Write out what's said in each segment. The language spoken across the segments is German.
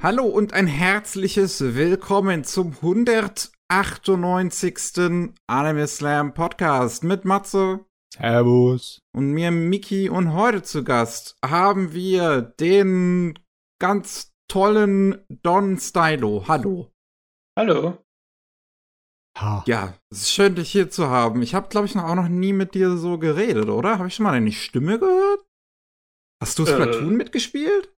Hallo und ein herzliches Willkommen zum 198. Anime Slam Podcast mit Matze. Servus. Und mir Miki und heute zu Gast haben wir den ganz tollen Don Stylo. Hallo. Hallo. Ha. Ja, es ist schön, dich hier zu haben. Ich habe, glaube ich, noch auch noch nie mit dir so geredet, oder? Habe ich schon mal deine Stimme gehört? Hast du Splatoon äh, mitgespielt?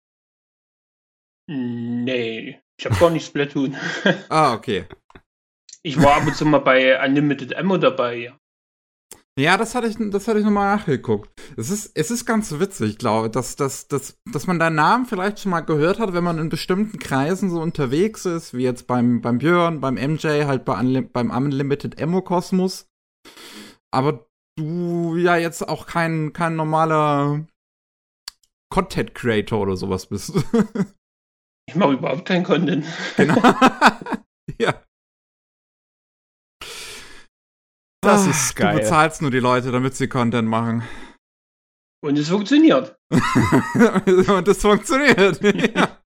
Nee, ich habe gar nicht Splatoon. ah, okay. Ich war ab und zu mal bei Unlimited Ammo dabei, ja. Ja, das hatte ich, das hatte ich nochmal nachgeguckt. Es ist, es ist ganz witzig, glaube ich, dass, dass, dass, dass man deinen Namen vielleicht schon mal gehört hat, wenn man in bestimmten Kreisen so unterwegs ist, wie jetzt beim, beim Björn, beim MJ, halt bei Unlim beim Unlimited Ammo Kosmos. Aber du ja jetzt auch kein, kein normaler Content Creator oder sowas bist. ich mache überhaupt keinen Content. Genau. ja. Das Ach, ist geil. Du bezahlst nur die Leute, damit sie Content machen. Und es funktioniert. Und es funktioniert. ja.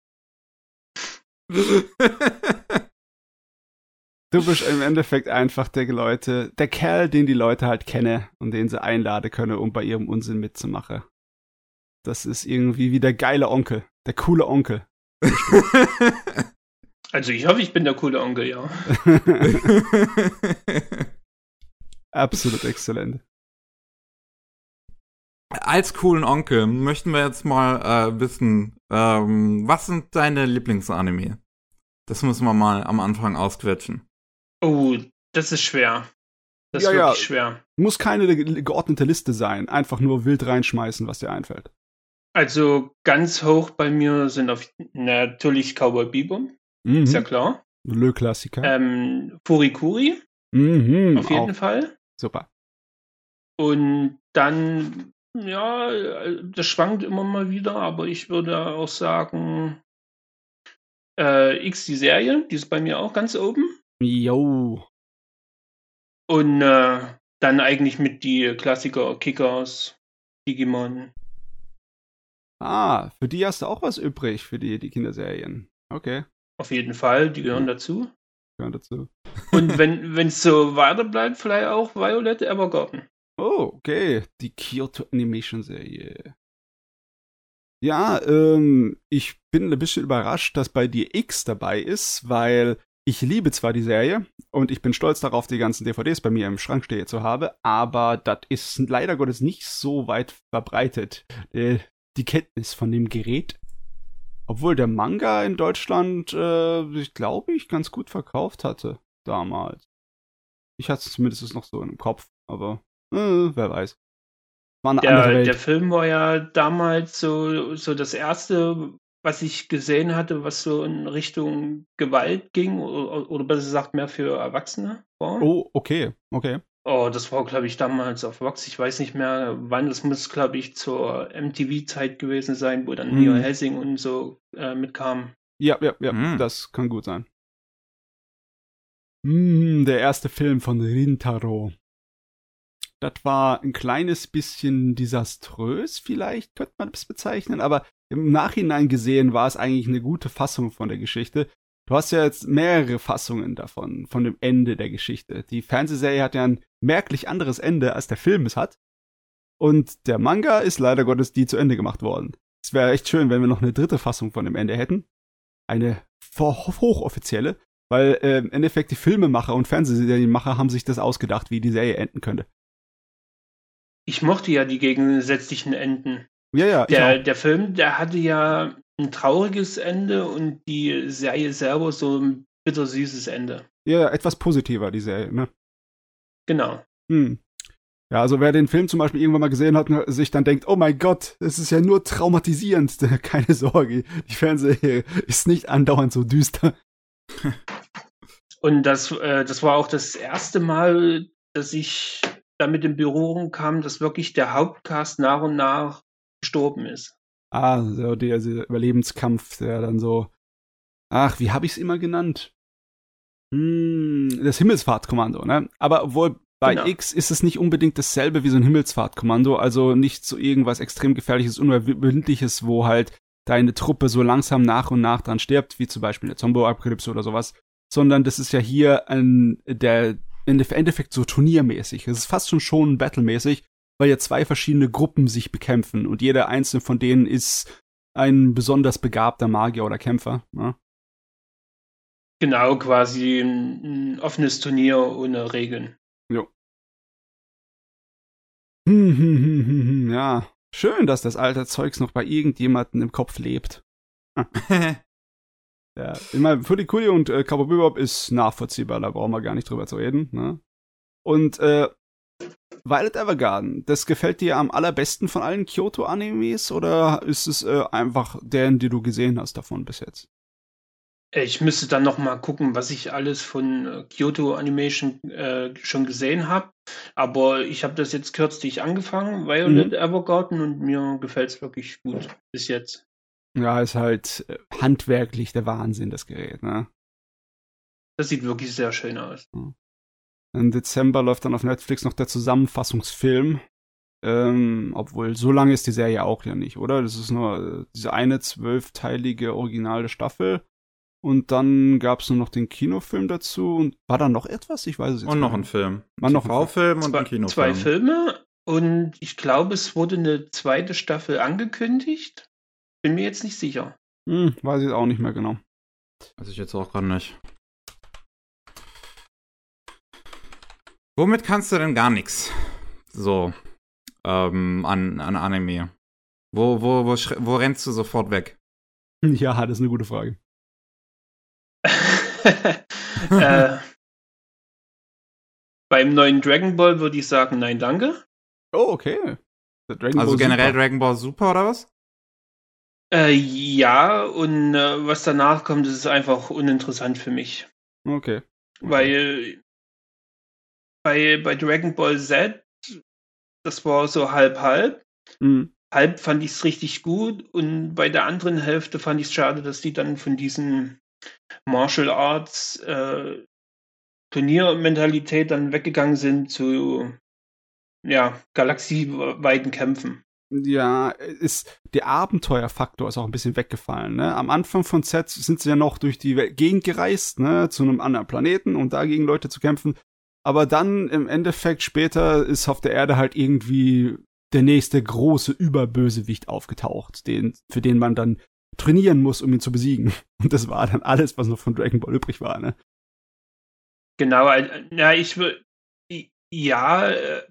Du bist im Endeffekt einfach der Leute, der Kerl, den die Leute halt kennen und den sie einladen können, um bei ihrem Unsinn mitzumachen. Das ist irgendwie wie der geile Onkel, der coole Onkel. Also ich hoffe, ich bin der coole Onkel, ja. Absolut exzellent. Als coolen Onkel möchten wir jetzt mal äh, wissen, ähm, was sind deine Lieblingsanime? Das müssen wir mal am Anfang ausquetschen. Oh, das ist schwer. Das ja, ist wirklich ja. schwer. Muss keine geordnete Liste sein. Einfach nur wild reinschmeißen, was dir einfällt. Also ganz hoch bei mir sind auf, natürlich Cowboy Bebop. Mhm. Ist ja klar. Le Klassiker. Ähm, Furikuri. Mhm, auf jeden auch. Fall. Super. Und dann, ja, das schwankt immer mal wieder, aber ich würde auch sagen, äh, X die Serie, die ist bei mir auch ganz oben. Jo. Und äh, dann eigentlich mit die Klassiker Kickers, Digimon. Ah, für die hast du auch was übrig, für die, die Kinderserien. Okay. Auf jeden Fall, die gehören dazu gehören dazu. Und wenn es so weiter bleibt, vielleicht auch Violet Evergarden. Oh, okay. Die Kyoto Animation Serie. Ja, ähm, ich bin ein bisschen überrascht, dass bei dir X dabei ist, weil ich liebe zwar die Serie und ich bin stolz darauf, die ganzen DVDs bei mir im Schrank stehen zu haben, aber das ist leider Gottes nicht so weit verbreitet. Äh, die Kenntnis von dem Gerät obwohl der Manga in Deutschland, äh, ich glaube ich, ganz gut verkauft hatte damals. Ich hatte es zumindest noch so im Kopf, aber äh, wer weiß. War eine der, der Film war ja damals so, so das erste, was ich gesehen hatte, was so in Richtung Gewalt ging oder, oder besser gesagt mehr für Erwachsene war. Oh, okay, okay. Oh, das war, glaube ich, damals auf Vox. Ich weiß nicht mehr, wann. Das muss, glaube ich, zur MTV-Zeit gewesen sein, wo dann hm. Neo Helsing und so äh, mitkam. Ja, ja, ja, hm. das kann gut sein. Hm, der erste Film von Rintaro. Das war ein kleines bisschen desaströs, vielleicht könnte man das bezeichnen, aber im Nachhinein gesehen war es eigentlich eine gute Fassung von der Geschichte. Du hast ja jetzt mehrere Fassungen davon, von dem Ende der Geschichte. Die Fernsehserie hat ja ein merklich anderes Ende, als der Film es hat. Und der Manga ist leider Gottes die zu Ende gemacht worden. Es wäre echt schön, wenn wir noch eine dritte Fassung von dem Ende hätten. Eine hochoffizielle, weil äh, im Endeffekt die Filmemacher und Fernsehserienmacher haben sich das ausgedacht, wie die Serie enden könnte. Ich mochte ja die gegensätzlichen Enden. Ja, ja. Der, der Film, der hatte ja ein trauriges Ende und die Serie selber so ein bittersüßes Ende. Ja, etwas positiver, die Serie, ne? Genau. Hm. Ja, also wer den Film zum Beispiel irgendwann mal gesehen hat und sich dann denkt, oh mein Gott, es ist ja nur traumatisierend, keine Sorge, die Fernsehserie ist nicht andauernd so düster. Und das, äh, das war auch das erste Mal, dass ich damit in Berührung kam, dass wirklich der Hauptcast nach und nach gestorben ist. Ah, so der, der Überlebenskampf, der dann so. Ach, wie habe ich es immer genannt? Hm, das Himmelsfahrtkommando, ne? Aber obwohl bei genau. X ist es nicht unbedingt dasselbe wie so ein Himmelsfahrtkommando, also nicht so irgendwas extrem gefährliches, unüberwindliches, wo halt deine Truppe so langsam nach und nach dran stirbt, wie zum Beispiel eine Zombie-Apokalypse oder sowas, sondern das ist ja hier ein, der, im Endeffekt so turniermäßig. Es ist fast schon schon battlemäßig, weil ja zwei verschiedene Gruppen sich bekämpfen und jeder einzelne von denen ist ein besonders begabter Magier oder Kämpfer. Ne? Genau, quasi ein, ein offenes Turnier ohne Regeln. Jo. Hm, hm, hm, hm, hm, ja, schön, dass das alte Zeugs noch bei irgendjemandem im Kopf lebt. ja, ich meine, Furikuli und äh, Cowboy Bebop ist nachvollziehbar, da brauchen wir gar nicht drüber zu reden. Ne? Und äh, Violet Evergarden, das gefällt dir am allerbesten von allen Kyoto-Animes oder ist es äh, einfach der, den du gesehen hast davon bis jetzt? Ich müsste dann noch mal gucken, was ich alles von äh, Kyoto Animation äh, schon gesehen habe. Aber ich habe das jetzt kürzlich angefangen, Violet mhm. Evergarden, und mir gefällt es wirklich gut bis jetzt. Ja, ist halt äh, handwerklich der Wahnsinn, das Gerät, ne? Das sieht wirklich sehr schön aus. Im Dezember läuft dann auf Netflix noch der Zusammenfassungsfilm. Ähm, obwohl, so lange ist die Serie auch ja nicht, oder? Das ist nur äh, diese eine zwölfteilige originale Staffel. Und dann gab es nur noch den Kinofilm dazu. Und war da noch etwas? Ich weiß es jetzt Und noch ein Film. War noch ein Film und zwei, ein Kinofilm. Zwei Filme und ich glaube, es wurde eine zweite Staffel angekündigt. Bin mir jetzt nicht sicher. Hm, weiß ich auch nicht mehr genau. Weiß ich jetzt auch gerade nicht. Womit kannst du denn gar nichts? So, ähm, an, an Anime. Wo, wo, wo, wo rennst du sofort weg? Ja, das ist eine gute Frage. äh, beim neuen Dragon Ball würde ich sagen, nein, danke. Oh, okay. also generell Super. Dragon Ball Super oder was? Äh, ja, und äh, was danach kommt, ist einfach uninteressant für mich. Okay. okay. Weil bei, bei Dragon Ball Z, das war so halb-halb. Mhm. Halb fand ich es richtig gut und bei der anderen Hälfte fand ich es schade, dass die dann von diesen Martial Arts äh, Turniermentalität dann weggegangen sind zu ja, galaxieweiten Kämpfen. Ja, ist der Abenteuerfaktor ist auch ein bisschen weggefallen. Ne? Am Anfang von Z sind sie ja noch durch die Gegend gereist, ne, zu einem anderen Planeten und da gegen Leute zu kämpfen. Aber dann im Endeffekt später ist auf der Erde halt irgendwie der nächste große Überbösewicht aufgetaucht, den, für den man dann trainieren muss, um ihn zu besiegen. Und das war dann alles, was noch von Dragon Ball übrig war, ne? Genau, ja, ich würde, ja, äh,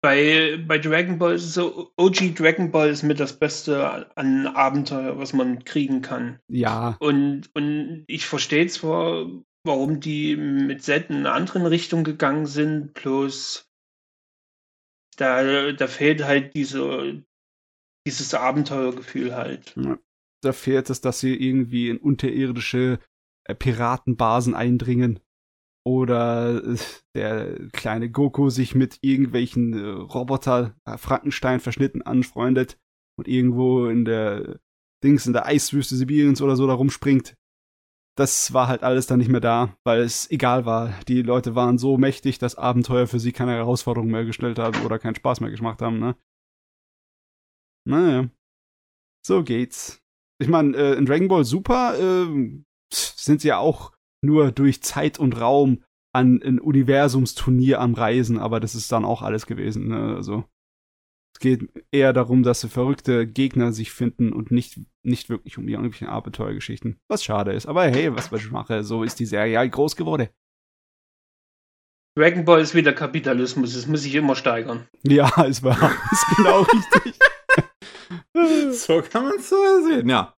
bei, bei Dragon Ball ist es so, OG Dragon Ball ist mit das Beste an Abenteuer, was man kriegen kann. Ja. Und, und ich verstehe zwar, warum die mit Z in eine andere Richtung gegangen sind, bloß da, da fehlt halt diese, dieses Abenteuergefühl halt. Da fehlt es, dass sie irgendwie in unterirdische äh, Piratenbasen eindringen. Oder äh, der kleine Goku sich mit irgendwelchen äh, Roboter Frankenstein verschnitten anfreundet und irgendwo in der Dings in der Eiswüste Sibiriens oder so da rumspringt. Das war halt alles dann nicht mehr da, weil es egal war. Die Leute waren so mächtig, dass Abenteuer für sie keine Herausforderung mehr gestellt haben oder keinen Spaß mehr gemacht haben, ne? Naja. So geht's ich meine, äh, in Dragon Ball Super äh, sind sie ja auch nur durch Zeit und Raum an ein Universumsturnier am Reisen, aber das ist dann auch alles gewesen. Ne? Also geht eher darum, dass sie verrückte Gegner sich finden und nicht, nicht wirklich um die irgendwelchen Abenteuergeschichten. Was schade ist. Aber hey, was ich mache, so ist die Serie halt groß geworden. Dragon Ball ist wieder Kapitalismus, das muss sich immer steigern. Ja, ist wahr. ist genau richtig. so kann man es so sehen, ja.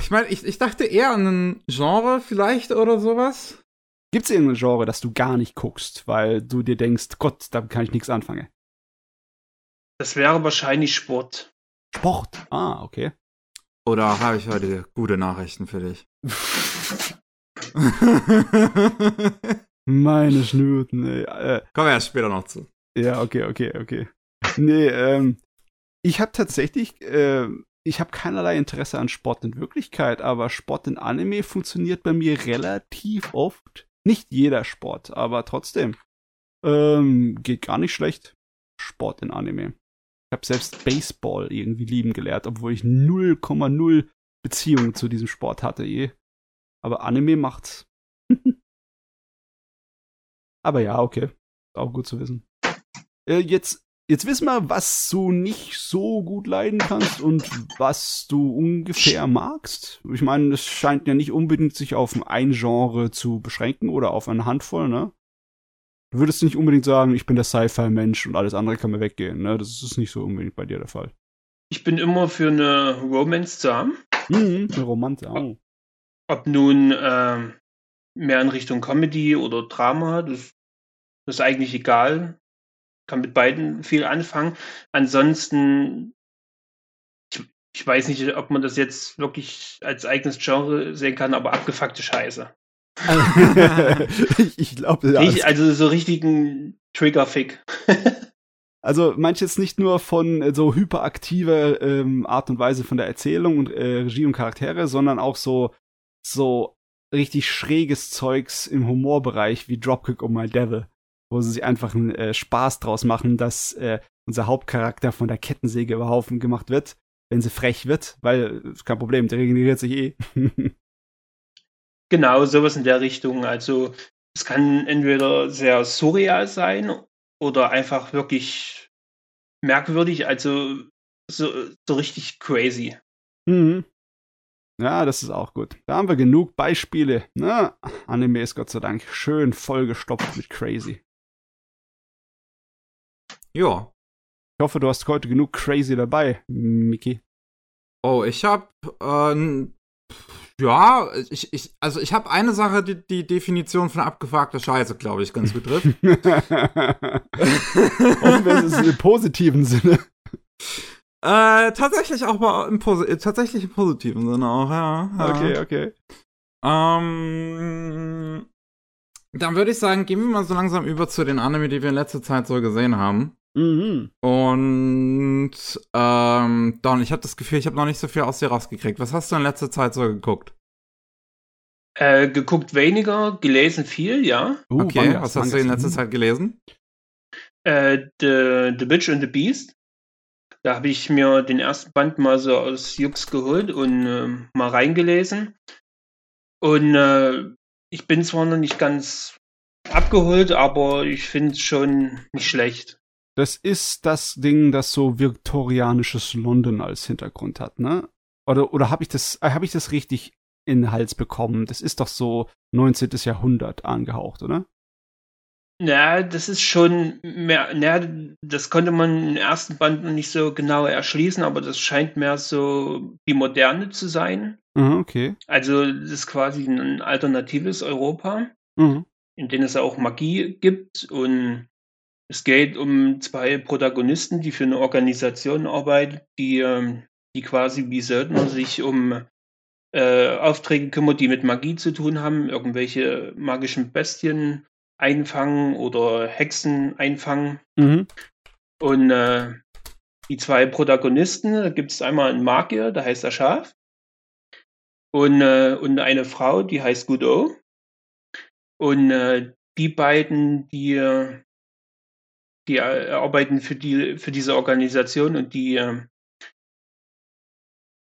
Ich meine, ich, ich dachte eher an ein Genre vielleicht oder sowas. Gibt es irgendein Genre, das du gar nicht guckst, weil du dir denkst, Gott, da kann ich nichts anfangen? Das wäre wahrscheinlich Sport. Sport? Ah, okay. Oder habe ich heute gute Nachrichten für dich? Meine Schnürten, ey. Äh, Kommen wir erst später noch zu. Ja, okay, okay, okay nee, ähm, ich habe tatsächlich, äh, ich habe keinerlei Interesse an Sport in Wirklichkeit, aber Sport in Anime funktioniert bei mir relativ oft. Nicht jeder Sport, aber trotzdem. Ähm, geht gar nicht schlecht. Sport in Anime. habe selbst Baseball irgendwie lieben gelernt, obwohl ich 0,0 Beziehung zu diesem Sport hatte je. Aber Anime macht's. Aber ja, okay. Auch gut zu wissen. Äh, jetzt, jetzt wissen wir, was du nicht so gut leiden kannst und was du ungefähr magst. Ich meine, es scheint ja nicht unbedingt sich auf ein Genre zu beschränken oder auf eine Handvoll, ne? Du würdest nicht unbedingt sagen, ich bin der Sci-Fi-Mensch und alles andere kann mir weggehen, ne? Das ist nicht so unbedingt bei dir der Fall. Ich bin immer für eine Romance zu haben. Mhm, eine Romanze, oh. Ob nun äh, mehr in Richtung Comedy oder Drama, das, das ist eigentlich egal. Kann mit beiden viel anfangen. Ansonsten, ich, ich weiß nicht, ob man das jetzt wirklich als eigenes Genre sehen kann, aber abgefuckte Scheiße. ich ich glaube, also so richtigen Trigger-Fick. Also jetzt nicht nur von äh, so hyperaktiver ähm, Art und Weise von der Erzählung und äh, Regie und Charaktere, sondern auch so so richtig schräges Zeugs im Humorbereich wie Dropkick oh My Devil, wo sie sich einfach einen äh, Spaß draus machen, dass äh, unser Hauptcharakter von der Kettensäge überhaufen gemacht wird, wenn sie frech wird, weil äh, kein Problem, der regeneriert sich eh. Genau, sowas in der Richtung. Also es kann entweder sehr surreal sein oder einfach wirklich merkwürdig, also so, so richtig crazy. Mhm. Ja, das ist auch gut. Da haben wir genug Beispiele. Na, Anime ist Gott sei Dank schön vollgestopft mit crazy. Ja. Ich hoffe, du hast heute genug crazy dabei, Miki. Oh, ich hab, äh, ja, ich, ich, also ich habe eine Sache, die die Definition von abgefragter Scheiße, glaube ich, ganz gut trifft. Hoffen es im positiven Sinne. Äh, tatsächlich auch mal im, Posi tatsächlich im positiven Sinne auch, ja. ja. Okay, okay. Ähm, dann würde ich sagen, gehen wir mal so langsam über zu den Anime, die wir in letzter Zeit so gesehen haben. Mhm. Und ähm, Don, ich habe das Gefühl, ich habe noch nicht so viel aus dir rausgekriegt. Was hast du in letzter Zeit so geguckt? Äh, geguckt weniger, gelesen viel, ja. Uh, okay, Mangas, was hast Mangas. du in letzter Zeit gelesen? Äh, the, the Bitch and the Beast. Da habe ich mir den ersten Band mal so aus Jux geholt und äh, mal reingelesen. Und äh, ich bin zwar noch nicht ganz abgeholt, aber ich finde es schon nicht schlecht. Das ist das Ding, das so viktorianisches London als Hintergrund hat, ne? Oder, oder habe ich das, äh, habe ich das richtig in den Hals bekommen? Das ist doch so 19. Jahrhundert angehaucht, oder? Ja, das ist schon mehr, ja, das konnte man im ersten Band noch nicht so genau erschließen, aber das scheint mehr so die Moderne zu sein. Mhm, okay. Also, das ist quasi ein alternatives Europa, Mhm. in dem es auch Magie gibt und es geht um zwei Protagonisten, die für eine Organisation arbeiten, die, ähm, die quasi wie Söldner sich um äh, Aufträge kümmert, die mit Magie zu tun haben, irgendwelche magischen Bestien einfangen oder Hexen einfangen. Mhm. Und äh, die zwei Protagonisten, da gibt es einmal einen Magier, der heißt Aschaf. Und, äh, und eine Frau, die heißt Godot. Und äh, die beiden, die, die äh, arbeiten für, die, für diese Organisation und die äh,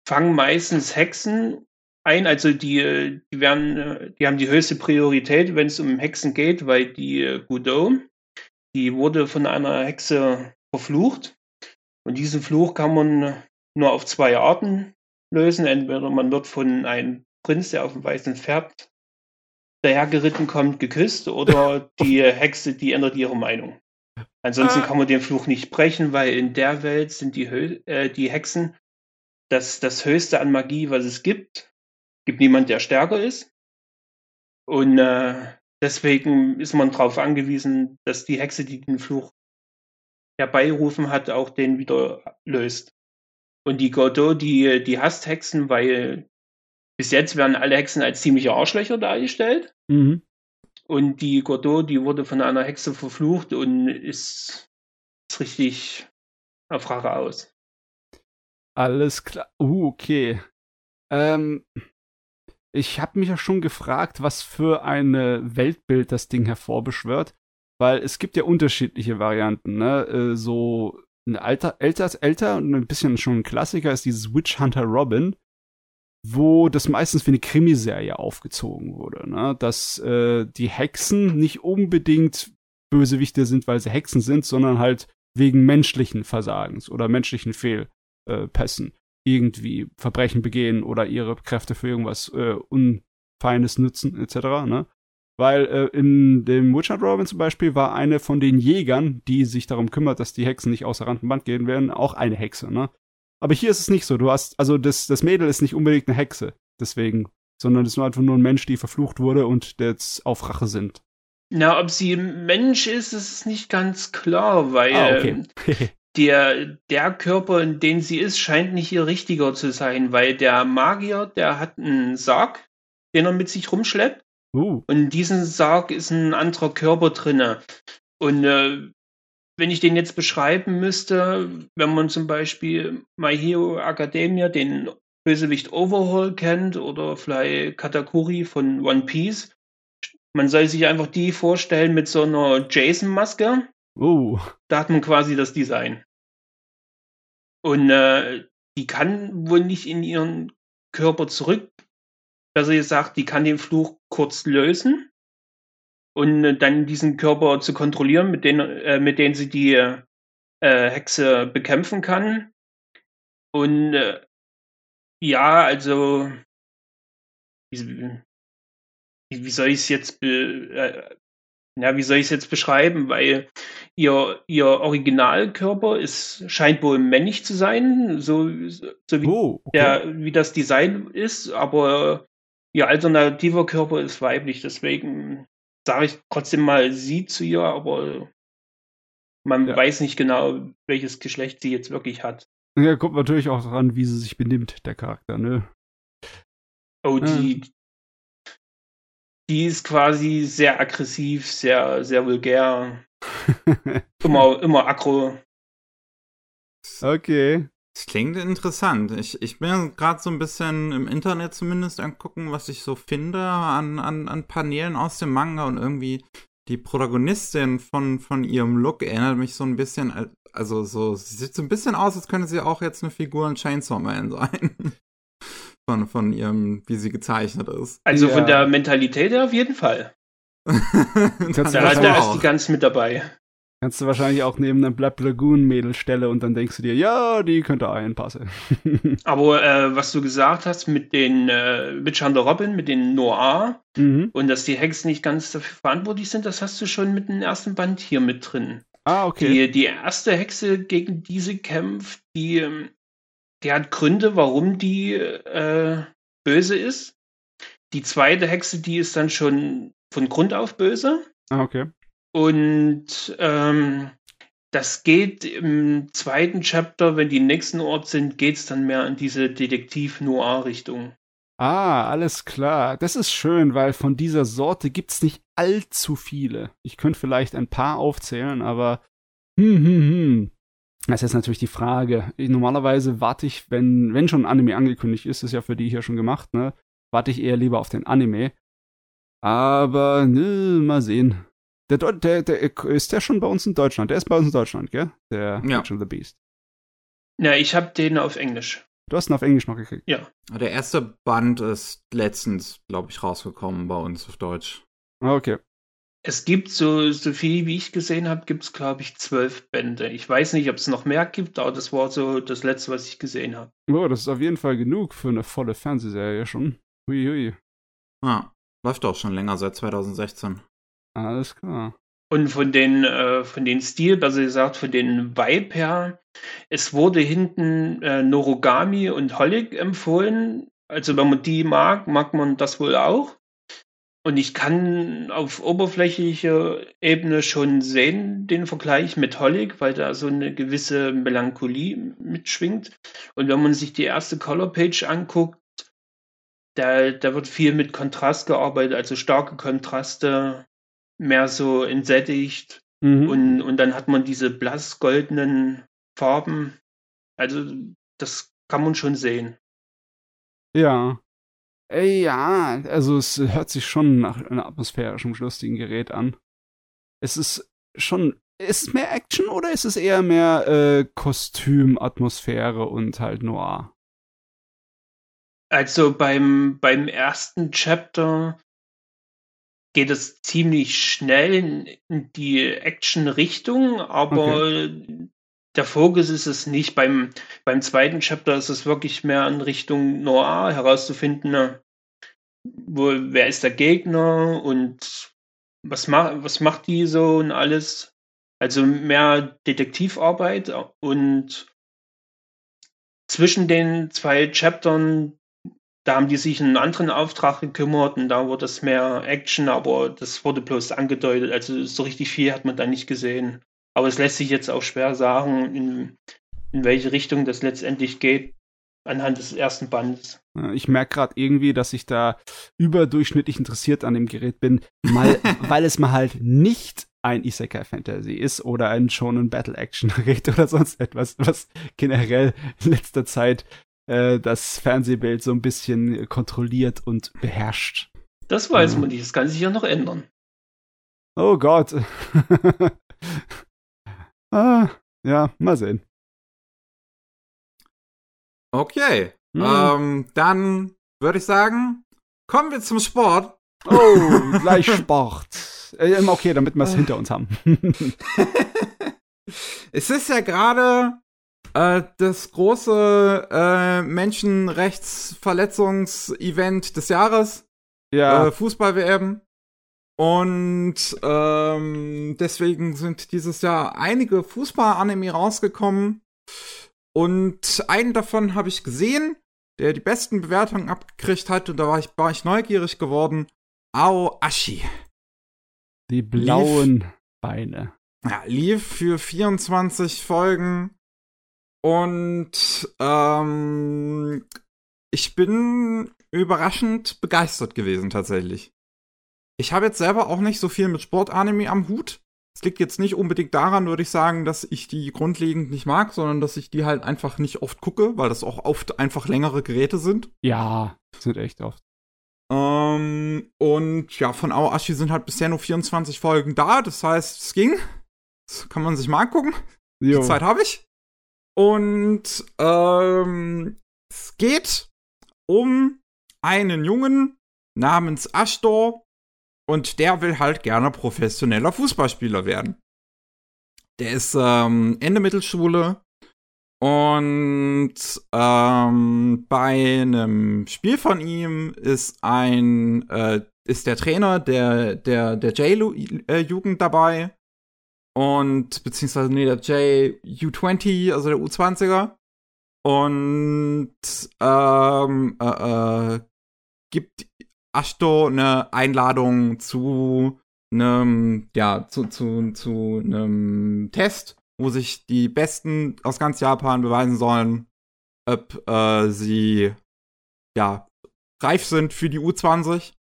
fangen meistens Hexen ein, also die, die werden, äh, die haben die höchste Priorität, wenn es um Hexen geht, weil die äh, Godot, die wurde von einer Hexe verflucht. Und diesen Fluch kann man nur auf zwei Arten lösen. Entweder man wird von einem Prinz, der auf dem weißen Pferd dahergeritten kommt, geküsst, oder die Hexe, die ändert ihre Meinung. Ansonsten ah. kann man den Fluch nicht brechen, weil in der Welt sind die, Hö äh, die Hexen das, das Höchste an Magie, was es gibt gibt niemand, der stärker ist. Und äh, deswegen ist man darauf angewiesen, dass die Hexe, die den Fluch herbeirufen hat, auch den wieder löst. Und die Godot, die, die hasst Hexen, weil bis jetzt werden alle Hexen als ziemliche Arschlöcher dargestellt. Mhm. Und die Godot, die wurde von einer Hexe verflucht und ist, ist richtig auf Rache aus. Alles klar. Uh, okay. Ähm, ich habe mich ja schon gefragt, was für ein Weltbild das Ding hervorbeschwört, weil es gibt ja unterschiedliche Varianten, ne? Äh, so ein alter, älter, älter und ein bisschen schon ein Klassiker ist dieses Witch Hunter Robin, wo das meistens wie eine Krimiserie aufgezogen wurde, ne? Dass äh, die Hexen nicht unbedingt Bösewichte sind, weil sie Hexen sind, sondern halt wegen menschlichen Versagens oder menschlichen Fehlpässen irgendwie Verbrechen begehen oder ihre Kräfte für irgendwas äh, Unfeines nutzen, etc. Ne? Weil äh, in dem Witcher Robin zum Beispiel war eine von den Jägern, die sich darum kümmert, dass die Hexen nicht außer Rand und Band gehen werden, auch eine Hexe, ne? Aber hier ist es nicht so. Du hast, also das, das Mädel ist nicht unbedingt eine Hexe, deswegen, sondern es ist nur einfach nur ein Mensch, die verflucht wurde und jetzt auf Rache sind. Na, ob sie ein Mensch ist, ist nicht ganz klar, weil Ah, okay. der, der Körper, in dem sie ist, scheint nicht ihr richtiger zu sein, weil der Magier, der hat einen Sarg, den er mit sich rumschleppt. uh, Und in diesem Sarg ist ein anderer Körper drinne. Und äh, wenn ich den jetzt beschreiben müsste, wenn man zum Beispiel My Hero Academia den Bösewicht Overhaul kennt oder vielleicht Katakuri von One Piece, man soll sich einfach die vorstellen mit so einer Jason-Maske. uh. Da hat man quasi das Design. Und äh, die kann wohl nicht in ihren Körper zurück. Besser gesagt, die kann den Fluch kurz lösen und äh, dann diesen Körper zu kontrollieren, mit denen, äh, mit denen sie die äh, Hexe bekämpfen kann. Und äh, ja, also wie, wie soll ich es jetzt be, äh, ja, wie soll ich es jetzt beschreiben? Weil ihr, ihr Originalkörper ist, scheint wohl männlich zu sein, so, so wie, Oh, okay. der, wie das Design ist, aber ihr alternativer Körper ist weiblich, deswegen sage ich trotzdem mal sie zu ihr, aber man Ja. weiß nicht genau, welches Geschlecht sie jetzt wirklich hat. Ja, kommt natürlich auch daran, wie sie sich benimmt, der Charakter, ne? Oh, Ja. die, die ist quasi sehr aggressiv, sehr, sehr vulgär, immer, immer aggro. okay. Das klingt interessant. Ich, ich bin gerade so ein bisschen im Internet zumindest angucken, was ich so finde an, an, an Paneelen aus dem Manga und irgendwie die Protagonistin von, von ihrem Look erinnert mich so ein bisschen, al- also so, sie sieht so ein bisschen aus, als könnte sie auch jetzt eine Figur in Chainsaw Man sein. Von, von ihrem, wie sie gezeichnet ist. Also Ja. von der Mentalität her auf jeden Fall. Da, da ist die ganz mit dabei. Kannst du wahrscheinlich auch neben einem Black Lagoon Mädel stelle und dann denkst du dir, ja, die könnte einpassen. Aber äh, was du gesagt hast mit den äh, Witch Hunter Robin, mit den Noir mhm. und dass die Hexen nicht ganz dafür verantwortlich sind, das hast du schon mit dem ersten Band hier mit drin. Ah, okay. Die, die erste Hexe, gegen die sie kämpft, die, ähm, die hat Gründe, warum die äh, böse ist. Die zweite Hexe, die ist dann schon von Grund auf böse. Ah, okay. Und ähm, das geht im zweiten Chapter, wenn die nächsten Ort sind, geht es dann mehr in diese Detektiv-Noir-Richtung. Ah, alles klar. Das ist schön, weil von dieser Sorte gibt's nicht allzu viele. Ich könnte vielleicht ein paar aufzählen, aber hm, hm, hm. Das ist jetzt natürlich die Frage. Ich, normalerweise warte ich, wenn, wenn schon ein Anime angekündigt ist, ist ja für die hier schon gemacht, ne? Warte ich eher lieber auf den Anime. Aber, ne, mal sehen. Der, Deu- der, der, ist der schon bei uns in Deutschland? Der ist bei uns in Deutschland, gell? Der Ja. Witch of the Beast. Na, ich habe den auf Englisch. Du hast ihn auf Englisch noch gekriegt. Der erste Band ist letztens, glaube ich, rausgekommen bei uns auf Deutsch. Ah, Okay. Es gibt so, so viel, wie ich gesehen habe, gibt es, glaube ich, zwölf Bände. Ich weiß nicht, ob es noch mehr gibt, aber das war so das letzte, was ich gesehen habe. Oh, das ist auf jeden Fall genug für eine volle Fernsehserie schon. Hui, hui. Ja, läuft auch schon länger, seit 2016. Alles klar. Und von den, äh, von den Stil, besser gesagt, von den Vibe her, es wurde hinten äh, Norogami und Holic empfohlen. Also wenn man die mag, mag man das wohl auch. Und ich kann auf oberflächlicher Ebene schon sehen, den Vergleich mit Holic, weil da so eine gewisse Melancholie mitschwingt. Und wenn man sich die erste Colorpage anguckt, da, da wird viel mit Kontrast gearbeitet, also starke Kontraste, mehr so entsättigt. Mhm. Und, und dann hat man diese blass goldenen Farben. Also das kann man schon sehen. ja. Ey, ja, also es hört sich schon nach einem atmosphärischen, lustigen Gerät an. Es ist schon ist es mehr Action oder ist es eher mehr äh, Kostüm, Atmosphäre und halt Noir? Also beim, beim ersten Chapter geht es ziemlich schnell in, in die Action-Richtung, aber okay. der Fokus ist es nicht. Beim, beim zweiten Chapter ist es wirklich mehr in Richtung Noir herauszufinden, wo, wer ist der Gegner und was, ma was macht die so und alles. Also mehr Detektivarbeit und zwischen den zwei Chaptern da haben die sich einen anderen Auftrag gekümmert und da wurde es mehr Action, aber das wurde bloß angedeutet. Also so richtig viel hat man da nicht gesehen. Aber es lässt sich jetzt auch schwer sagen, in, in welche Richtung das letztendlich geht anhand des ersten Bandes. Ich merke gerade irgendwie, dass ich da überdurchschnittlich interessiert an dem Gerät bin, mal, weil es mal halt nicht ein Isekai Fantasy ist oder ein Shonen Battle Action Gerät oder sonst etwas, was generell in letzter Zeit äh, das Fernsehbild so ein bisschen kontrolliert und beherrscht. Das weiß man nicht, das kann sich ja noch ändern. Oh Gott. ah, ja, mal sehen. Okay, hm. ähm, dann würde ich sagen, kommen wir zum Sport. Oh, gleich Sport. Äh, okay, damit wir es hinter uns haben. es ist ja gerade äh, das große äh, Menschenrechtsverletzungsevent des Jahres. Ja. Äh, Fußball-WM. Und ähm, deswegen sind dieses Jahr einige Fußball-Anime rausgekommen. Und einen davon habe ich gesehen, der die besten Bewertungen abgekriegt hat. Und da war ich, war ich neugierig geworden. Ao Ashi. Die blauen lief, Beine. Ja, lief für 24 Folgen und ähm, ich bin überraschend begeistert gewesen tatsächlich. Ich habe jetzt selber auch nicht so viel mit Sportanime am Hut. Es liegt jetzt nicht unbedingt daran, würde ich sagen, dass ich die grundlegend nicht mag, sondern dass ich die halt einfach nicht oft gucke, weil das auch oft einfach längere Geräte sind. Ja, sind echt oft. Ähm, und ja, von Aoashi sind halt bisher nur 24 Folgen da. Das heißt, es ging. Das kann man sich mal angucken. Jo. Die Zeit habe ich. Und ähm, es geht um einen Jungen namens Ashtor und der will halt gerne professioneller Fußballspieler werden. Der ist ähm, Ende Mittelschule und ähm, bei einem Spiel von ihm ist ein äh, ist der Trainer der der der J-Jugend dabei und beziehungsweise nee, der JU20, also der U20er. Und ähm, äh, äh, gibt Ashto eine Einladung zu einem, ja, zu, zu, zu einem Test, wo sich die Besten aus ganz Japan beweisen sollen, ob äh, sie ja reif sind für die U20.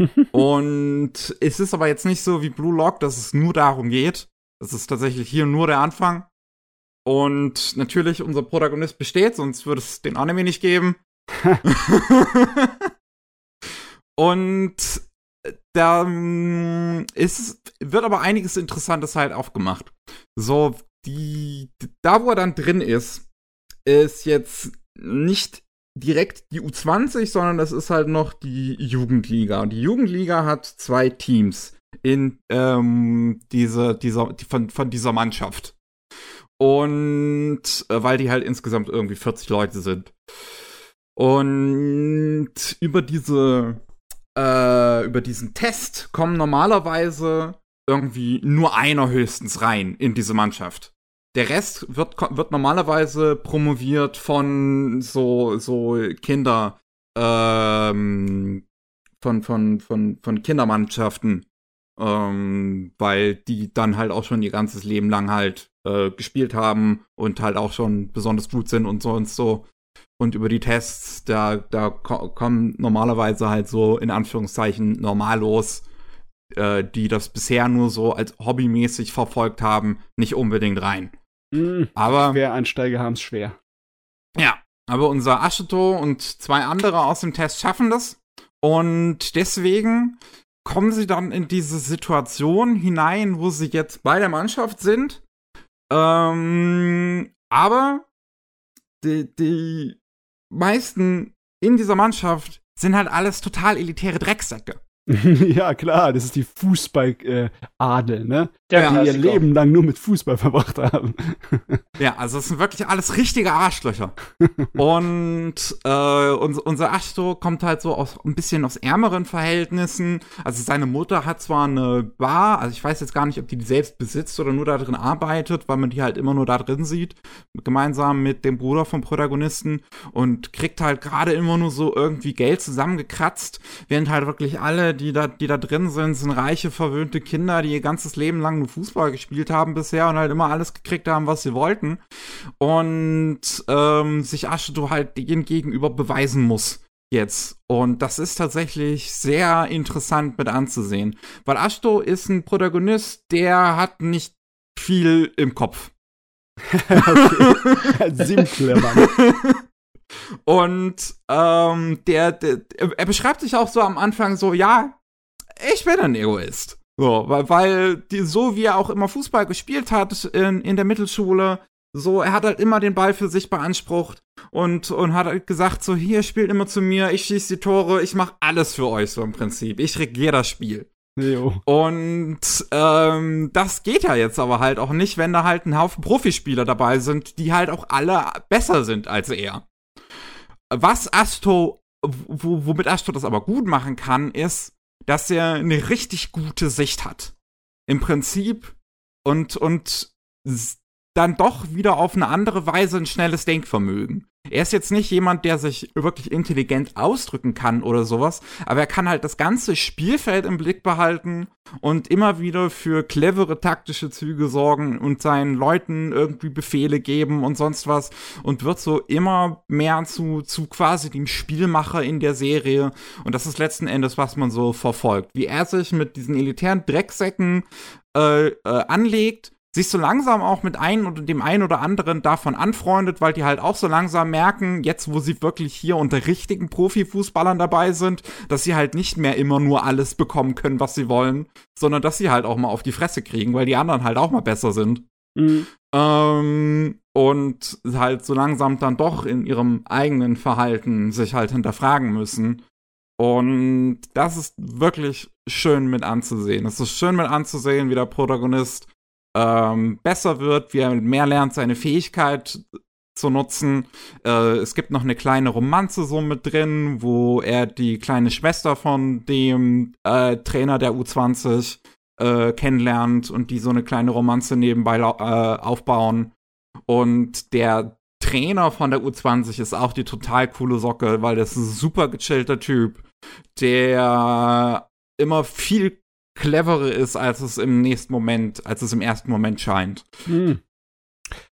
und es ist aber jetzt nicht so wie Blue Lock, dass es nur darum geht, das ist tatsächlich hier nur der Anfang. Und natürlich, unser Protagonist besteht, sonst würde es den Anime nicht geben. und da mm, ist, wird aber einiges Interessantes halt aufgemacht. So, die, da wo er dann drin ist, ist jetzt nicht direkt die U20, sondern das ist halt noch die Jugendliga. Und die Jugendliga hat zwei Teams in ähm, diese, dieser, von, von dieser Mannschaft. Und äh, weil die halt insgesamt irgendwie 40 Leute sind. Und über diese, äh, über diesen Test kommen normalerweise irgendwie nur einer höchstens rein in diese Mannschaft. Der Rest wird, wird normalerweise promoviert von so, so Kinder, ähm, von, von, von, von Kindermannschaften, ähm, weil die dann halt auch schon ihr ganzes Leben lang halt äh, gespielt haben und halt auch schon besonders gut sind und so und so. Und über die Tests, da, da ko kommen normalerweise halt so in Anführungszeichen normallos, äh, die das bisher nur so als hobbymäßig verfolgt haben, nicht unbedingt rein. Mhm, aber Quereinsteiger haben es schwer. Ja, aber unser Asheto und zwei andere aus dem Test schaffen das. Und deswegen kommen sie dann in diese Situation hinein, wo sie jetzt bei der Mannschaft sind. Ähm, aber die, die meisten in dieser Mannschaft sind halt alles total elitäre Drecksäcke. ja, klar, das ist die Fußball-Adel, ne? Der die ihr. Leben lang nur mit Fußball verbracht haben. Ja, also es sind wirklich alles richtige Arschlöcher. und äh, unser, unser Ashto kommt halt so aus ein bisschen aus ärmeren Verhältnissen. Also seine Mutter hat zwar eine Bar, also ich weiß jetzt gar nicht, ob die die selbst besitzt oder nur da drin arbeitet, weil man die halt immer nur da drin sieht, gemeinsam mit dem Bruder vom Protagonisten und kriegt halt gerade immer nur so irgendwie Geld zusammengekratzt, während halt wirklich alle, die da, die da drin sind, sind reiche, verwöhnte Kinder, die ihr ganzes Leben lang nur Fußball gespielt haben bisher und halt immer alles gekriegt haben, was sie wollten. Und ähm, sich Ashto halt denen gegenüber beweisen muss jetzt. Und das ist tatsächlich sehr interessant mit anzusehen. Weil Ashto ist ein Protagonist, der hat nicht viel im Kopf. Simple, Mann. Und ähm, der, der, er beschreibt sich auch so am Anfang so, ja, ich bin ein Egoist. So, weil, weil die, so wie er auch immer Fußball gespielt hat in, in der Mittelschule, so, er hat halt immer den Ball für sich beansprucht und, und hat halt gesagt, so, hier, spielt immer zu mir, ich schieße die Tore, ich mache alles für euch, so im Prinzip. Ich regiere das Spiel. Jo. Und ähm, das geht ja jetzt aber halt auch nicht, wenn da halt ein Haufen Profispieler dabei sind, die halt auch alle besser sind als er. Was Asto, w- womit Asto das aber gut machen kann, ist, dass er eine richtig gute Sicht hat. Im Prinzip und, und dann doch wieder auf eine andere Weise ein schnelles Denkvermögen. Er ist jetzt nicht jemand, der sich wirklich intelligent ausdrücken kann oder sowas, aber er kann halt das ganze Spielfeld im Blick behalten und immer wieder für clevere taktische Züge sorgen und seinen Leuten irgendwie Befehle geben und sonst was und wird so immer mehr zu, zu quasi dem Spielmacher in der Serie. Und das ist letzten Endes, was man so verfolgt. Wie er sich mit diesen elitären Drecksäcken äh, äh, anlegt, sich so langsam auch mit einem oder dem einen oder anderen davon anfreundet, weil die halt auch so langsam merken, jetzt wo sie wirklich hier unter richtigen Profifußballern dabei sind, dass sie halt nicht mehr immer nur alles bekommen können, was sie wollen, sondern dass sie halt auch mal auf die Fresse kriegen, weil die anderen halt auch mal besser sind. Mhm. Ähm, und halt so langsam dann doch in ihrem eigenen Verhalten sich halt hinterfragen müssen. Und das ist wirklich schön mit anzusehen. Es ist schön mit anzusehen, wie der Protagonist ähm, besser wird, wie er mehr lernt, seine Fähigkeit zu nutzen. Äh, es gibt noch eine kleine Romanze so mit drin, wo er die kleine Schwester von dem äh, Trainer der U20 äh, kennenlernt und die so eine kleine Romanze nebenbei äh, aufbauen. Und der Trainer von der U20 ist auch die total coole Socke, weil das ist ein super gechillter Typ, der immer viel cleverer ist, als es im nächsten Moment, als es im ersten Moment scheint. Hm.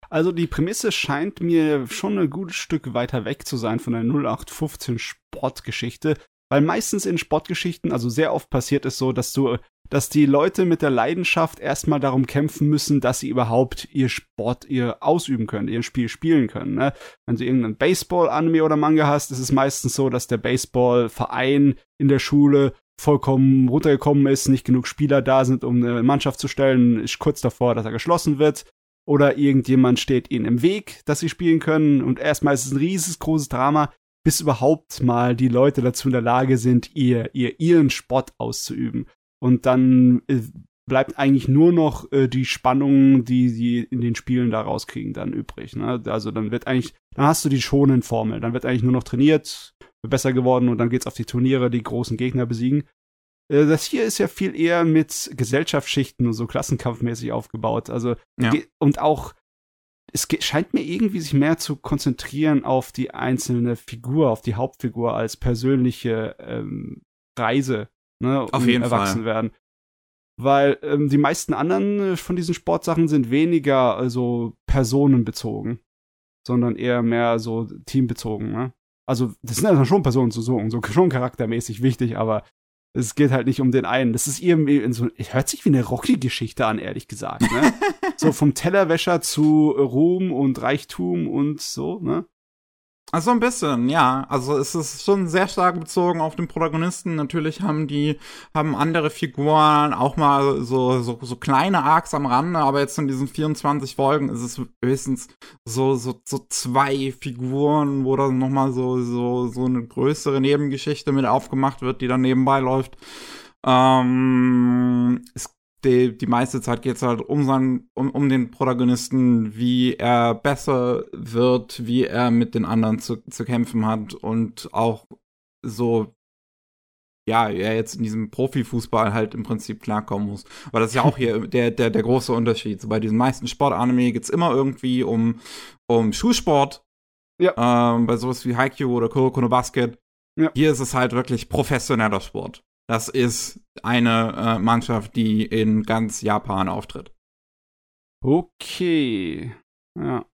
Also die Prämisse scheint mir schon ein gutes Stück weiter weg zu sein von der 0815 Sportgeschichte, weil meistens in Sportgeschichten, also sehr oft passiert es so, dass du, dass die Leute mit der Leidenschaft erstmal darum kämpfen müssen, dass sie überhaupt ihr Sport ihr ausüben können, ihr Spiel spielen können. Ne? Wenn du irgendeinen Baseball-Anime oder Manga hast, ist es meistens so, dass der Baseball-Verein in der Schule vollkommen runtergekommen ist, nicht genug Spieler da sind, um eine Mannschaft zu stellen, ist kurz davor, dass er geschlossen wird. Oder irgendjemand steht ihnen im Weg, dass sie spielen können. Und erstmal ist es ein riesengroßes Drama, bis überhaupt mal die Leute dazu in der Lage sind, ihr, ihr, ihren Sport auszuüben. Und dann äh, bleibt eigentlich nur noch äh, die Spannung, die sie in den Spielen da rauskriegen, dann übrig. Ne? Also dann wird eigentlich, dann hast du die schonen Formel. Dann wird eigentlich nur noch trainiert, besser geworden und dann geht's auf die Turniere, die großen Gegner besiegen. Äh, Das hier ist ja viel eher mit Gesellschaftsschichten und so klassenkampfmäßig aufgebaut. Also Ja. und auch es scheint mir irgendwie sich mehr zu konzentrieren auf die einzelne Figur, auf die Hauptfigur als persönliche ähm, Reise, ne, Auf um jeden erwachsen Fall. werden. Weil ähm, die meisten anderen äh, von diesen Sportsachen sind weniger also personenbezogen, sondern eher mehr so teambezogen. Ne? Also das sind ja schon personenbezogen, so schon charaktermäßig wichtig, aber es geht halt nicht um den einen. Das ist irgendwie in so, es hört sich wie eine Rocky-Geschichte an, ehrlich gesagt. Ne? so vom Tellerwäscher zu Ruhm und Reichtum und so, ne? Also ein bisschen, ja. Also es ist schon sehr stark bezogen auf den Protagonisten. Natürlich haben die, haben andere Figuren auch mal so, so, so kleine Arcs am Rande, aber jetzt in diesen 24 Folgen ist es höchstens so, so, so zwei Figuren, wo dann nochmal so, so, so eine größere Nebengeschichte mit aufgemacht wird, die dann nebenbei läuft. Ähm, es die, die meiste Zeit geht es halt um, seinen, um, um den Protagonisten, wie er besser wird, wie er mit den anderen zu, zu kämpfen hat und auch so, ja, er jetzt in diesem Profifußball halt im Prinzip klarkommen muss. Aber das ist ja auch hier der, der, der große Unterschied. So bei diesen meisten Sportanime geht es immer irgendwie um, um Schulsport. Ja. Ähm, bei sowas wie Haikyuu oder Kuroko no Basket. Ja. Hier ist es halt wirklich professioneller Sport. Das ist eine äh, Mannschaft, die in ganz Japan auftritt. Okay. Ja.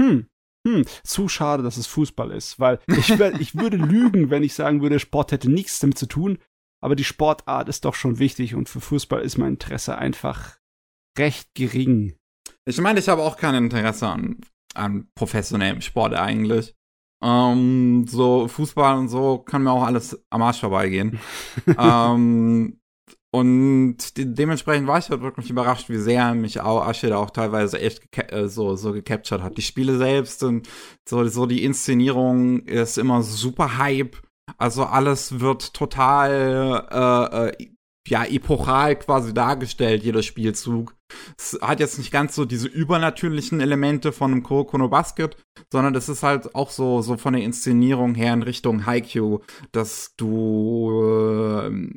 Hm. Hm, zu schade, dass es Fußball ist, weil ich, ich würde lügen, wenn ich sagen würde, Sport hätte nichts damit zu tun, aber die Sportart ist doch schon wichtig und für Fußball ist mein Interesse einfach recht gering. Ich meine, ich habe auch kein Interesse an, an professionellem Sport eigentlich. Ähm, so Fußball und so kann mir auch alles am Arsch vorbeigehen. ähm, und de dementsprechend war ich halt wirklich überrascht, wie sehr mich auch Ashida auch teilweise echt äh, so, so gecaptured hat. Die Spiele selbst und so, so die Inszenierung ist immer super Hype. Also alles wird total äh, äh, ja, epochal quasi dargestellt, jeder Spielzug. Es hat jetzt nicht ganz so diese übernatürlichen Elemente von einem Kuroko no Basket, sondern es ist halt auch so, so von der Inszenierung her in Richtung Haikyuu, dass du, äh,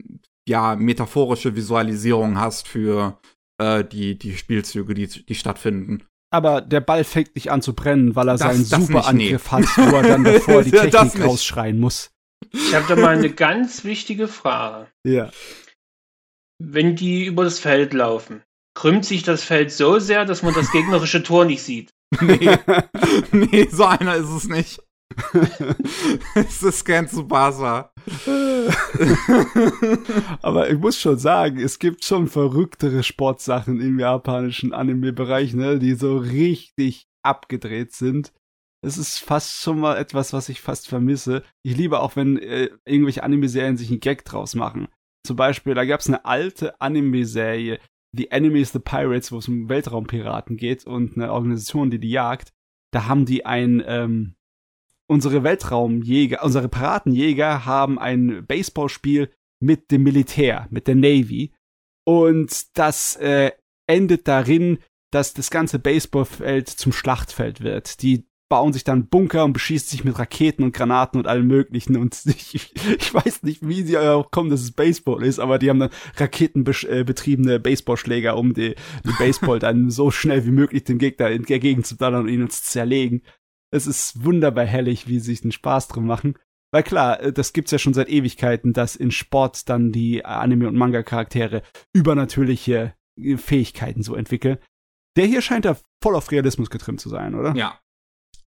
ja, metaphorische Visualisierung hast für äh, die, die Spielzüge, die, die stattfinden. Aber der Ball fängt nicht an zu brennen, weil er das, seinen Superangriff nee. hat, wo er dann davor die Technik rausschreien muss. Ich habe da mal eine ganz wichtige Frage. Ja wenn die über das Feld laufen, krümmt sich das Feld so sehr, dass man das gegnerische Tor nicht sieht. Nee, nee so einer ist es nicht. es ist kein Tsubasa. Aber ich muss schon sagen, es gibt schon verrücktere Sportsachen im japanischen Anime-Bereich, ne, die so richtig abgedreht sind. Es ist fast schon mal etwas, was ich fast vermisse. Ich liebe auch, wenn äh, irgendwelche Anime-Serien sich einen Gag draus machen. Zum Beispiel, da gab es eine alte Anime-Serie, The Enemies the Pirates, wo es um Weltraumpiraten geht und eine Organisation, die die jagt. Da haben die ein, ähm, unsere Weltraumjäger, unsere Piratenjäger haben ein Baseballspiel mit dem Militär, mit der Navy. Und das äh, endet darin, dass das ganze Baseballfeld zum Schlachtfeld wird. Die bauen sich dann Bunker und beschießen sich mit Raketen und Granaten und allem möglichen und ich, ich weiß nicht, wie sie auch kommen, dass es Baseball ist, aber die haben dann raketenbetriebene Baseballschläger, um die, die Baseball dann so schnell wie möglich dem Gegner entgegen zu donnern und ihn zu zerlegen. Es ist wunderbar herrlich, wie sie sich den Spaß drum machen. Weil klar, äh, das gibt's ja schon seit Ewigkeiten, dass in Sport dann die Anime- und Manga-Charaktere übernatürliche äh, Fähigkeiten so entwickeln. Der hier scheint da voll auf Realismus getrimmt zu sein, oder? Ja,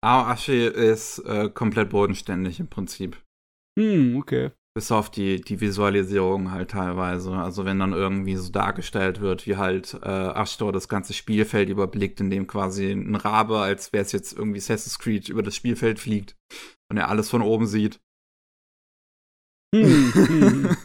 Aoashi ist äh, komplett bodenständig im Prinzip. Hm, okay. Bis auf die, die Visualisierung halt teilweise. Also wenn dann irgendwie so dargestellt wird, wie halt äh, Ashtor das ganze Spielfeld überblickt, in dem quasi ein Rabe, als wäre es jetzt irgendwie Assassin's Creed, über das Spielfeld fliegt und er alles von oben sieht. Hm, hm.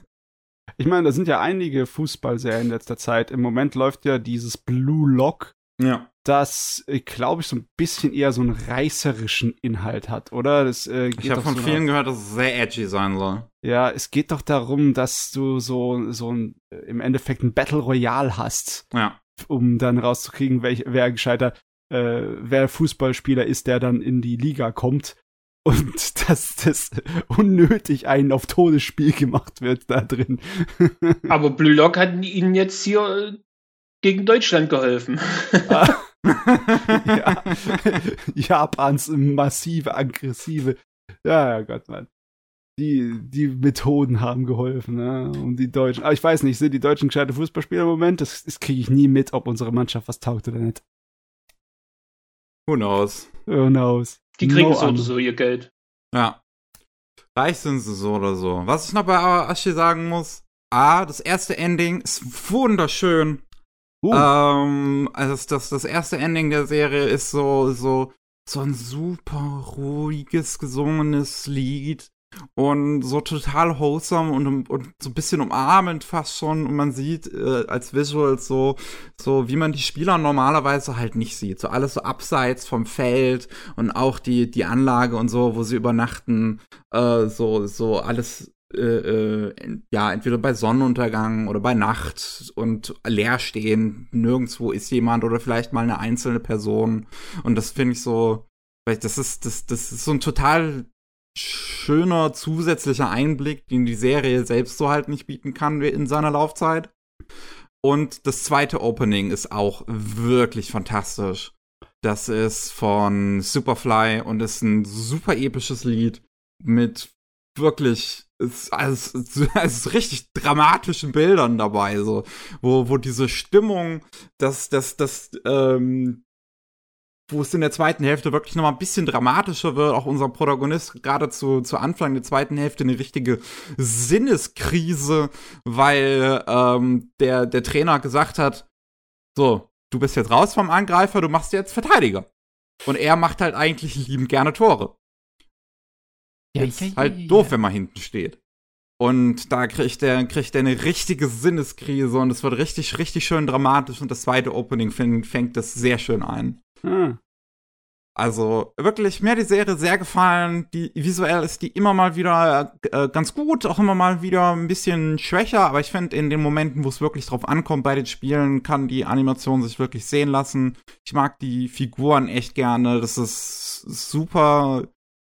Ich meine, da sind ja einige Fußballserien in letzter Zeit. Im Moment läuft ja dieses Blue Lock. Ja das, äh, glaube ich, so ein bisschen eher so einen reißerischen Inhalt hat, oder? Das, äh, ich habe von so vielen gehört, dass es sehr edgy sein soll. Ja, es geht doch darum, dass du so, so ein, äh, im Endeffekt ein Battle Royale hast. Ja. Um dann rauszukriegen, welch, wer gescheiter, äh, wer Fußballspieler ist, der dann in die Liga kommt. Und dass das unnötig einen auf Todesspiel gemacht wird da drin. Aber Blue Lock hat ihnen jetzt hier gegen Deutschland geholfen. ja. Japans massive, aggressive. Ja, ja Gott, Mann. Die, die Methoden haben geholfen, ne? Und die Deutschen. Aber ich weiß nicht, sind die Deutschen gescheite Fußballspieler im Moment? Das, das kriege ich nie mit, ob unsere Mannschaft was taugt oder nicht. Who knows? Who knows? Die kriegen no so oder so ihr Geld. Ja. Reich sind sie so oder so. Was ich noch bei Ashi sagen muss, A, das erste Ending ist wunderschön. Uh. Ähm, also das, das erste Ending der Serie ist so, so, so ein super ruhiges, gesungenes Lied und so total wholesome und, und so ein bisschen umarmend fast schon und man sieht äh, als Visuals so so wie man die Spieler normalerweise halt nicht sieht so alles so abseits vom Feld und auch die die Anlage und so wo sie übernachten äh, so so alles äh, äh, ja, entweder bei Sonnenuntergang oder bei Nacht und leer stehen, nirgendwo ist jemand oder vielleicht mal eine einzelne Person. Und das finde ich so, weil das ist, das, das ist so ein total schöner zusätzlicher Einblick, den die Serie selbst so halt nicht bieten kann in seiner Laufzeit. Und das zweite Opening ist auch wirklich fantastisch. Das ist von Superfly und ist ein super episches Lied mit wirklich es, also, es ist richtig dramatischen Bildern dabei, so, wo, wo diese Stimmung, dass, dass, dass, ähm, wo es in der zweiten Hälfte wirklich noch mal ein bisschen dramatischer wird, auch unser Protagonist gerade zu, zu Anfang der zweiten Hälfte eine richtige Sinneskrise, weil ähm, der, der Trainer gesagt hat, so, du bist jetzt raus vom Angreifer, du machst jetzt Verteidiger. Und er macht halt eigentlich liebend gerne Tore. Ja, ist ja, ja, halt doof, wenn man hinten steht. Und da kriegt er, kriegt er eine richtige Sinneskrise und es wird richtig, richtig schön dramatisch und das zweite Opening fängt, fängt das sehr schön ein. Hm. Also wirklich, mir hat die Serie sehr gefallen. Die visuell ist die immer mal wieder äh, ganz gut, auch immer mal wieder ein bisschen schwächer, aber ich finde, in den Momenten, wo es wirklich drauf ankommt bei den Spielen, kann die Animation sich wirklich sehen lassen. Ich mag die Figuren echt gerne. Das ist super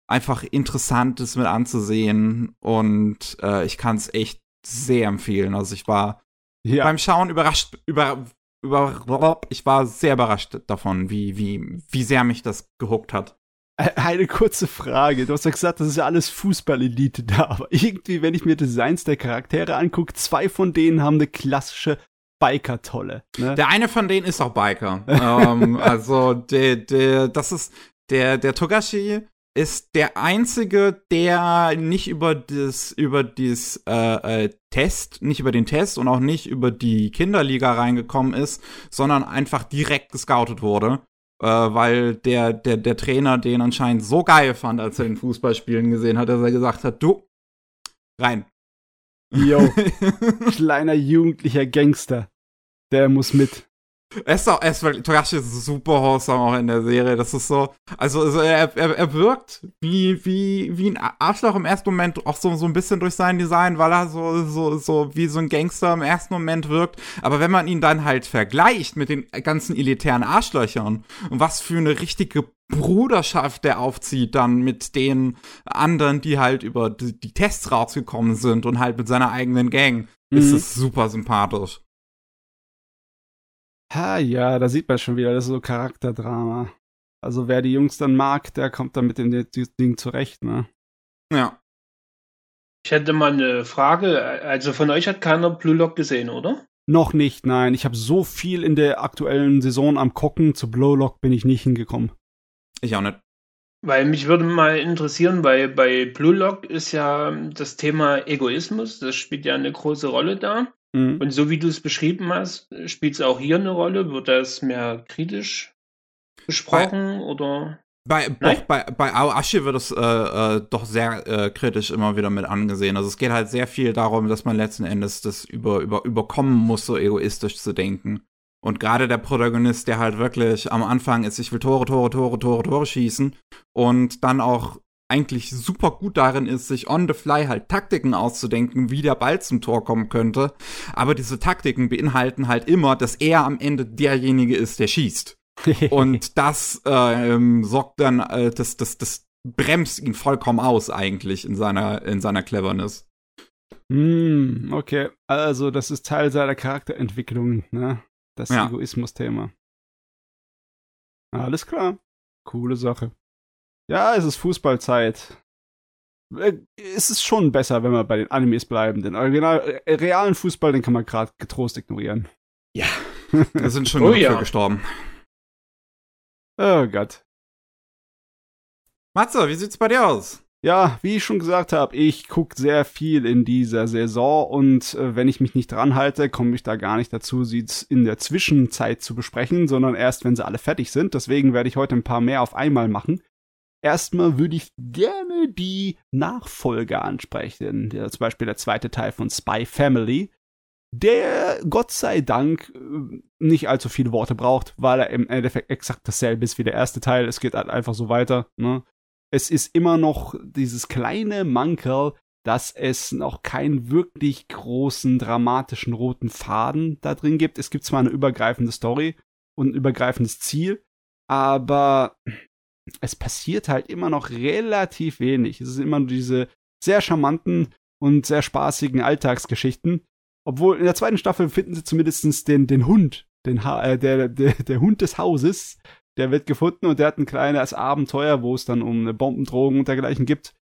einfach interessant ist mit anzusehen und äh, ich kann es echt sehr empfehlen. Also ich war ja. beim Schauen überrascht über über ich war sehr überrascht davon, wie wie wie sehr mich das gehuckt hat. Eine kurze Frage. Du hast ja gesagt, das ist ja alles Fußballelite da, aber irgendwie, wenn ich mir Designs der Charaktere angucke, zwei von denen haben eine klassische Biker-Tolle. Ne? Der eine von denen ist auch Biker. ähm, also der, der, das ist der, der Togashi ist der einzige, der nicht über das über das äh, äh, Test, nicht über den Test und auch nicht über die Kinderliga reingekommen ist, sondern einfach direkt gescoutet wurde, äh, weil der der der Trainer den anscheinend so geil fand, als er den Fußballspielen gesehen hat, dass er gesagt hat, du rein. Yo, kleiner jugendlicher Gangster, der muss mit. Er ist auch, er ist wirklich, Togashi ist super wholesome auch in der Serie. Das ist so, also, also er, er, er wirkt wie, wie, wie ein Arschloch im ersten Moment, auch so, so ein bisschen durch sein Design, weil er so, so, so wie so ein Gangster im ersten Moment wirkt. Aber wenn man ihn dann halt vergleicht mit den ganzen elitären Arschlöchern und was für eine richtige Bruderschaft der aufzieht dann mit den anderen, die halt über die, die Tests rausgekommen sind und halt mit seiner eigenen Gang, mhm. ist es super sympathisch. Ha, ja, da sieht man schon wieder, das ist so Charakterdrama. Also wer die Jungs dann mag, der kommt dann mit dem Ding zurecht, ne? Ja. Ich hätte mal eine Frage. Also von euch hat keiner Blue Lock gesehen, oder? Noch nicht, nein. Ich habe so viel in der aktuellen Saison am Gucken. Zu Blow Lock bin ich nicht hingekommen. Ich auch nicht. Weil mich würde mal interessieren, weil bei Blue Lock ist ja das Thema Egoismus, das spielt ja eine große Rolle da. Mhm. Und so wie du es beschrieben hast, spielt es auch hier eine Rolle? Wird das mehr kritisch besprochen bei, oder? Bei, bei, bei Aoashi wird es äh, äh, doch sehr äh, kritisch immer wieder mit angesehen. Also es geht halt sehr viel darum, dass man letzten Endes das über, über, überkommen muss, so egoistisch zu denken. Und gerade der Protagonist, der halt wirklich am Anfang ist, ich will Tore, Tore, Tore, Tore, Tore schießen und dann auch eigentlich super gut darin ist, sich on the fly halt Taktiken auszudenken, wie der Ball zum Tor kommen könnte. Aber diese Taktiken beinhalten halt immer, dass er am Ende derjenige ist, der schießt. Und das äh, sorgt dann, äh, das, das, das bremst ihn vollkommen aus eigentlich in seiner, in seiner Cleverness. Mm, okay, also das ist Teil seiner Charakterentwicklung, ne? Das ja. Egoismus-Thema. Alles klar. Coole Sache. Ja, es ist Fußballzeit. Äh, es ist schon besser, wenn wir bei den Animes bleiben. Den original, äh, realen Fußball, den kann man gerade getrost ignorieren. Ja, da sind schon oh, ja. gestorben. Oh Gott. Matze, wie sieht's bei dir aus? Ja, wie ich schon gesagt habe, ich gucke sehr viel in dieser Saison und äh, wenn ich mich nicht dran halte, komme ich da gar nicht dazu, sie in der Zwischenzeit zu besprechen, sondern erst, wenn sie alle fertig sind. Deswegen werde ich heute ein paar mehr auf einmal machen. Erstmal würde ich gerne die Nachfolger ansprechen. Ja, zum Beispiel der zweite Teil von Spy Family, der Gott sei Dank äh, nicht allzu viele Worte braucht, weil er im Endeffekt exakt dasselbe ist wie der erste Teil. Es geht halt einfach so weiter. Ne? es ist immer noch dieses kleine Mankerl, dass es noch keinen wirklich großen dramatischen roten Faden da drin gibt. Es gibt zwar eine übergreifende Story und ein übergreifendes Ziel, aber es passiert halt immer noch relativ wenig. Es sind immer nur diese sehr charmanten und sehr spaßigen Alltagsgeschichten. Obwohl in der zweiten Staffel finden sie zumindest den, den Hund, den ha äh, der, der, der Hund des Hauses, der wird gefunden und der hat ein kleines Abenteuer, wo es dann um eine Bombendrohung und dergleichen gibt.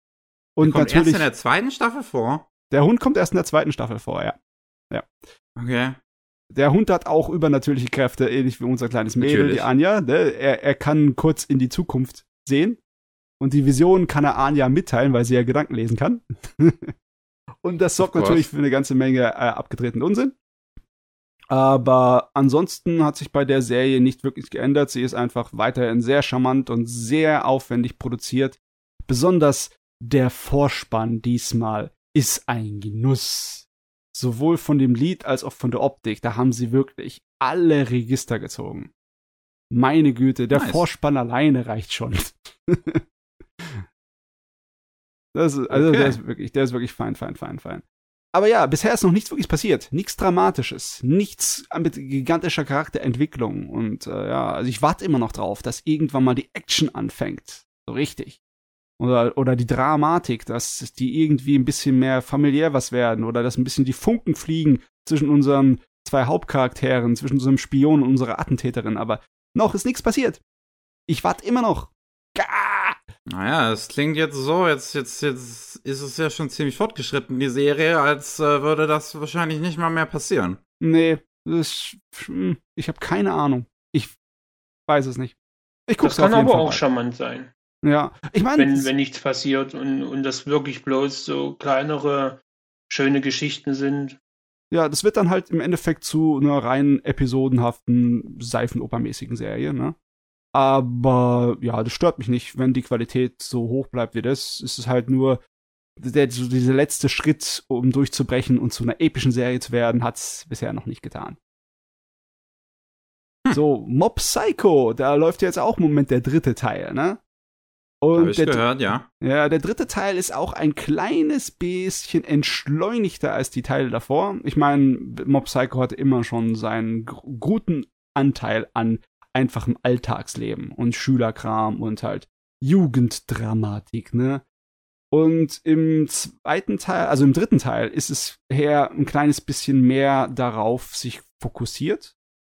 Und der kommt natürlich. Erst in der zweiten Staffel vor? Der Hund kommt erst in der zweiten Staffel vor, ja. Ja. Okay. Der Hund hat auch übernatürliche Kräfte, ähnlich wie unser kleines Mädel, Natürlich. die Anja. Ne? Er, er kann kurz in die Zukunft sehen. Und die Vision kann er Anja mitteilen, weil sie ja Gedanken lesen kann. und das sorgt natürlich für eine ganze Menge äh, abgedrehten Unsinn. Aber ansonsten hat sich bei der Serie nicht wirklich geändert. Sie ist einfach weiterhin sehr charmant und sehr aufwendig produziert. Besonders der Vorspann diesmal ist ein Genuss. Sowohl von dem Lied als auch von der Optik. Da haben sie wirklich alle Register gezogen. Meine Güte, der nice. Vorspann alleine reicht schon. das ist, also okay. der ist wirklich, der ist wirklich fein, fein, fein, fein. Aber ja, bisher ist noch nichts wirklich passiert. Nichts Dramatisches. Nichts mit gigantischer Charakterentwicklung. Und äh, ja, also ich warte immer noch drauf, dass irgendwann mal die Action anfängt. So richtig. Oder, oder die Dramatik, dass die irgendwie ein bisschen mehr familiär was werden. Oder dass ein bisschen die Funken fliegen zwischen unseren zwei Hauptcharakteren, zwischen unserem Spion und unserer Attentäterin. Aber noch ist nichts passiert. Ich warte immer noch. Gah! Naja, es klingt jetzt so, jetzt, jetzt, jetzt ist es ja schon ziemlich fortgeschritten, die Serie, als äh, würde das wahrscheinlich nicht mal mehr passieren. Nee, das, hm, ich habe keine Ahnung. Ich weiß es nicht. Ich guck's das kann aber Fall auch charmant sein. Ja, ich meine. Wenn, wenn nichts passiert und, und das wirklich bloß so kleinere, schöne Geschichten sind. Ja, das wird dann halt im Endeffekt zu einer rein episodenhaften, seifenopermäßigen Serie, ne? Aber ja, das stört mich nicht, wenn die Qualität so hoch bleibt wie das. Es ist halt nur der, so dieser letzte Schritt, um durchzubrechen und zu einer epischen Serie zu werden, hat's bisher noch nicht getan. Hm. So, Mob Psycho, da läuft jetzt auch im Moment der dritte Teil, ne? Und Hab ich der, gehört, ja. Ja, der dritte Teil ist auch ein kleines bisschen entschleunigter als die Teile davor. Ich meine, Mob Psycho hatte immer schon seinen guten Anteil an einfachem Alltagsleben und Schülerkram und halt Jugenddramatik, ne? Und im zweiten Teil, also im dritten Teil, ist es her ein kleines bisschen mehr darauf sich fokussiert.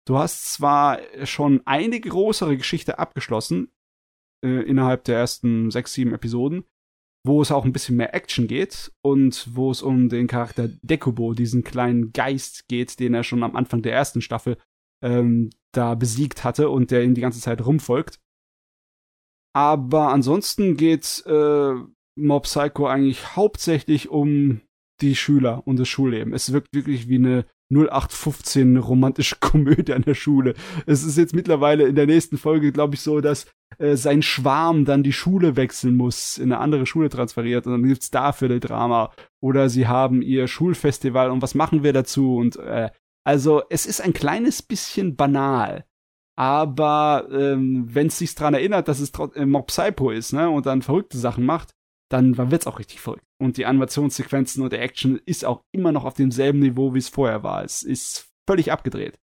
Du hast zwar schon eine größere Geschichte abgeschlossen, äh, innerhalb der ersten sechs, sieben Episoden, wo es auch ein bisschen mehr Action geht und wo es um den Charakter Dekubo, diesen kleinen Geist geht, den er schon am Anfang der ersten Staffel ähm, da besiegt hatte und der ihm die ganze Zeit rumfolgt. Aber ansonsten geht äh, Mob Psycho eigentlich hauptsächlich um die Schüler und das Schulleben. Es wirkt wirklich wie eine 0815 romantische Komödie an der Schule. Es ist jetzt mittlerweile in der nächsten Folge, glaube ich, so, dass äh, sein Schwarm dann die Schule wechseln muss, in eine andere Schule transferiert und dann gibt's dafür ein Drama. Oder sie haben ihr Schulfestival und was machen wir dazu? Und äh, also es ist ein kleines bisschen banal. Aber ähm, wenn es sich daran erinnert, dass es äh, Mob Psycho ist, ne, und dann verrückte Sachen macht, dann wird es auch richtig verrückt. Und die Animationssequenzen und der Action ist auch immer noch auf demselben Niveau, wie es vorher war. Es ist völlig abgedreht.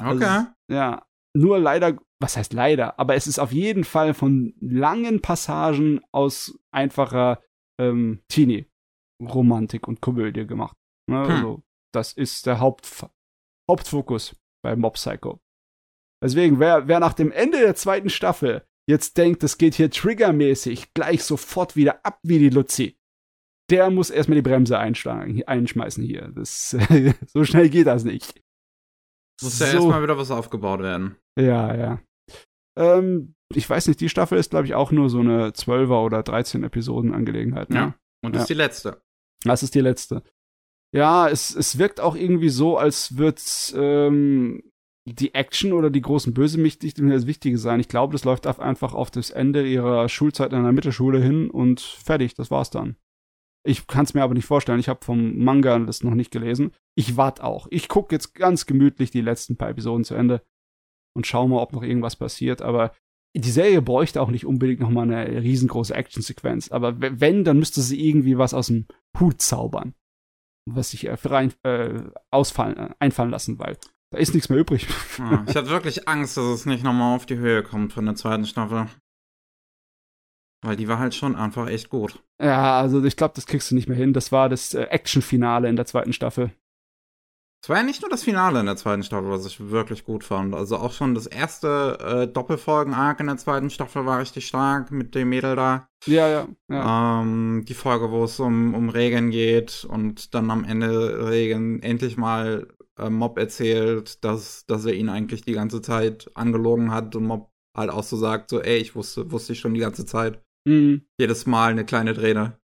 Okay. Also, ja. Nur leider, was heißt leider, aber es ist auf jeden Fall von langen Passagen aus einfacher ähm, Teenie-Romantik und Komödie gemacht. Ne? Hm. Also, das ist der Haupt Hauptfokus bei Mob Psycho. Deswegen, wer, wer nach dem Ende der zweiten Staffel jetzt denkt, es geht hier triggermäßig gleich sofort wieder ab wie die Luzi, der muss erstmal die Bremse einschmeißen hier. Das, so schnell geht das nicht. Muss ja so. erstmal wieder was aufgebaut werden. Ja, ja. Ähm, ich weiß nicht, die Staffel ist, glaube ich, auch nur so eine 12er oder 13 Episoden Angelegenheit. Ne? Ja. Und das Ja. ist die letzte. Das ist die letzte. Ja, es, es wirkt auch irgendwie so, als würde ähm, die Action oder die großen Bösemächte nicht mehr das Wichtige sein. Ich glaube, das läuft einfach auf das Ende ihrer Schulzeit in der Mittelschule hin und fertig, das war's dann. Ich kann es mir aber nicht vorstellen. Ich habe vom Manga das noch nicht gelesen. Ich warte auch. Ich gucke jetzt ganz gemütlich die letzten paar Episoden zu Ende und schau mal, ob noch irgendwas passiert. Aber die Serie bräuchte auch nicht unbedingt noch mal eine riesengroße Actionsequenz. Aber wenn, dann müsste sie irgendwie was aus dem Hut zaubern, was sich äh, rein, äh, ausfallen, äh, einfallen lassen, weil da ist nichts mehr übrig. Ja, ich hatte wirklich Angst, dass es nicht nochmal auf die Höhe kommt von der zweiten Staffel. Weil die war halt schon einfach echt gut. ja, also ich glaube, das kriegst du nicht mehr hin. Das war das äh, Actionfinale in der zweiten Staffel. Es war ja nicht nur das Finale in der zweiten Staffel, was ich wirklich gut fand. Also auch schon das erste äh, Doppelfolgen-Arc in der zweiten Staffel war richtig stark mit dem Mädel da. Ja, ja, ja. Ähm, die Folge, wo es um, um Regen geht und dann am Ende Regen endlich mal äh, Mob erzählt, dass, dass er ihn eigentlich die ganze Zeit angelogen hat und Mob halt auch so sagt, so, ey, ich wusste, wusste ich schon die ganze Zeit. Mhm. Jedes Mal eine kleine Träne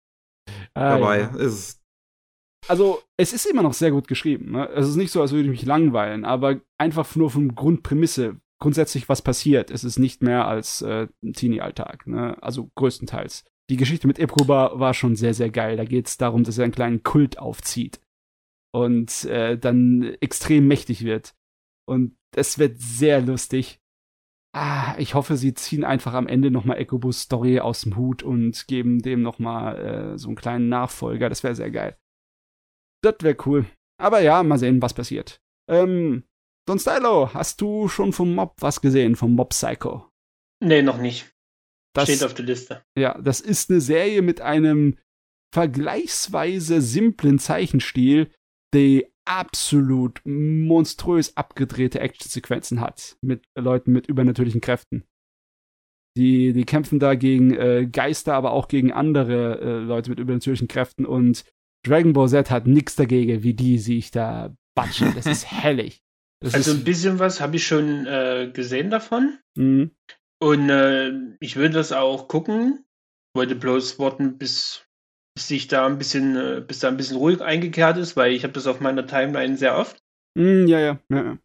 Ah, dabei. ja. Ist Also, es ist immer noch sehr gut geschrieben. Ne? Es ist nicht so, als würde ich mich langweilen, aber einfach nur vom Grundprämisse. Grundsätzlich, was passiert, es ist nicht mehr als äh, ein Teenie-Alltag. Ne? Also größtenteils. Die Geschichte mit Ipruba war schon sehr, sehr geil. Da geht es darum, dass er einen kleinen Kult aufzieht und äh, dann extrem mächtig wird. Und es wird sehr lustig. Ah, ich hoffe, sie ziehen einfach am Ende nochmal Ecobus Story aus dem Hut und geben dem nochmal äh, so einen kleinen Nachfolger. Das wäre sehr geil. Das wäre cool. Aber ja, mal sehen, was passiert. Ähm, Don Stylo, hast du schon vom Mob was gesehen, vom Mob Psycho? Nee, noch nicht. Das, Steht auf der Liste. ja, das ist eine Serie mit einem vergleichsweise simplen Zeichenstil, die absolut monströs abgedrehte Actionsequenzen hat. Mit Leuten mit übernatürlichen Kräften. Die, die kämpfen da gegen äh, Geister, aber auch gegen andere äh, Leute mit übernatürlichen Kräften und Dragon Ball Z hat nichts dagegen, wie die sich da batschen. Das ist hellig. Das Also ein ist, bisschen was habe ich schon äh, gesehen davon. mh, Und äh, ich würde das auch gucken. Wollte bloß warten, bis, bis sich da ein bisschen, äh, bis da ein bisschen ruhig eingekehrt ist, weil ich habe das auf meiner Timeline sehr oft. mh, ja, ja, ja, ja.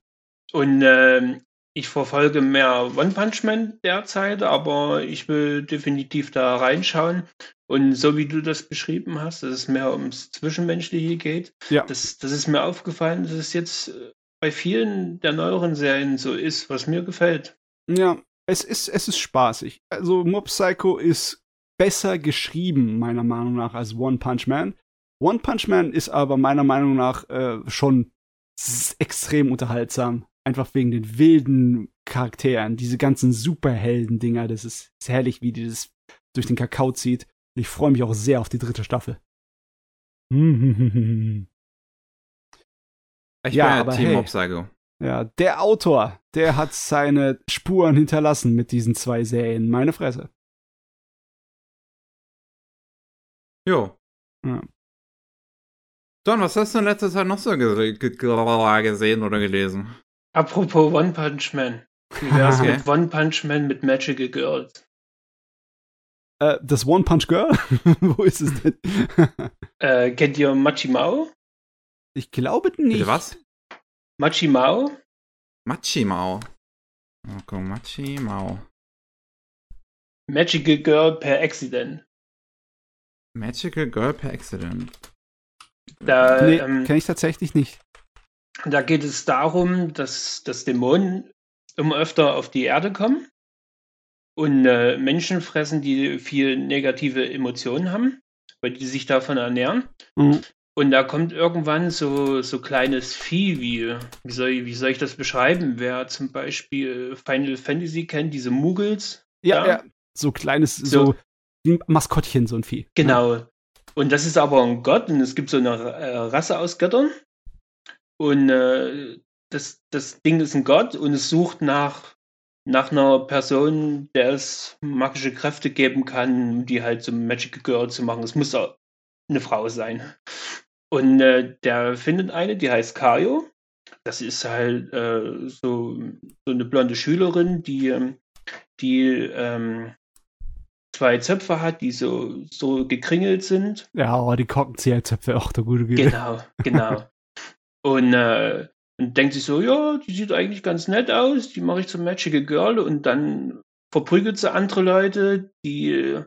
Und ähm, ich verfolge mehr One Punch Man derzeit, aber ich will definitiv da reinschauen. Und so wie du das beschrieben hast, dass es mehr ums Zwischenmenschliche geht, Ja. das, das ist mir aufgefallen, dass es jetzt äh, bei vielen der neueren Serien so ist, was mir gefällt. Ja, es ist, es ist spaßig. Also Mob Psycho ist besser geschrieben, meiner Meinung nach, als One Punch Man. One Punch Man ist aber meiner Meinung nach äh, schon extrem unterhaltsam. Einfach wegen den wilden Charakteren, diese ganzen Superhelden-Dinger. Das ist, ist herrlich, wie die das durch den Kakao zieht. Und ich freue mich auch sehr auf die dritte Staffel. ich Ja, bin ja aber Team hey. Psycho. Ja, der Autor, der hat seine Spuren hinterlassen mit diesen zwei Serien. Meine Fresse. Jo. Ja. Don, was hast du in letzter Zeit noch so gese ge ge gesehen oder gelesen? Apropos One Punch Man. Wie wär's Okay. mit One Punch Man mit Magical Girls? Äh, das One Punch Girl? Wo ist es denn? Äh, kennt ihr Machimao? ich glaube nicht. Bitte was? Machimao? Machimao. Guck, Machimao. Magical Girl per Accident. Magical Girl per Accident. Da, Nee, ähm, kenne ich tatsächlich nicht. da geht es darum, dass, dass Dämonen immer öfter auf die Erde kommen und äh, Menschen fressen, die viel negative Emotionen haben, weil die sich davon ernähren. Mhm. Und da kommt irgendwann so, so kleines Vieh, wie, wie, soll, ich- wie soll ich das beschreiben? Wer zum Beispiel Final Fantasy kennt, diese Muggles. Ja, Ja. ja. So kleines, so, So. Ein Maskottchen, so ein Vieh. Genau. Und das ist aber ein Gott und es gibt so eine äh, Rasse aus Göttern. Und äh, das, das Ding ist ein Gott und es sucht nach, nach einer Person, der es magische Kräfte geben kann, die halt zum Magic Girl zu machen. Es muss auch eine Frau sein. Und äh, der findet eine, die heißt Kayo. Das ist halt äh, so, so eine blonde Schülerin, die, ähm, die ähm, zwei Zöpfe hat, die so, so gekringelt sind. Ja, aber die Korkenzieherzöpfe auch der gute Güte. Genau, genau. und, äh, und denkt sich so, ja, die sieht eigentlich ganz nett aus, die mache ich zum Magical Girl und dann verprügelt sie andere Leute, die,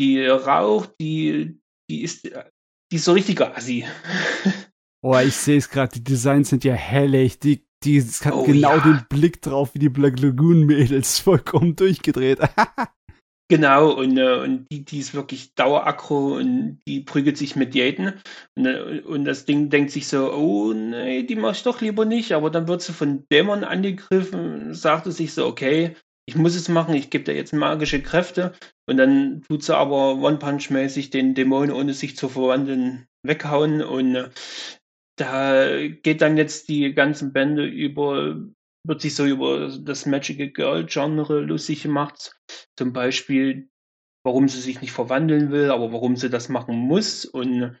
die raucht, die, die ist, die ist so richtiger Assi. Boah, ich sehe es gerade, die Designs sind ja hellig, die, die hat Oh, genau ja. den Blick drauf wie die Black Lagoon Mädels, vollkommen durchgedreht. Genau, und, äh, und die, die ist wirklich Daueraggro und die prügelt sich mit jeden. Und, äh, und das Ding denkt sich so, oh nee, die mach ich doch lieber nicht. Aber dann wird sie von Dämon angegriffen, sagt sie sich so, okay, ich muss es machen, ich gebe dir jetzt magische Kräfte. Und dann tut sie aber One-Punch-mäßig den Dämon, ohne sich zu verwandeln, weghauen. Und äh, da geht dann jetzt die ganzen Bände über, wird sich so über das Magical Girl Genre lustig gemacht. Zum Beispiel, warum sie sich nicht verwandeln will, aber warum sie das machen muss und,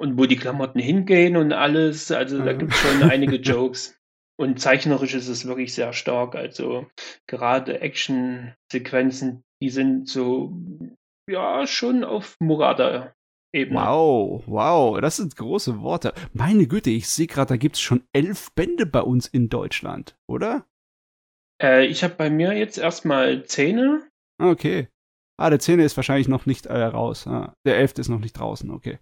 und wo die Klamotten hingehen und alles. Also da Mhm. gibt es schon einige Jokes. Und zeichnerisch ist es wirklich sehr stark. Also gerade Action-Sequenzen, die sind so, ja, schon auf Murata-Ebene. Wow, wow, das sind große Worte. Meine Güte, ich sehe gerade, da gibt's schon elf Bände bei uns in Deutschland, oder? Äh, ich habe bei mir jetzt erstmal Zähne. Ah, Okay. Ah, der Zehnte ist wahrscheinlich noch nicht äh, raus. Ah, der elfte ist noch nicht draußen, okay.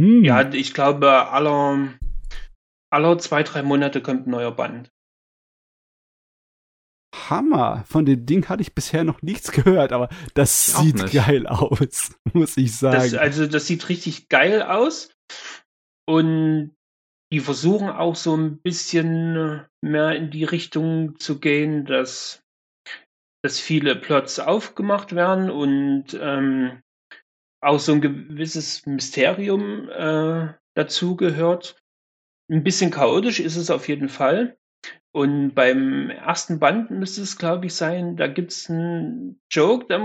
Hm. Ja, ich glaube, aller, aller zwei, drei Monate kommt ein neuer Band. Hammer. Von dem Ding hatte ich bisher noch nichts gehört, aber das Ich sieht geil aus, muss ich sagen. Das, also das sieht richtig geil aus. Und die versuchen auch so ein bisschen mehr in die Richtung zu gehen, dass, dass viele Plots aufgemacht werden und ähm, auch so ein gewisses Mysterium äh, dazu gehört. Ein bisschen chaotisch ist es auf jeden Fall. Und beim ersten Band müsste es, glaube ich, sein, da gibt es einen Joke, da,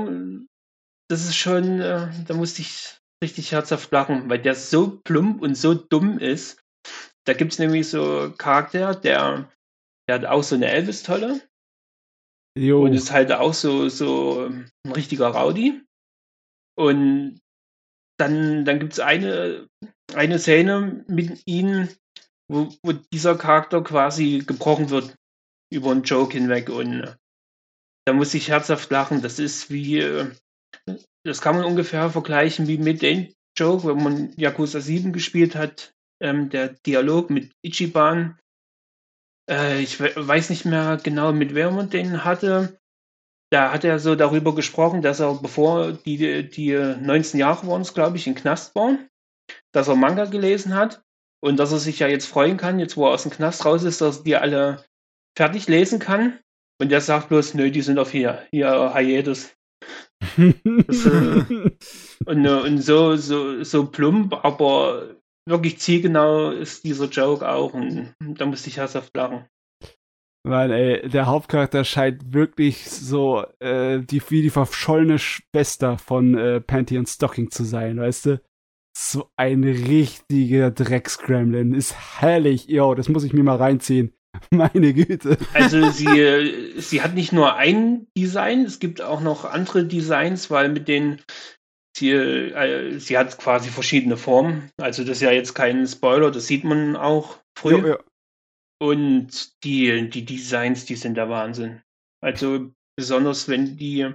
das ist schon, äh, da musste ich richtig herzhaft lachen, weil der so plump und so dumm ist. Da gibt es nämlich so einen Charakter, der, der hat auch so eine Elvis-Tolle und ist halt auch so, so ein richtiger Rowdy. Und dann, dann gibt es eine, eine Szene mit ihm, wo, wo dieser Charakter quasi gebrochen wird über einen Joke hinweg. Und äh, da muss ich herzhaft lachen. Das ist wie, äh, das kann man ungefähr vergleichen wie mit dem Joke, wenn man Yakuza 7 gespielt hat. Ähm, der Dialog mit Ichiban. Äh, ich we weiß nicht mehr genau, mit wem man den hatte. Da hat er so darüber gesprochen, dass er, bevor die, die 19 Jahre waren glaube ich, in Knast war, dass er Manga gelesen hat und dass er sich ja jetzt freuen kann, jetzt wo er aus dem Knast raus ist, dass er die alle fertig lesen kann. Und der sagt bloß, nö, die sind auf hier, hier Hiatus. Das, äh, Und, äh, und so, so, so plump, aber wirklich zielgenau ist dieser Joke auch. Und da musste ich herzhaft lachen. Weil, ey, der Hauptcharakter scheint wirklich so äh, die, wie die verschollene Schwester von äh, Panty und Stocking zu sein, weißt du? So ein richtiger Drecksgremlin. Ist herrlich. Jo, das muss ich mir mal reinziehen. Meine Güte. Also sie, sie hat nicht nur ein Design, es gibt auch noch andere Designs, weil mit denen sie, äh, sie hat quasi verschiedene Formen. Also das ist ja jetzt kein Spoiler, das sieht man auch früh. Jo, jo. Und die, die Designs, die sind der Wahnsinn. Also besonders wenn die,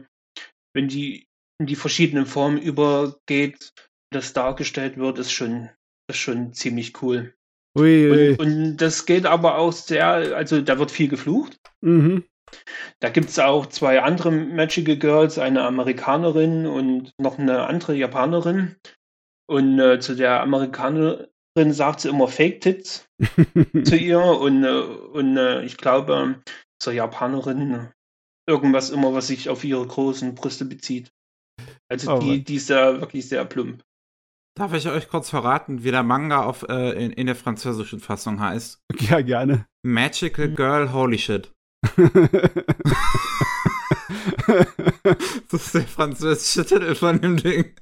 wenn die in die verschiedenen Formen übergeht, das dargestellt wird, ist schon, ist schon ziemlich cool. Ui, ui. Und, und das geht aber auch sehr, also da wird viel geflucht. Mhm. Da gibt es auch zwei andere Magical Girls, eine Amerikanerin und noch eine andere Japanerin. Und äh, zu der Amerikanerin sagt sie immer Fake Tits zu ihr und, äh, und äh, ich glaube zur Japanerin irgendwas immer, was sich auf ihre großen Brüste bezieht. Also Oh die, die ist ja wirklich sehr plump. Darf ich euch kurz verraten, wie der Manga auf, äh, in, in der französischen Fassung heißt? Ja, gerne. Magical Girl Holy Shit. Das ist der französische Titel von dem Ding.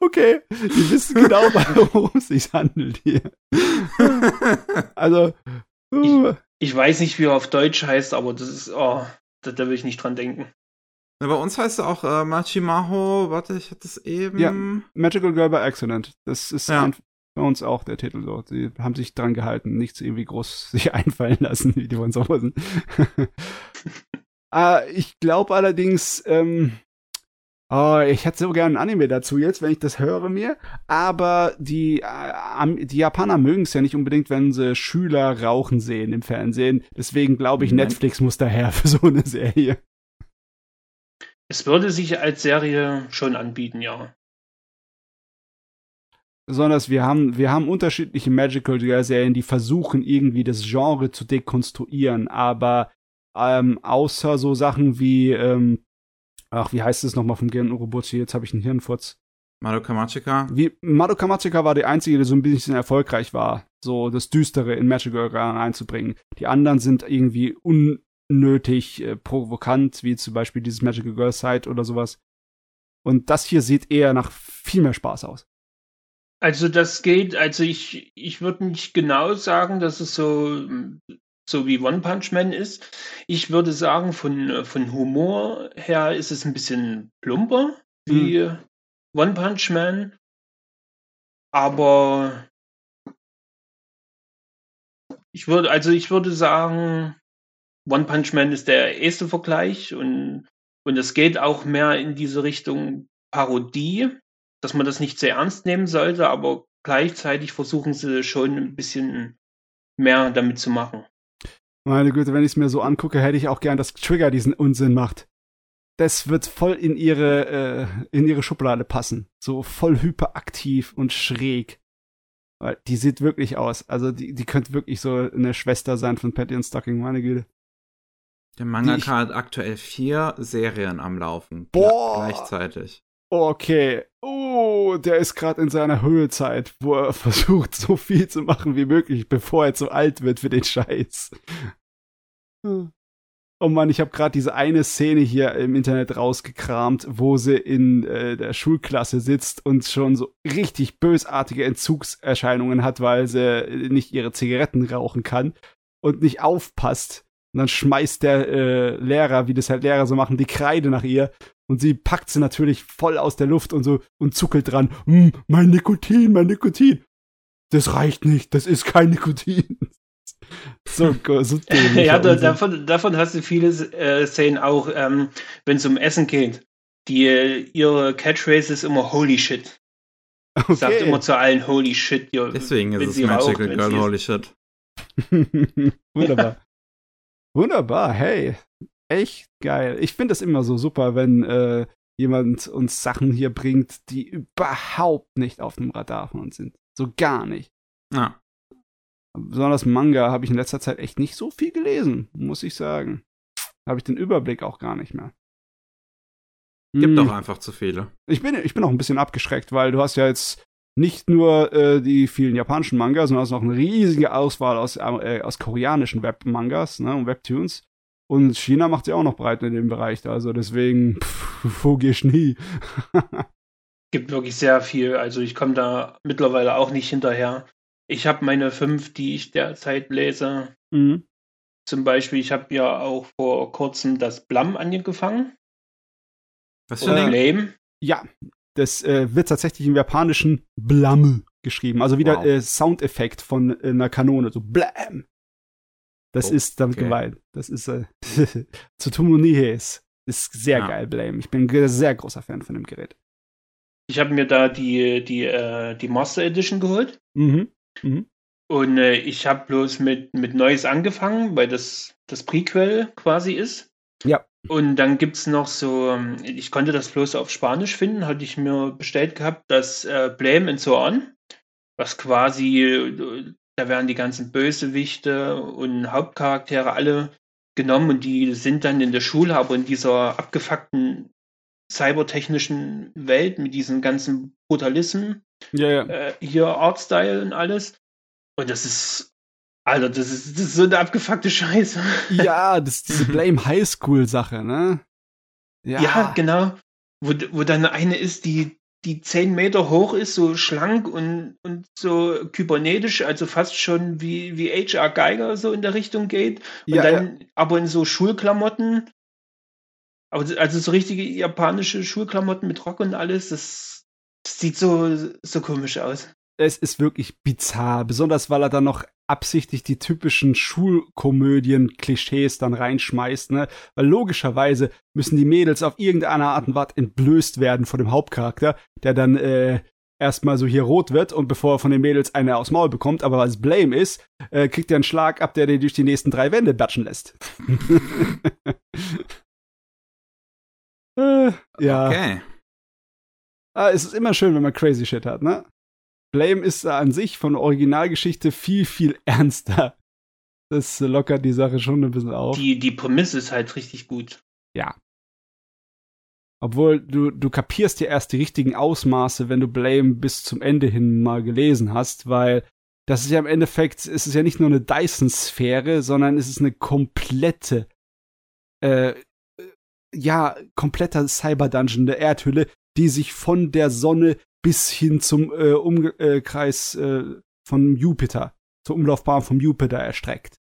okay, die wissen genau, worum es sich handelt hier. Also, uh, Ich weiß nicht, wie er auf Deutsch heißt, aber das ist, oh, da, da will ich nicht dran denken. Ja, bei uns heißt er auch äh, Machimaho, warte, ich hatte es eben. Ja, Magical Girl by Accident. Das ist ja. bei uns auch der Titel so. Sie haben sich dran gehalten, nichts irgendwie groß sich einfallen lassen, wie die von Soßen. äh, ich glaube allerdings, ähm, Oh, ich hätte so gerne ein Anime dazu jetzt, wenn ich das höre mir. Aber die, äh, die Japaner mögen es ja nicht unbedingt, wenn sie Schüler rauchen sehen im Fernsehen. Deswegen glaube ich, Netflix muss daher für so eine Serie. Es würde sich als Serie schon anbieten, ja. Besonders wir haben, wir haben unterschiedliche Magical-Serien, die versuchen irgendwie das Genre zu dekonstruieren, aber ähm, außer so Sachen wie ähm, ach, wie heißt es nochmal vom Gen Urobuchi? Jetzt habe ich einen Hirnfurz. Madoka Magica? Wie, Madoka Magica war die einzige, die so ein bisschen erfolgreich war, so das Düstere in Magical Girl einzubringen. Die anderen sind irgendwie unnötig äh, provokant, wie zum Beispiel dieses Magical Girl Side oder sowas. Und das hier sieht eher nach viel mehr Spaß aus. Also das geht, also ich, ich würde nicht genau sagen, dass es so so wie One Punch Man ist. Ich würde sagen, von, von Humor her ist es ein bisschen plumper wie mhm. One Punch Man. Aber ich würde, also ich würde sagen, One Punch Man ist der erste Vergleich und, und es geht auch mehr in diese Richtung Parodie, dass man das nicht sehr ernst nehmen sollte, aber gleichzeitig versuchen sie schon ein bisschen mehr damit zu machen. Meine Güte, wenn ich es mir so angucke, hätte ich auch gern, dass Trigger diesen Unsinn macht. Das wird voll in ihre, äh, in ihre Schublade passen. So voll hyperaktiv und schräg. Weil die sieht wirklich aus. Also die, die könnte wirklich so eine Schwester sein von Patty und Stocking, meine Güte. Der Mangaka hat aktuell vier Serien am Laufen. Boah! Gleichzeitig. Okay. Oh, der ist gerade in seiner Höhezeit, wo er versucht, so viel zu machen wie möglich, bevor er zu alt wird für den Scheiß. Oh Mann, ich habe gerade diese eine Szene hier im Internet rausgekramt, wo sie in äh, der Schulklasse sitzt und schon so richtig bösartige Entzugserscheinungen hat, weil sie nicht ihre Zigaretten rauchen kann und nicht aufpasst. Und dann schmeißt der äh, Lehrer, wie das halt Lehrer so machen, die Kreide nach ihr und sie packt sie natürlich voll aus der Luft und so und zuckelt dran. Hm, mein Nikotin, mein Nikotin. Das reicht nicht, das ist kein Nikotin. so, so dämlich. ja, da, davon, davon hast du viele äh, Szenen auch, ähm, wenn es um Essen geht. Die, ihre Catchphrase ist immer Holy Shit. Okay. Sagt immer zu allen Holy Shit. Ja, Deswegen ist es Magical Girl Holy Shit. Wunderbar. Wunderbar, hey echt geil. Ich finde es immer so super, wenn äh, jemand uns Sachen hier bringt, die überhaupt nicht auf dem Radar von uns sind. So gar nicht. Ja. Besonders Manga habe ich in letzter Zeit echt nicht so viel gelesen, muss ich sagen. Habe ich den Überblick auch gar nicht mehr. Gibt hm. doch einfach zu viele. Ich bin, ich bin auch ein bisschen abgeschreckt, weil du hast ja jetzt nicht nur äh, die vielen japanischen Mangas, sondern hast noch eine riesige Auswahl aus, äh, aus koreanischen Webmangas ne, und Webtoons. Und China macht sich auch noch breit in dem Bereich. Also deswegen, pff, wo gehst nie? gibt wirklich sehr viel. Also ich komme da mittlerweile auch nicht hinterher. Ich habe meine fünf, die ich derzeit lese. Mhm. Zum Beispiel, ich habe ja auch vor kurzem das Blam angefangen. Was für ein Blame? Ja, das äh, wird tatsächlich im Japanischen Blam geschrieben. Also wieder wow. äh, Soundeffekt von äh, einer Kanone, so Blam. Das oh, ist damit okay. gemeint. Das ist äh, Tsutomu-Nihes. Ist sehr ja. geil, Blame. Ich bin ein sehr großer Fan von dem Gerät. Ich habe mir da die, die, äh, die Master Edition geholt. Mhm. Mhm. Und äh, ich habe bloß mit, mit Neues angefangen, weil das das Prequel quasi ist. Ja. Und dann gibt es noch so, ähm, ich konnte das bloß auf Spanisch finden, hatte ich mir bestellt gehabt, das äh, Blame and so on, was quasi äh, da werden die ganzen Bösewichte und Hauptcharaktere alle genommen und die sind dann in der Schule, aber in dieser abgefuckten cybertechnischen Welt mit diesen ganzen Brutalismen. Ja, ja. Äh, hier Artstyle und alles. Und das ist, Alter, das ist, das ist so eine abgefuckte Scheiße. Ja, das ist diese Blame Highschool Sache, ne? Ja, ja genau. Wo, wo dann eine ist, die, die zehn Meter hoch ist, so schlank und, und so kybernetisch, also fast schon wie, wie H.R. Geiger so in der Richtung geht. Und Ja, dann aber in so Schulklamotten. Aber also so richtige japanische Schulklamotten mit Rock und alles, das, das sieht so, so komisch aus. Es ist wirklich bizarr, besonders weil er dann noch absichtlich die typischen Schulkomödien-Klischees dann reinschmeißt, ne? Weil logischerweise müssen die Mädels auf irgendeine Art und Weise entblößt werden von dem Hauptcharakter, der dann äh, erstmal so hier rot wird und bevor er von den Mädels eine aufs Maul bekommt, aber was Blame ist, äh, kriegt er einen Schlag ab, der den durch die nächsten drei Wände batschen lässt. äh, ja. Okay. Ah, es ist immer schön, wenn man crazy shit hat, ne? Blame ist an sich von der Originalgeschichte viel, viel ernster. Das lockert die Sache schon ein bisschen auf. Die, die Prämisse ist halt richtig gut. Ja. Obwohl du, du kapierst ja erst die richtigen Ausmaße, wenn du Blame bis zum Ende hin mal gelesen hast, weil das ist ja im Endeffekt, es ist ja nicht nur eine Dyson-Sphäre, sondern es ist eine komplette, äh, ja, kompletter Cyber-Dungeon der Erdhülle, die sich von der Sonne bis hin zum äh, Umkreis äh, von Jupiter, zur Umlaufbahn vom Jupiter erstreckt.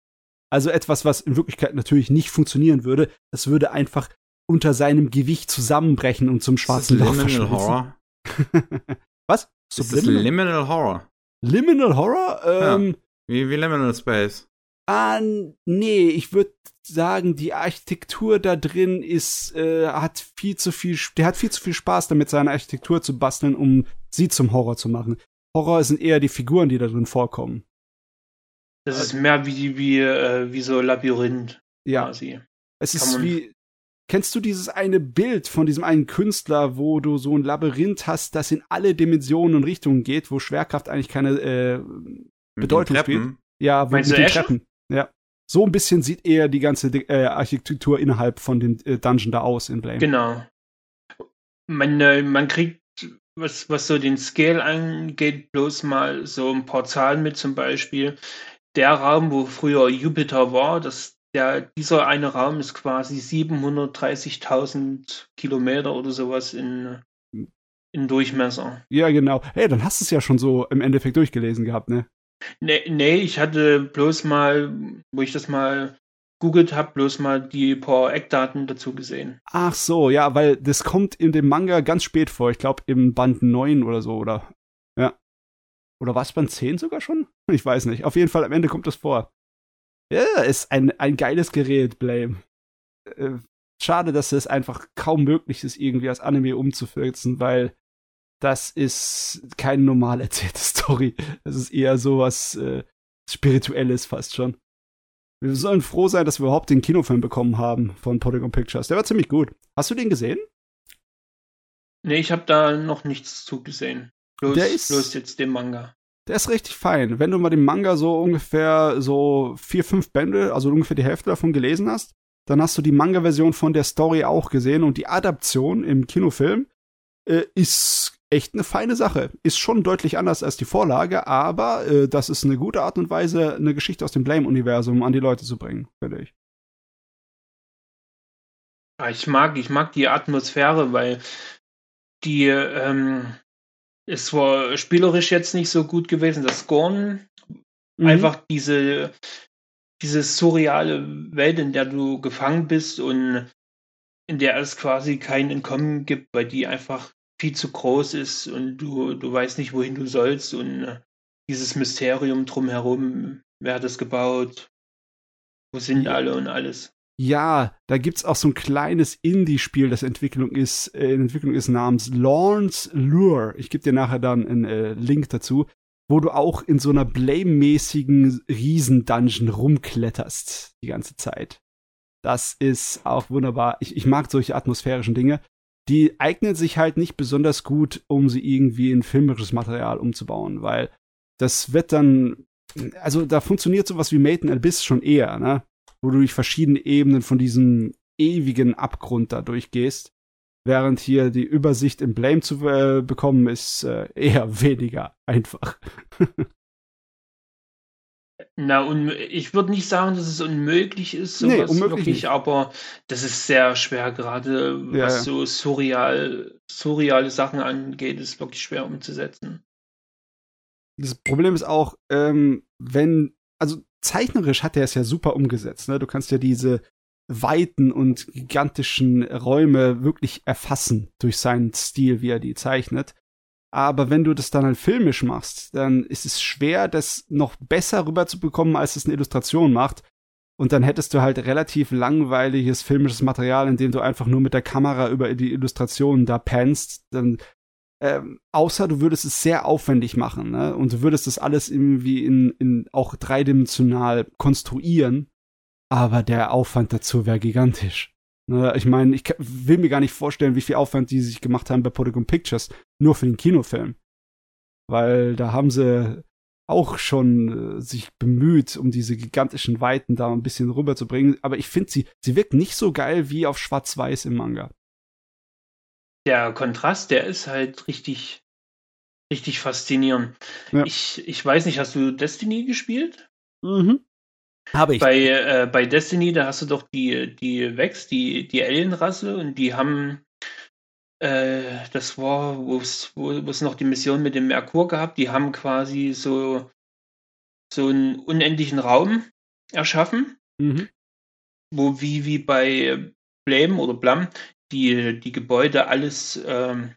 Also etwas, was in Wirklichkeit natürlich nicht funktionieren würde. Das würde einfach unter seinem Gewicht zusammenbrechen und zum schwarzen ist Loch verschwinden. Horror. Was? Ist das Subliminal? Liminal Horror? Liminal Horror? Ähm, Wie, wie Liminal Space. Ah, nee, ich würde sagen, die Architektur da drin ist, äh, hat viel zu viel, der hat viel zu viel Spaß damit, seine Architektur zu basteln, um sie zum Horror zu machen. Horror sind eher die Figuren, die da drin vorkommen. Das ist mehr wie, wie, äh, wie so Labyrinth Ja, quasi. es kann ist wie, kennst du dieses eine Bild von diesem einen Künstler, wo du so ein Labyrinth hast, das in alle Dimensionen und Richtungen geht, wo Schwerkraft eigentlich keine, äh, Bedeutung Treppen. Ja, mit, Meinst mit den? Treppen. Ja. So ein bisschen sieht eher die ganze äh, Architektur innerhalb von dem äh, Dungeon da aus in Blame. Genau. Man, äh, man kriegt, was, was so den Scale angeht, bloß mal so ein paar Zahlen mit, zum Beispiel. Der Raum, wo früher Jupiter war, das, der, dieser eine Raum ist quasi 730.000 Kilometer oder sowas in, in Durchmesser. Ja, genau. Hey, dann hast du es ja schon so im Endeffekt durchgelesen gehabt, ne? Nee, nee, ich hatte bloß mal, wo ich das mal googelt habe, bloß mal die paar Eckdaten dazu gesehen. Ach so, ja, weil das kommt in dem Manga ganz spät vor. Ich glaube im Band 9 oder so, oder? Ja. Oder war es Band 10 sogar schon? Ich weiß nicht. Auf jeden Fall am Ende kommt das vor. Ja, ist ein, ein geiles Gerät, Blame. Äh, schade, dass es einfach kaum möglich ist, irgendwie als Anime umzuführen, weil das ist keine normal erzählte Story. Das ist eher sowas äh, Spirituelles fast schon. Wir sollen froh sein, dass wir überhaupt den Kinofilm bekommen haben von Polygon Pictures. Der war ziemlich gut. Hast du den gesehen? Nee, ich habe da noch nichts zugesehen. Bloß, Der ist- bloß jetzt den Manga. Der ist richtig fein. Wenn du mal den Manga so ungefähr so vier, fünf Bände, also ungefähr die Hälfte davon gelesen hast, dann hast du die Manga-Version von der Story auch gesehen und die Adaption im Kinofilm äh, ist echt eine feine Sache. Ist schon deutlich anders als die Vorlage, aber äh, das ist eine gute Art und Weise, eine Geschichte aus dem Blame-Universum an die Leute zu bringen, finde ich. Ich mag, ich mag die Atmosphäre, weil die ähm, ist zwar spielerisch jetzt nicht so gut gewesen, das Scorn, Mhm. einfach diese, diese surreale Welt, in der du gefangen bist und in der es quasi kein Entkommen gibt, weil die einfach viel zu groß ist und du, du weißt nicht, wohin du sollst und äh, dieses Mysterium drumherum, wer hat es gebaut, wo sind alle und alles. Ja, da gibt's auch so ein kleines Indie-Spiel, das Entwicklung ist, äh, in Entwicklung ist namens Lawrence Lure. Ich gebe dir nachher dann einen äh, Link dazu, wo du auch in so einer Blame-mäßigen Riesen-Dungeon rumkletterst die ganze Zeit. Das ist auch wunderbar. Ich, ich mag solche atmosphärischen Dinge. Die eignen sich halt nicht besonders gut, um sie irgendwie in filmisches Material umzubauen, weil das wird dann, also da funktioniert sowas wie Made in Abyss schon eher, ne? wo du durch verschiedene Ebenen von diesem ewigen Abgrund da durchgehst. Während hier die Übersicht im Blame zu äh, bekommen, ist äh, eher weniger einfach. Na, und ich würde nicht sagen, dass es unmöglich ist, Nee, sowas unmöglich wirklich, nicht. aber das ist sehr schwer, gerade Ja, was ja. so surreal surreale Sachen angeht, ist wirklich schwer umzusetzen. Das Problem ist auch, ähm, wenn, also zeichnerisch hat er es ja super umgesetzt. Ne? Du kannst ja diese weiten und gigantischen Räume wirklich erfassen durch seinen Stil, wie er die zeichnet. Aber wenn du das dann halt filmisch machst, dann ist es schwer, das noch besser rüberzubekommen, als es eine Illustration macht. Und dann hättest du halt relativ langweiliges filmisches Material, in dem du einfach nur mit der Kamera über die Illustrationen da pennst. Dann, ähm, außer du würdest es sehr aufwendig machen, ne? Und du würdest das alles irgendwie in, in auch dreidimensional konstruieren. Aber der Aufwand dazu wäre gigantisch. Ne? Ich meine, ich will mir gar nicht vorstellen, wie viel Aufwand die sich gemacht haben bei Polygon Pictures, nur für den Kinofilm. Weil da haben sie auch schon äh, sich bemüht, um diese gigantischen Weiten da ein bisschen rüberzubringen. Aber ich finde, sie, sie wirkt nicht so geil wie auf Schwarz-Weiß im Manga. Der Kontrast, der ist halt richtig, richtig faszinierend. Ja. Ich, ich weiß nicht, hast du Destiny gespielt? Mhm. Habe ich. Bei, äh, bei Destiny, da hast du doch die, die Vex, die, die Alien-Rasse, und die haben, äh, das war, wo es noch die Mission mit dem Merkur gehabt, die haben quasi so, so einen unendlichen Raum erschaffen, mhm. wo wie, wie bei Blame oder Blam die, die Gebäude alles ähm,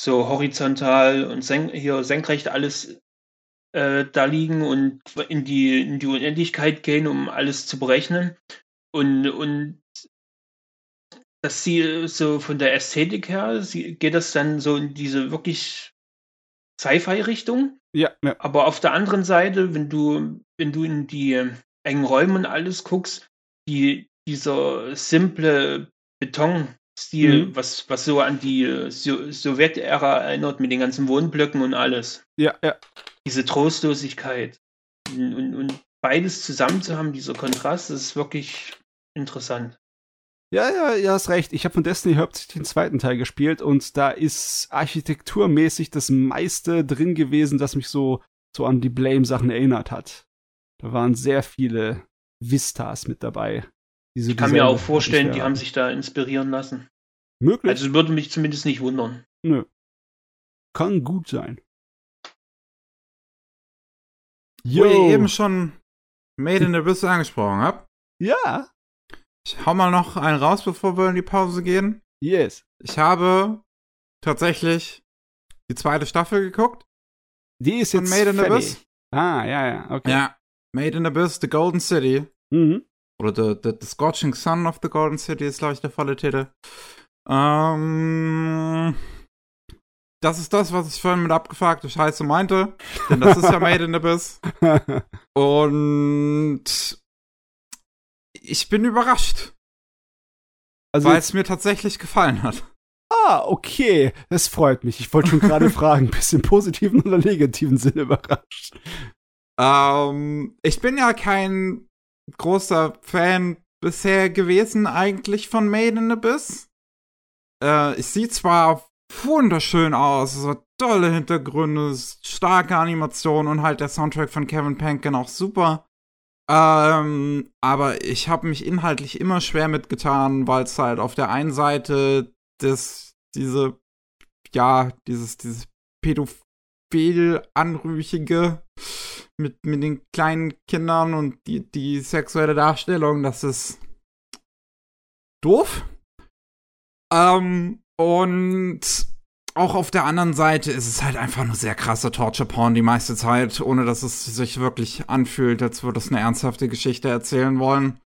so horizontal und sen hier senkrecht alles äh, da liegen und in die, in die Unendlichkeit gehen, um alles zu berechnen. Und, und dass sie so von der Ästhetik her, sie, geht das dann so in diese wirklich Sci-Fi-Richtung. Ja, ja. Aber auf der anderen Seite, wenn du, wenn du in die engen Räume und alles guckst, die, dieser simple Betonstil, mhm. was, was so an die so Sowjetära erinnert mit den ganzen Wohnblöcken und alles. Ja, ja diese Trostlosigkeit. Und, und, und beides zusammen zu haben, dieser Kontrast, das ist wirklich interessant. Ja, ja, ja, hast recht. Ich habe von Destiny hauptsächlich den zweiten Teil gespielt und da ist architekturmäßig das meiste drin gewesen, das mich so, so an die Blame-Sachen erinnert hat. Da waren sehr viele Vistas mit dabei. ich kann mir auch vorstellen, die haben sich da inspirieren lassen. Möglich. Also würde mich zumindest nicht wundern. Nö. Kann gut sein. Yo. Wo ihr eben schon Made in the Abyss angesprochen habt. Ja. Ich hau mal noch einen raus, bevor wir in die Pause gehen. Yes. Ich habe tatsächlich die zweite Staffel geguckt. Die ist jetzt Made in the Abyss. Ah, ja, ja, okay. Ja. Made in the Abyss, The Golden City. Mhm. Oder the, the, the Scorching Sun of the Golden City ist, glaube ich, der volle Titel. Ähm das ist das, was ich vorhin mit abgefragte Scheiße meinte. Denn das ist ja Made in Abyss. Und ich bin überrascht. Also weil es mir tatsächlich gefallen hat. Ah, okay. Das freut mich. Ich wollte schon gerade fragen, bist du im positiven oder negativen Sinne überrascht? Ähm, ich bin ja kein großer Fan bisher gewesen eigentlich von Made in Abyss. Äh, ich sehe zwar wunderschön aus. So tolle Hintergründe, starke Animationen und halt der Soundtrack von Kevin Penkin auch super. Ähm, aber ich habe mich inhaltlich immer schwer mitgetan, weil es halt auf der einen Seite das, diese, ja, dieses, dieses pädophil anrüchige mit, mit den kleinen Kindern und die, die sexuelle Darstellung, das ist doof. Ähm, und auch auf der anderen Seite ist es halt einfach nur sehr krasser Torture Porn die meiste Zeit, ohne dass es sich wirklich anfühlt, als würde es eine ernsthafte Geschichte erzählen wollen,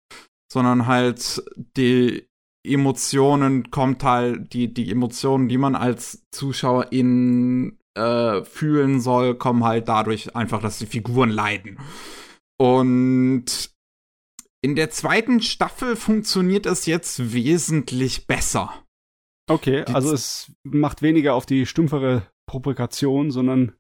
sondern halt die Emotionen kommt halt, die, die Emotionen, die man als Zuschauer in äh, fühlen soll, kommen halt dadurch einfach, dass die Figuren leiden. Und in der zweiten Staffel funktioniert es jetzt wesentlich besser. Okay, die also es macht weniger auf die stumpfere Propagation, sondern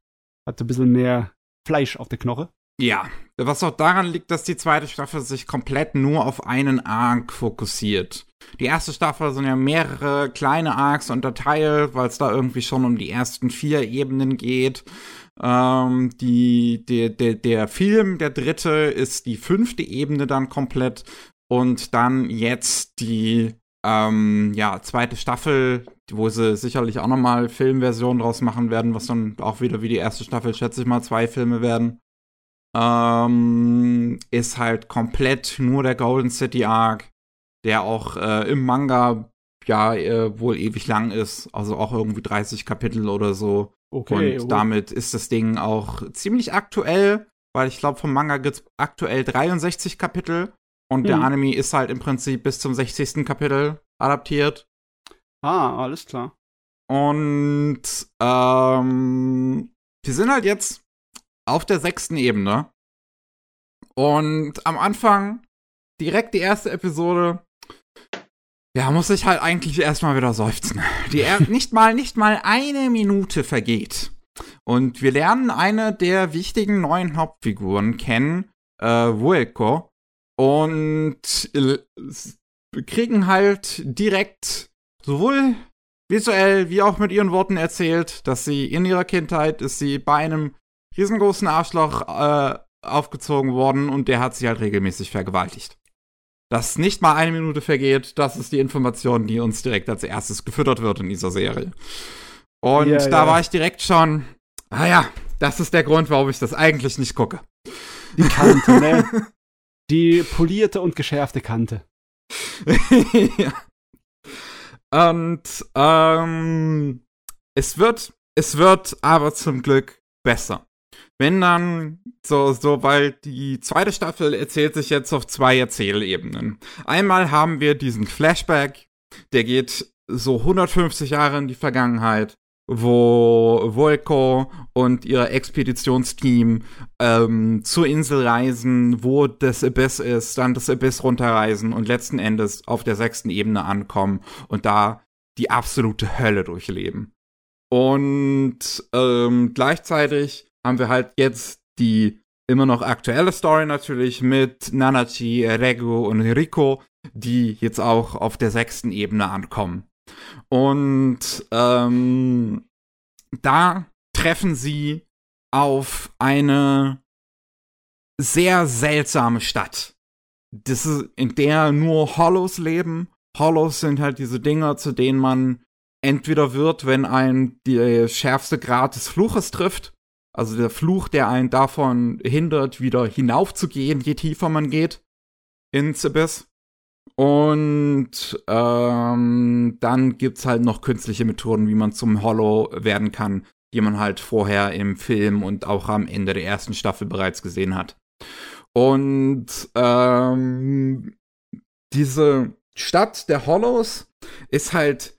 hat ein bisschen mehr Fleisch auf der Knoche. Ja, was auch daran liegt, dass die zweite Staffel sich komplett nur auf einen Arc fokussiert. Die erste Staffel sind ja mehrere kleine Arcs unterteilt, weil es da irgendwie schon um die ersten vier Ebenen geht. Ähm, die, der, der, der Film, der dritte, ist die fünfte Ebene dann komplett. Und dann jetzt die ähm, ja, zweite Staffel, wo sie sicherlich auch nochmal Filmversionen draus machen werden, was dann auch wieder wie die erste Staffel, schätze ich mal, zwei Filme werden. Ähm, ist halt komplett nur der Golden City Arc, der auch äh, im Manga ja äh, wohl ewig lang ist, also auch irgendwie 30 Kapitel oder so. Okay, und oh. damit ist das Ding auch ziemlich aktuell, weil ich glaube, vom Manga gibt es aktuell 63 Kapitel und hm. der Anime ist halt im Prinzip bis zum 60. Kapitel adaptiert. Ah, alles klar. Und ähm, wir sind halt jetzt auf der sechsten Ebene. Und am Anfang, direkt die erste Episode, ja, muss ich halt eigentlich erstmal wieder seufzen. Die er nicht mal, nicht mal eine Minute vergeht. Und wir lernen eine der wichtigen neuen Hauptfiguren kennen, äh, Wuelko. Und äh, kriegen halt direkt sowohl visuell wie auch mit ihren Worten erzählt, dass sie in ihrer Kindheit ist sie bei einem riesengroßen Arschloch äh, aufgezogen worden und der hat sie halt regelmäßig vergewaltigt. Dass nicht mal eine Minute vergeht, das ist die Information, die uns direkt als erstes gefüttert wird in dieser Serie. Und ja, da ja. war ich direkt schon, ah ja, das ist der Grund, warum ich das eigentlich nicht gucke. Die Kante, ne? Die polierte und geschärfte Kante. ja. Und ähm, es wird, es wird aber zum Glück besser. Wenn dann so, so, weil die zweite Staffel erzählt sich jetzt auf zwei Erzählebenen. Einmal haben wir diesen Flashback, der geht so 150 Jahre in die Vergangenheit wo Volko und ihr Expeditionsteam ähm, zur Insel reisen, wo das Abyss ist, dann das Abyss runterreisen und letzten Endes auf der sechsten Ebene ankommen und da die absolute Hölle durchleben. Und ähm, gleichzeitig haben wir halt jetzt die immer noch aktuelle Story natürlich mit Nanachi, Regu und Riko, die jetzt auch auf der sechsten Ebene ankommen. Und ähm, da treffen sie auf eine sehr seltsame Stadt. Das ist, in der nur Hollows leben. Hollows sind halt diese Dinger, zu denen man entweder wird, wenn ein der schärfste Grad des Fluches trifft. Also der Fluch, der einen davon hindert, wieder hinaufzugehen, je tiefer man geht ins Abyss. Und ähm, dann gibt's halt noch künstliche Methoden, wie man zum Hollow werden kann, die man halt vorher im Film und auch am Ende der ersten Staffel bereits gesehen hat. Und ähm, diese Stadt der Hollows ist halt,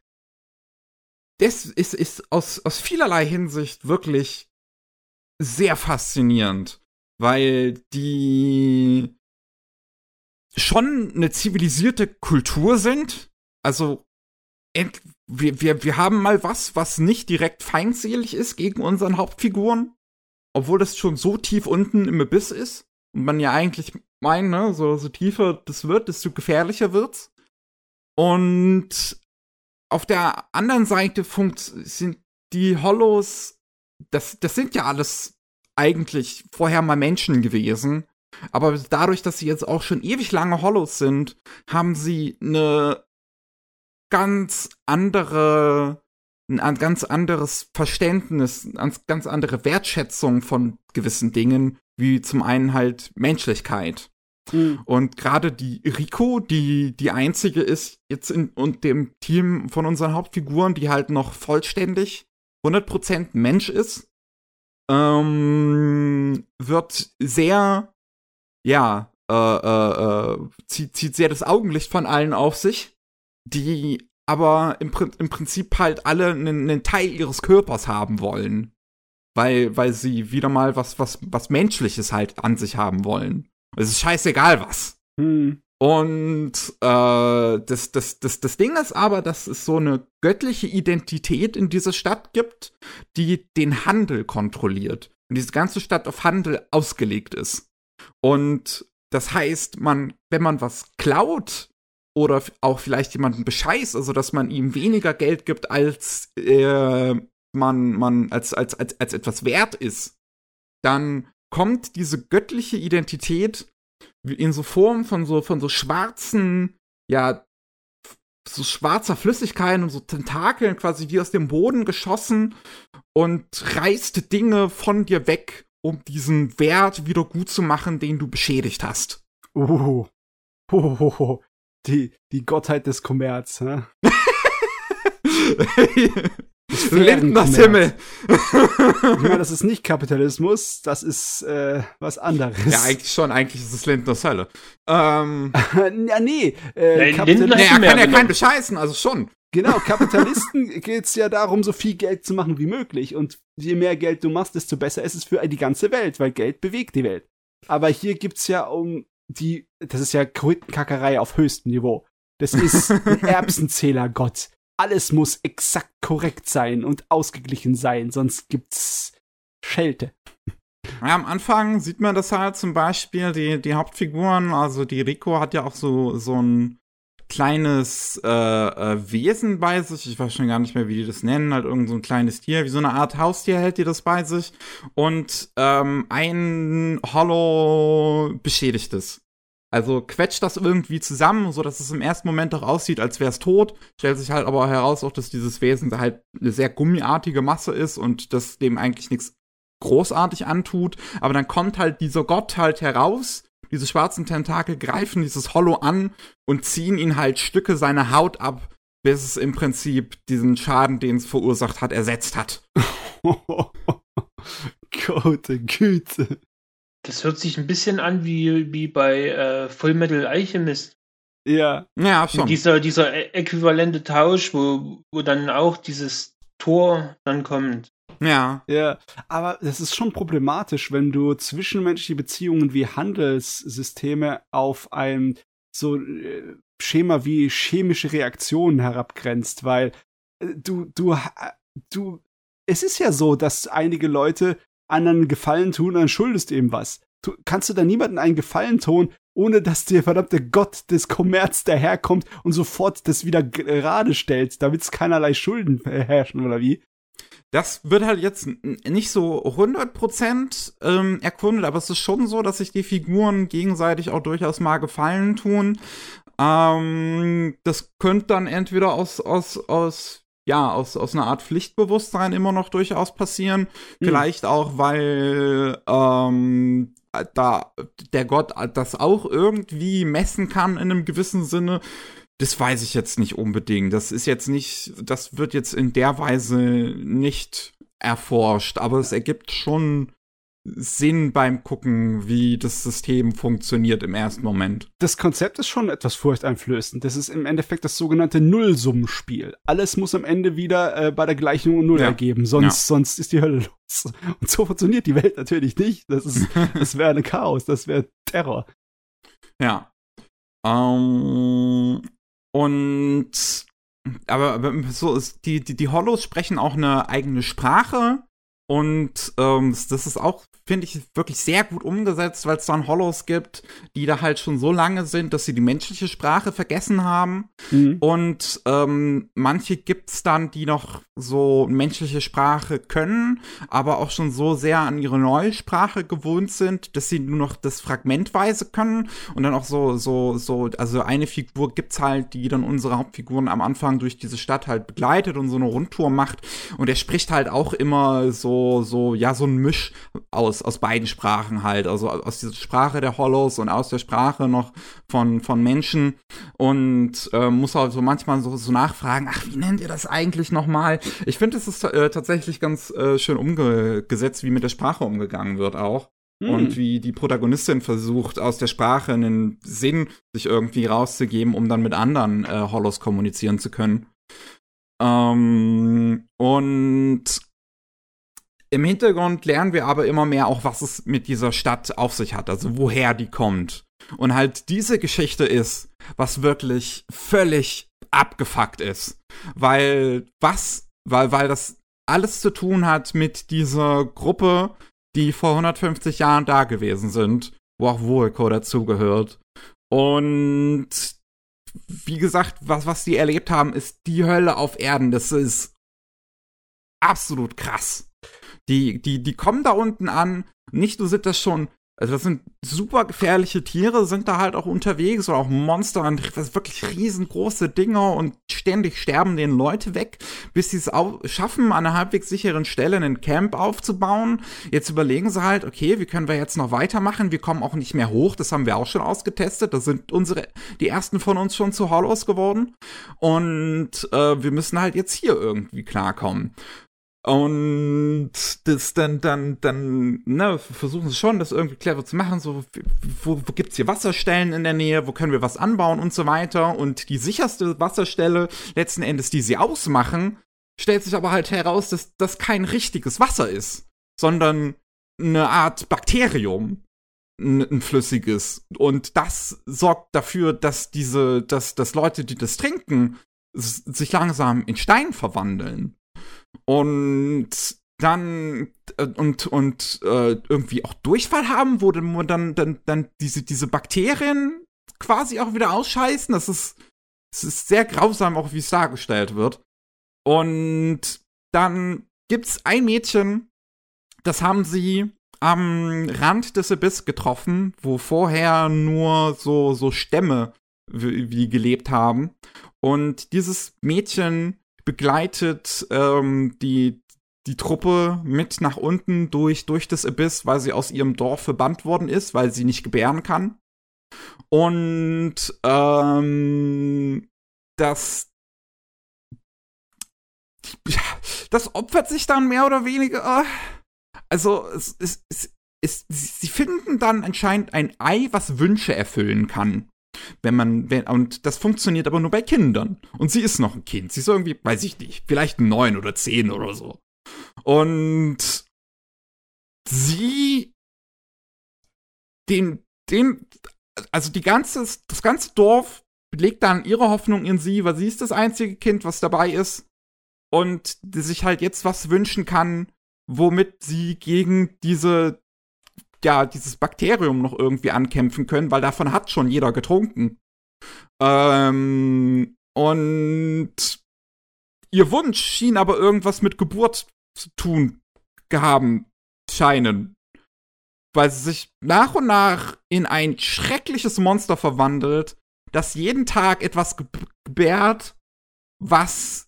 das ist, ist aus, aus vielerlei Hinsicht wirklich sehr faszinierend, weil die schon eine zivilisierte Kultur sind. Also wir, wir, wir haben mal was, was nicht direkt feindselig ist gegen unseren Hauptfiguren, obwohl das schon so tief unten im Abyss ist und man ja eigentlich meint, ne, so, so tiefer das wird, desto gefährlicher wird's. Und auf der anderen Seite funkt, sind die Hollows, das, das sind ja alles eigentlich vorher mal Menschen gewesen aber dadurch, dass sie jetzt auch schon ewig lange Hollows sind, haben sie eine ganz andere, ein ganz anderes Verständnis, eine ganz andere Wertschätzung von gewissen Dingen, wie zum einen halt Menschlichkeit. Mhm. Und gerade die Rico, die die einzige ist jetzt in und dem Team von unseren Hauptfiguren, die halt noch vollständig 100% Mensch ist, ähm, wird sehr ja, äh, äh, äh, zieht, zieht sehr das Augenlicht von allen auf sich, die aber im, im Prinzip halt alle einen, einen Teil ihres Körpers haben wollen. Weil, weil sie wieder mal was, was, was Menschliches halt an sich haben wollen. Es ist scheißegal was. Hm. Und äh, das, das, das, das Ding ist aber, dass es so eine göttliche Identität in dieser Stadt gibt, die den Handel kontrolliert. Und diese ganze Stadt auf Handel ausgelegt ist. Und das heißt, man, wenn man was klaut oder auch vielleicht jemanden bescheißt, also dass man ihm weniger Geld gibt, als äh, man, man als, als, als, als etwas wert ist, dann kommt diese göttliche Identität in so Form von so, von so schwarzen, ja, so schwarzer Flüssigkeit und so Tentakeln quasi wie aus dem Boden geschossen und reißt Dinge von dir weg, um diesen Wert wieder gut zu machen, den du beschädigt hast. Uh, oh, die, die Gottheit des Kommerz, hä? Lindners Himmel. ich meine, das ist nicht Kapitalismus, das ist äh, was anderes. Ja, eigentlich schon, eigentlich ist es Lindners Hölle. Ähm, ja, nee. Äh, Nein, Lindner nee, er kann ja keinen bescheißen, also schon. Genau, Kapitalisten geht's ja darum, so viel Geld zu machen wie möglich. Und je mehr Geld du machst, desto besser ist es für die ganze Welt, weil Geld bewegt die Welt. Aber hier gibt's ja um die, das ist ja Krötenkackerei auf höchstem Niveau. Das ist ein Erbsenzählergott. Alles muss exakt korrekt sein und ausgeglichen sein, sonst gibt's Schelte. Ja, am Anfang sieht man das halt zum Beispiel, die, die Hauptfiguren, also die Rico hat ja auch so, so ein kleines äh, äh, Wesen bei sich. Ich weiß schon gar nicht mehr, wie die das nennen. Halt irgend so ein kleines Tier, wie so eine Art Haustier hält die das bei sich. Und ähm, ein Hollow beschädigt es. Also quetscht das irgendwie zusammen, so dass es im ersten Moment auch aussieht, als wäre es tot. Stellt sich halt aber heraus, auch dass dieses Wesen halt eine sehr gummiartige Masse ist und das dem eigentlich nichts großartig antut. Aber dann kommt halt dieser Gott halt heraus. Diese schwarzen Tentakel greifen dieses Hollow an und ziehen ihn halt Stücke seiner Haut ab, bis es im Prinzip diesen Schaden, den es verursacht hat, ersetzt hat. Gute Güte. Das hört sich ein bisschen an wie, wie bei äh, Fullmetal Alchemist. Ja. Ja, schon. Dieser, dieser äquivalente Tausch, wo, wo dann auch dieses Tor dann kommt. Ja. Ja, aber das ist schon problematisch, wenn du zwischenmenschliche Beziehungen wie Handelssysteme auf ein so äh, Schema wie chemische Reaktionen herabgrenzt, weil äh, du, du, ha- du, es ist ja so, dass einige Leute anderen Gefallen tun, dann schuldest ihm was. Du, kannst du da niemanden einen Gefallen tun, ohne dass der verdammte Gott des Kommerz daherkommt und sofort das wieder gerade stellt, damit es keinerlei Schulden äh, herrschen, oder wie? Das wird halt jetzt nicht so 100% ähm, erkundet, aber es ist schon so, dass sich die Figuren gegenseitig auch durchaus mal Gefallen tun. Ähm, das könnte dann entweder aus, aus, aus, ja, aus, aus einer Art Pflichtbewusstsein immer noch durchaus passieren. Vielleicht auch, weil ähm, da der Gott das auch irgendwie messen kann in einem gewissen Sinne. Das weiß ich jetzt nicht unbedingt. Das ist jetzt nicht, das wird jetzt in der Weise nicht erforscht, aber es ergibt schon Sinn beim Gucken, wie das System funktioniert im ersten Moment. das Konzept ist schon etwas furchteinflößend. Das ist im Endeffekt das sogenannte Nullsummenspiel. Alles muss am Ende wieder äh, bei der Gleichung Null Ja. ergeben, sonst, sonst ist die Hölle los. Und so funktioniert die Welt natürlich nicht. Das ist, das wäre ein Chaos, das wäre Terror. Ja. Ähm, und aber, so ist die, die, die Hollows sprechen auch eine eigene Sprache. Und ähm, das ist auch, finde ich, wirklich sehr gut umgesetzt, weil es dann Hollows gibt, die da halt schon so lange sind, dass sie die menschliche Sprache vergessen haben. Und ähm, manche gibt's dann, die noch so menschliche Sprache können, aber auch schon so sehr an ihre neue Sprache gewohnt sind, dass sie nur noch das fragmentweise können. Und dann auch so, so, so, also eine Figur gibt's halt, die dann unsere Hauptfiguren am Anfang durch diese Stadt halt begleitet und so eine Rundtour macht. Und er spricht halt auch immer so, so, ja, so ein Misch aus, aus beiden Sprachen halt. Also aus dieser Sprache der Hollows und aus der Sprache noch von, von Menschen. Und äh, muss auch so manchmal so, so nachfragen, ach, wie nennt ihr das eigentlich nochmal? Ich finde, es ist äh, tatsächlich ganz äh, schön umgesetzt, wie mit der Sprache umgegangen wird auch. Hm. Und wie die Protagonistin versucht, aus der Sprache einen Sinn sich irgendwie rauszugeben, um dann mit anderen äh, Hollows kommunizieren zu können. Ähm, und im Hintergrund lernen wir aber immer mehr auch, was es mit dieser Stadt auf sich hat, also woher die kommt. Und halt diese Geschichte ist, was wirklich völlig abgefuckt ist. Weil was, weil, weil das alles zu tun hat mit dieser Gruppe, die vor 150 Jahren da gewesen sind, wo auch Wuriko dazugehört. Und wie gesagt, was, was die erlebt haben, ist die Hölle auf Erden. Das ist absolut krass. Die, die, die kommen da unten an. Nicht nur sind das schon Also das sind super gefährliche Tiere, sind da halt auch unterwegs oder auch Monster und wirklich riesengroße Dinger und ständig sterben denen Leute weg, bis sie es schaffen, an einer halbwegs sicheren Stelle einen Camp aufzubauen. Jetzt überlegen sie halt, okay, wie können wir jetzt noch weitermachen? Wir kommen auch nicht mehr hoch, das haben wir auch schon ausgetestet. Da sind unsere, die ersten von uns schon zu Hollows geworden. Und äh, wir müssen halt jetzt hier irgendwie klarkommen. Und das dann, dann, dann, ne, versuchen sie schon, das irgendwie clever zu machen, so, wo, wo gibt's hier Wasserstellen in der Nähe, wo können wir was anbauen und so weiter. Und die sicherste Wasserstelle, letzten Endes, die sie ausmachen, stellt sich aber halt heraus, dass das kein richtiges Wasser ist, sondern eine Art Bakterium, ein flüssiges. Und das sorgt dafür, dass diese, dass, dass Leute, die das trinken, sich langsam in Stein verwandeln. Und dann äh, und und äh, irgendwie auch Durchfall haben, wo dann dann dann, dann diese diese Bakterien quasi auch wieder ausscheißen. Das ist es ist sehr grausam auch wie es dargestellt wird. Und dann gibt's ein Mädchen, das haben sie am Rand des Abyss getroffen, wo vorher nur so so Stämme wie, wie gelebt haben. Und dieses Mädchen begleitet ähm, die, die Truppe mit nach unten durch, durch das Abyss, weil sie aus ihrem Dorf verbannt worden ist, weil sie nicht gebären kann. Und ähm, das das opfert sich dann mehr oder weniger. Also es, es, es, es, sie finden dann anscheinend ein Ei, was Wünsche erfüllen kann wenn man, wenn, und das funktioniert aber nur bei Kindern. Und sie ist noch ein Kind. Sie ist irgendwie, weiß ich nicht, vielleicht neun oder zehn oder so. Und sie, den, den, also die ganze, das ganze Dorf legt dann ihre Hoffnung in sie, weil sie ist das einzige Kind, was dabei ist. Und die sich halt jetzt was wünschen kann, womit sie gegen diese ja, dieses Bakterium noch irgendwie ankämpfen können, weil davon hat schon jeder getrunken. Ähm, und ihr Wunsch schien aber irgendwas mit Geburt zu tun haben scheinen. Weil sie sich nach und nach in ein schreckliches Monster verwandelt, das jeden Tag etwas gebärt, was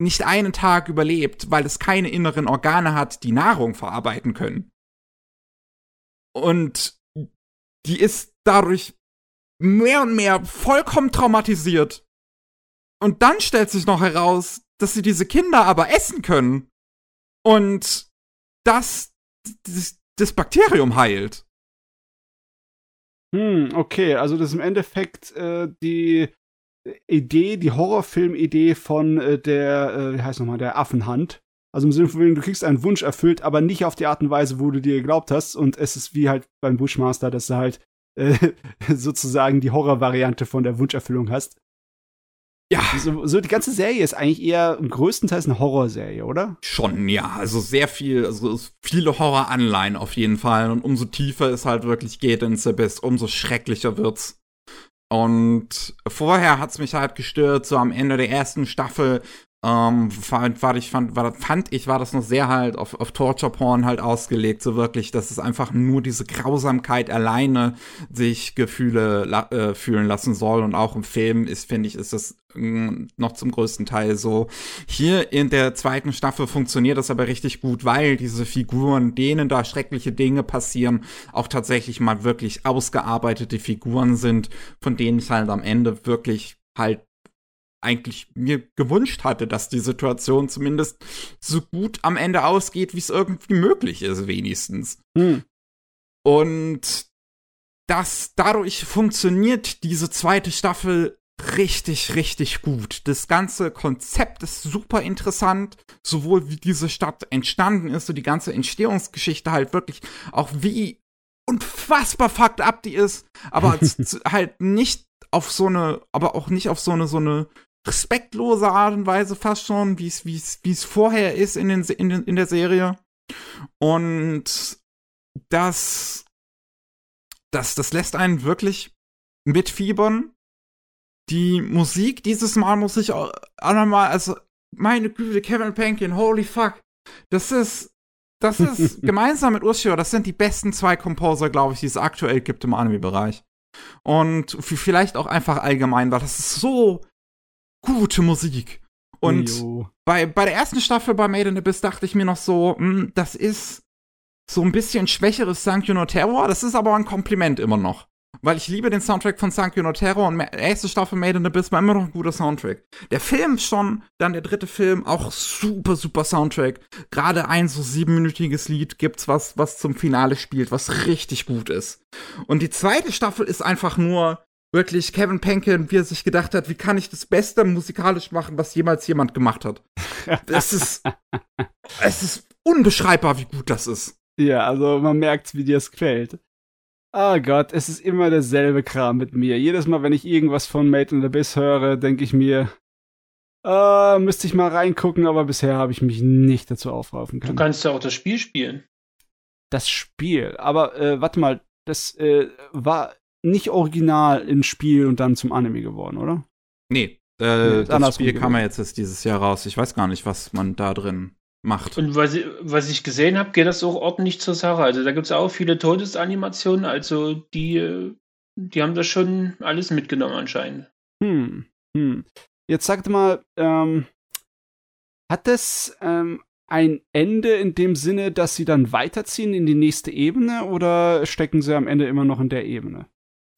nicht einen Tag überlebt, weil es keine inneren Organe hat, die Nahrung verarbeiten können. Und die ist dadurch mehr und mehr vollkommen traumatisiert. Und dann stellt sich noch heraus, dass sie diese Kinder aber essen können. Und das, das, das Bakterium heilt. Hm, okay, also das ist im Endeffekt äh, die Idee, die Horrorfilm-Idee von äh, der, äh, wie heißt nochmal, der Affenhand. Also im Sinne von, du kriegst einen Wunsch erfüllt, aber nicht auf die Art und Weise, wo du dir geglaubt hast. Und es ist wie halt beim Bushmaster, dass du halt äh, sozusagen die Horrorvariante von der Wunscherfüllung hast. Ja. So, so, die ganze Serie ist eigentlich eher größtenteils eine Horrorserie, oder? Schon, ja. Also sehr viel, also viele Horroranleihen auf jeden Fall. Und umso tiefer es halt wirklich geht ins Abyss, umso schrecklicher wird's. Und vorher hat's mich halt gestört, so am Ende der ersten Staffel, ähm, fand, war, ich, fand, war, fand ich, war das noch sehr halt auf, auf Torture-Porn halt ausgelegt, so wirklich, dass es einfach nur diese Grausamkeit alleine sich Gefühle la äh, fühlen lassen soll und auch im Film ist, finde ich, ist das mm, noch zum größten Teil so. Hier in der zweiten Staffel funktioniert das aber richtig gut, weil diese Figuren, denen da schreckliche Dinge passieren, auch tatsächlich mal wirklich ausgearbeitete Figuren sind, von denen ich halt am Ende wirklich halt eigentlich mir gewünscht hatte, dass die Situation zumindest so gut am Ende ausgeht, wie es irgendwie möglich ist, wenigstens. Hm. Und das dadurch funktioniert diese zweite Staffel richtig, richtig gut. Das ganze Konzept ist super interessant, sowohl wie diese Stadt entstanden ist, so die ganze Entstehungsgeschichte halt wirklich auch wie unfassbar fucked up die ist, aber halt nicht auf so eine, aber auch nicht auf so eine, so eine respektlose Art und Weise fast schon, wie es wie es wie es vorher ist in den in, den, in der Serie und das das das lässt einen wirklich mitfiebern. Die Musik dieses Mal muss ich auch nochmal, also meine Güte, Kevin Pankin, holy fuck, das ist das ist gemeinsam mit Ushio, das sind die besten zwei Composer, glaube ich, die es aktuell gibt im Anime-Bereich. Und vielleicht auch einfach allgemein, weil das ist so gute Musik. Und bei, bei der ersten Staffel bei Made in Abyss dachte ich mir noch so, mh, hm, das ist so ein bisschen schwächeres Sankyo no Terror. Das ist aber ein Kompliment immer noch. Weil ich liebe den Soundtrack von Sankyo no Terror und erste Staffel Made in Abyss war immer noch ein guter Soundtrack. Der Film schon, dann der dritte Film, auch super, super Soundtrack. Gerade ein so siebenminütiges Lied gibt's, was, was zum Finale spielt, was richtig gut ist. Und die zweite Staffel ist einfach nur wirklich Kevin Penkin, wie er sich gedacht hat, wie kann ich das Beste musikalisch machen, was jemals jemand gemacht hat. Es ist, es ist unbeschreibbar, wie gut das ist. Ja, also man merkt, wie dir es gefällt. Ah oh Gott, es ist immer derselbe Kram mit mir. Jedes Mal, wenn ich irgendwas von Made in the Abyss höre, denke ich mir, äh, müsste ich mal reingucken, aber bisher habe ich mich nicht dazu aufraufen können. Du kannst ja auch das Spiel spielen. Das Spiel, aber äh, warte mal, das äh, war nicht original ins Spiel und dann zum Anime geworden, oder? Nee, äh, das Spiel kam ja jetzt dieses Jahr raus. Ich weiß gar nicht, was man da drin macht. Und was, was ich gesehen habe, geht das auch ordentlich zur Sache. Also da gibt es auch viele Todesanimationen, also die, die haben das schon alles mitgenommen anscheinend. Hm, hm. Jetzt sagt mal, ähm, hat das ähm, ein Ende in dem Sinne, dass sie dann weiterziehen in die nächste Ebene oder stecken sie am Ende immer noch in der Ebene?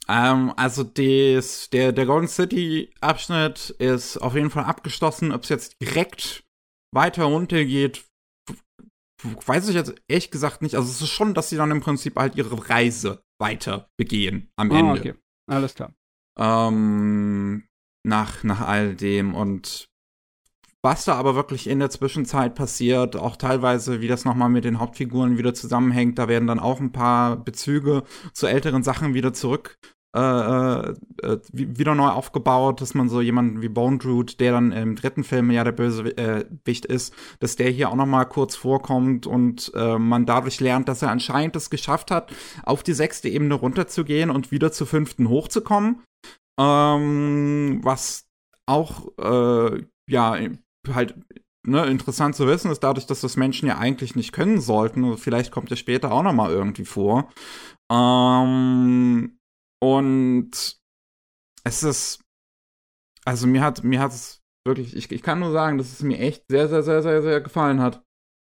Ähm, also des, der, der Golden City-Abschnitt ist auf jeden Fall abgeschlossen. Ob es jetzt direkt weiter runter geht, weiß ich jetzt ehrlich gesagt nicht. Also es ist schon, dass sie dann im Prinzip halt ihre Reise weiter begehen am ah, Ende. Okay. Alles klar. Ähm, nach, nach all dem und was da aber wirklich in der Zwischenzeit passiert, auch teilweise, wie das nochmal mit den Hauptfiguren wieder zusammenhängt, da werden dann auch ein paar Bezüge zu älteren Sachen wieder zurück äh, äh, äh wieder neu aufgebaut, dass man so jemanden wie Bone Druid, der dann im dritten Film ja der böse äh, ist, dass der hier auch noch mal kurz vorkommt und äh, man dadurch lernt, dass er anscheinend es geschafft hat, auf die sechste Ebene runterzugehen und wieder zur fünften hochzukommen. Ähm, was auch äh, ja halt ne, interessant zu wissen ist, dadurch, dass das Menschen ja eigentlich nicht können sollten. Vielleicht kommt es später auch noch mal irgendwie vor. Ähm, und es ist, also mir hat, mir hat es wirklich, ich, ich kann nur sagen, dass es mir echt sehr, sehr, sehr, sehr, sehr gefallen hat.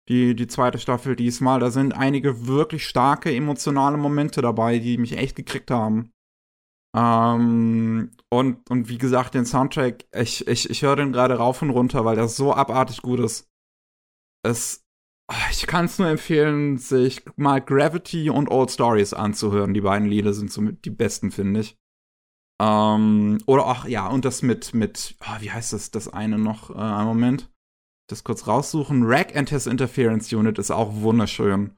Die, die zweite Staffel diesmal. Da sind einige wirklich starke emotionale Momente dabei, die mich echt gekriegt haben. Ähm, und, und wie gesagt, den Soundtrack, ich, ich, ich höre den gerade rauf und runter, weil der so abartig gut ist. Es, ich kann es nur empfehlen, sich mal Gravity und Old Stories anzuhören. Die beiden Lieder sind somit die besten, finde ich. Ähm, oder ach ja, und das mit, mit, oh, wie heißt das, das eine noch? Äh, einen Moment. Das kurz raussuchen. Rack and His Interference Unit ist auch wunderschön.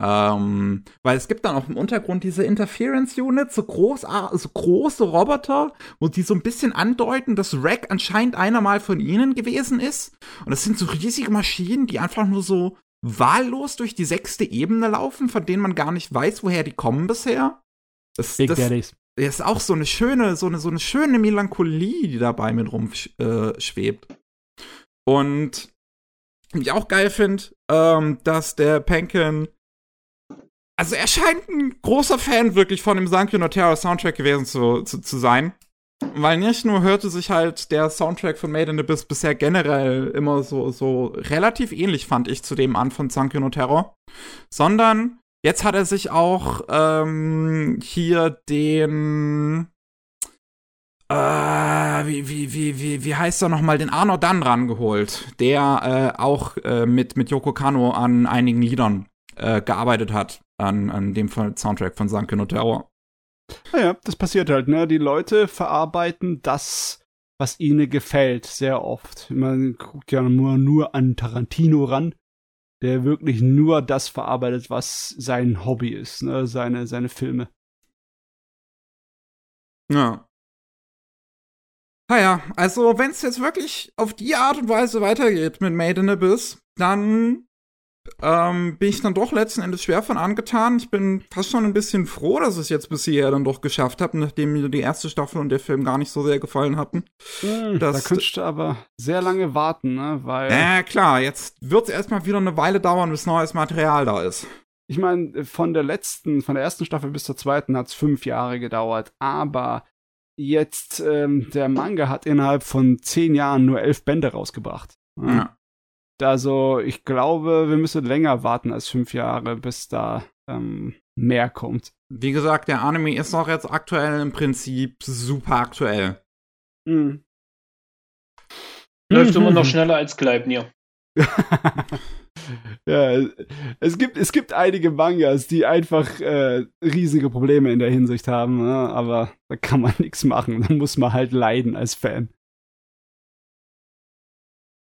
Ähm, weil es gibt dann auch im Untergrund diese Interference Unit, so, groß, so große Roboter, wo die so ein bisschen andeuten, dass Rack anscheinend einer mal von ihnen gewesen ist. Und das sind so riesige Maschinen, die einfach nur so wahllos durch die sechste Ebene laufen, von denen man gar nicht weiß, woher die kommen bisher. Das, Big das, Daddies. Das ist auch so eine schöne, so eine, so eine schöne Melancholie, die dabei mit rumschwebt. Äh, Und ich auch geil finde, ähm, dass der Penkin also er scheint ein großer Fan wirklich von dem Sankyo no Terror Soundtrack gewesen zu, zu, zu sein. Weil nicht nur hörte sich halt der Soundtrack von Made in Abyss bisher generell immer so, so relativ ähnlich, fand ich, zu dem an von Sankyo no Terror, sondern jetzt hat er sich auch ähm, hier den äh, wie, wie, wie, wie, wie heißt er nochmal, den Arno Dunn rangeholt, der äh, auch äh, mit, mit Yoko Kano an einigen Liedern äh, gearbeitet hat, an, an dem Soundtrack von Sankyo no Terror. Naja, das passiert halt, ne? Die Leute verarbeiten das, was ihnen gefällt, sehr oft. Man guckt ja nur, nur an Tarantino ran, der wirklich nur das verarbeitet, was sein Hobby ist, ne? Seine, seine Filme. Ja. Naja, also wenn es jetzt wirklich auf die Art und Weise weitergeht mit Made in Abyss, dann ähm, bin ich dann doch letzten Endes schwer von angetan. Ich bin fast schon ein bisschen froh, dass ich es jetzt bisher dann doch geschafft habe, nachdem mir die erste Staffel und der Film gar nicht so sehr gefallen hatten. Hm, da könntest du aber sehr lange warten, ne? Weil. Ja, äh, klar, jetzt wird es erstmal wieder eine Weile dauern, bis neues Material da ist. Ich meine, von der letzten, von der ersten Staffel bis zur zweiten hat es fünf Jahre gedauert, aber jetzt ähm, der Manga hat innerhalb von zehn Jahren nur elf Bände rausgebracht. Ja. Also ich glaube, wir müssen länger warten als fünf Jahre, bis da ähm, mehr kommt. Wie gesagt, der Anime ist auch jetzt aktuell im Prinzip super aktuell. Mhm. Läuft immer noch schneller als Gleibnier. ja, es gibt, es gibt einige Mangas, die einfach äh, riesige Probleme in der Hinsicht haben, ne? aber da kann man nichts machen. Da muss man halt leiden als Fan.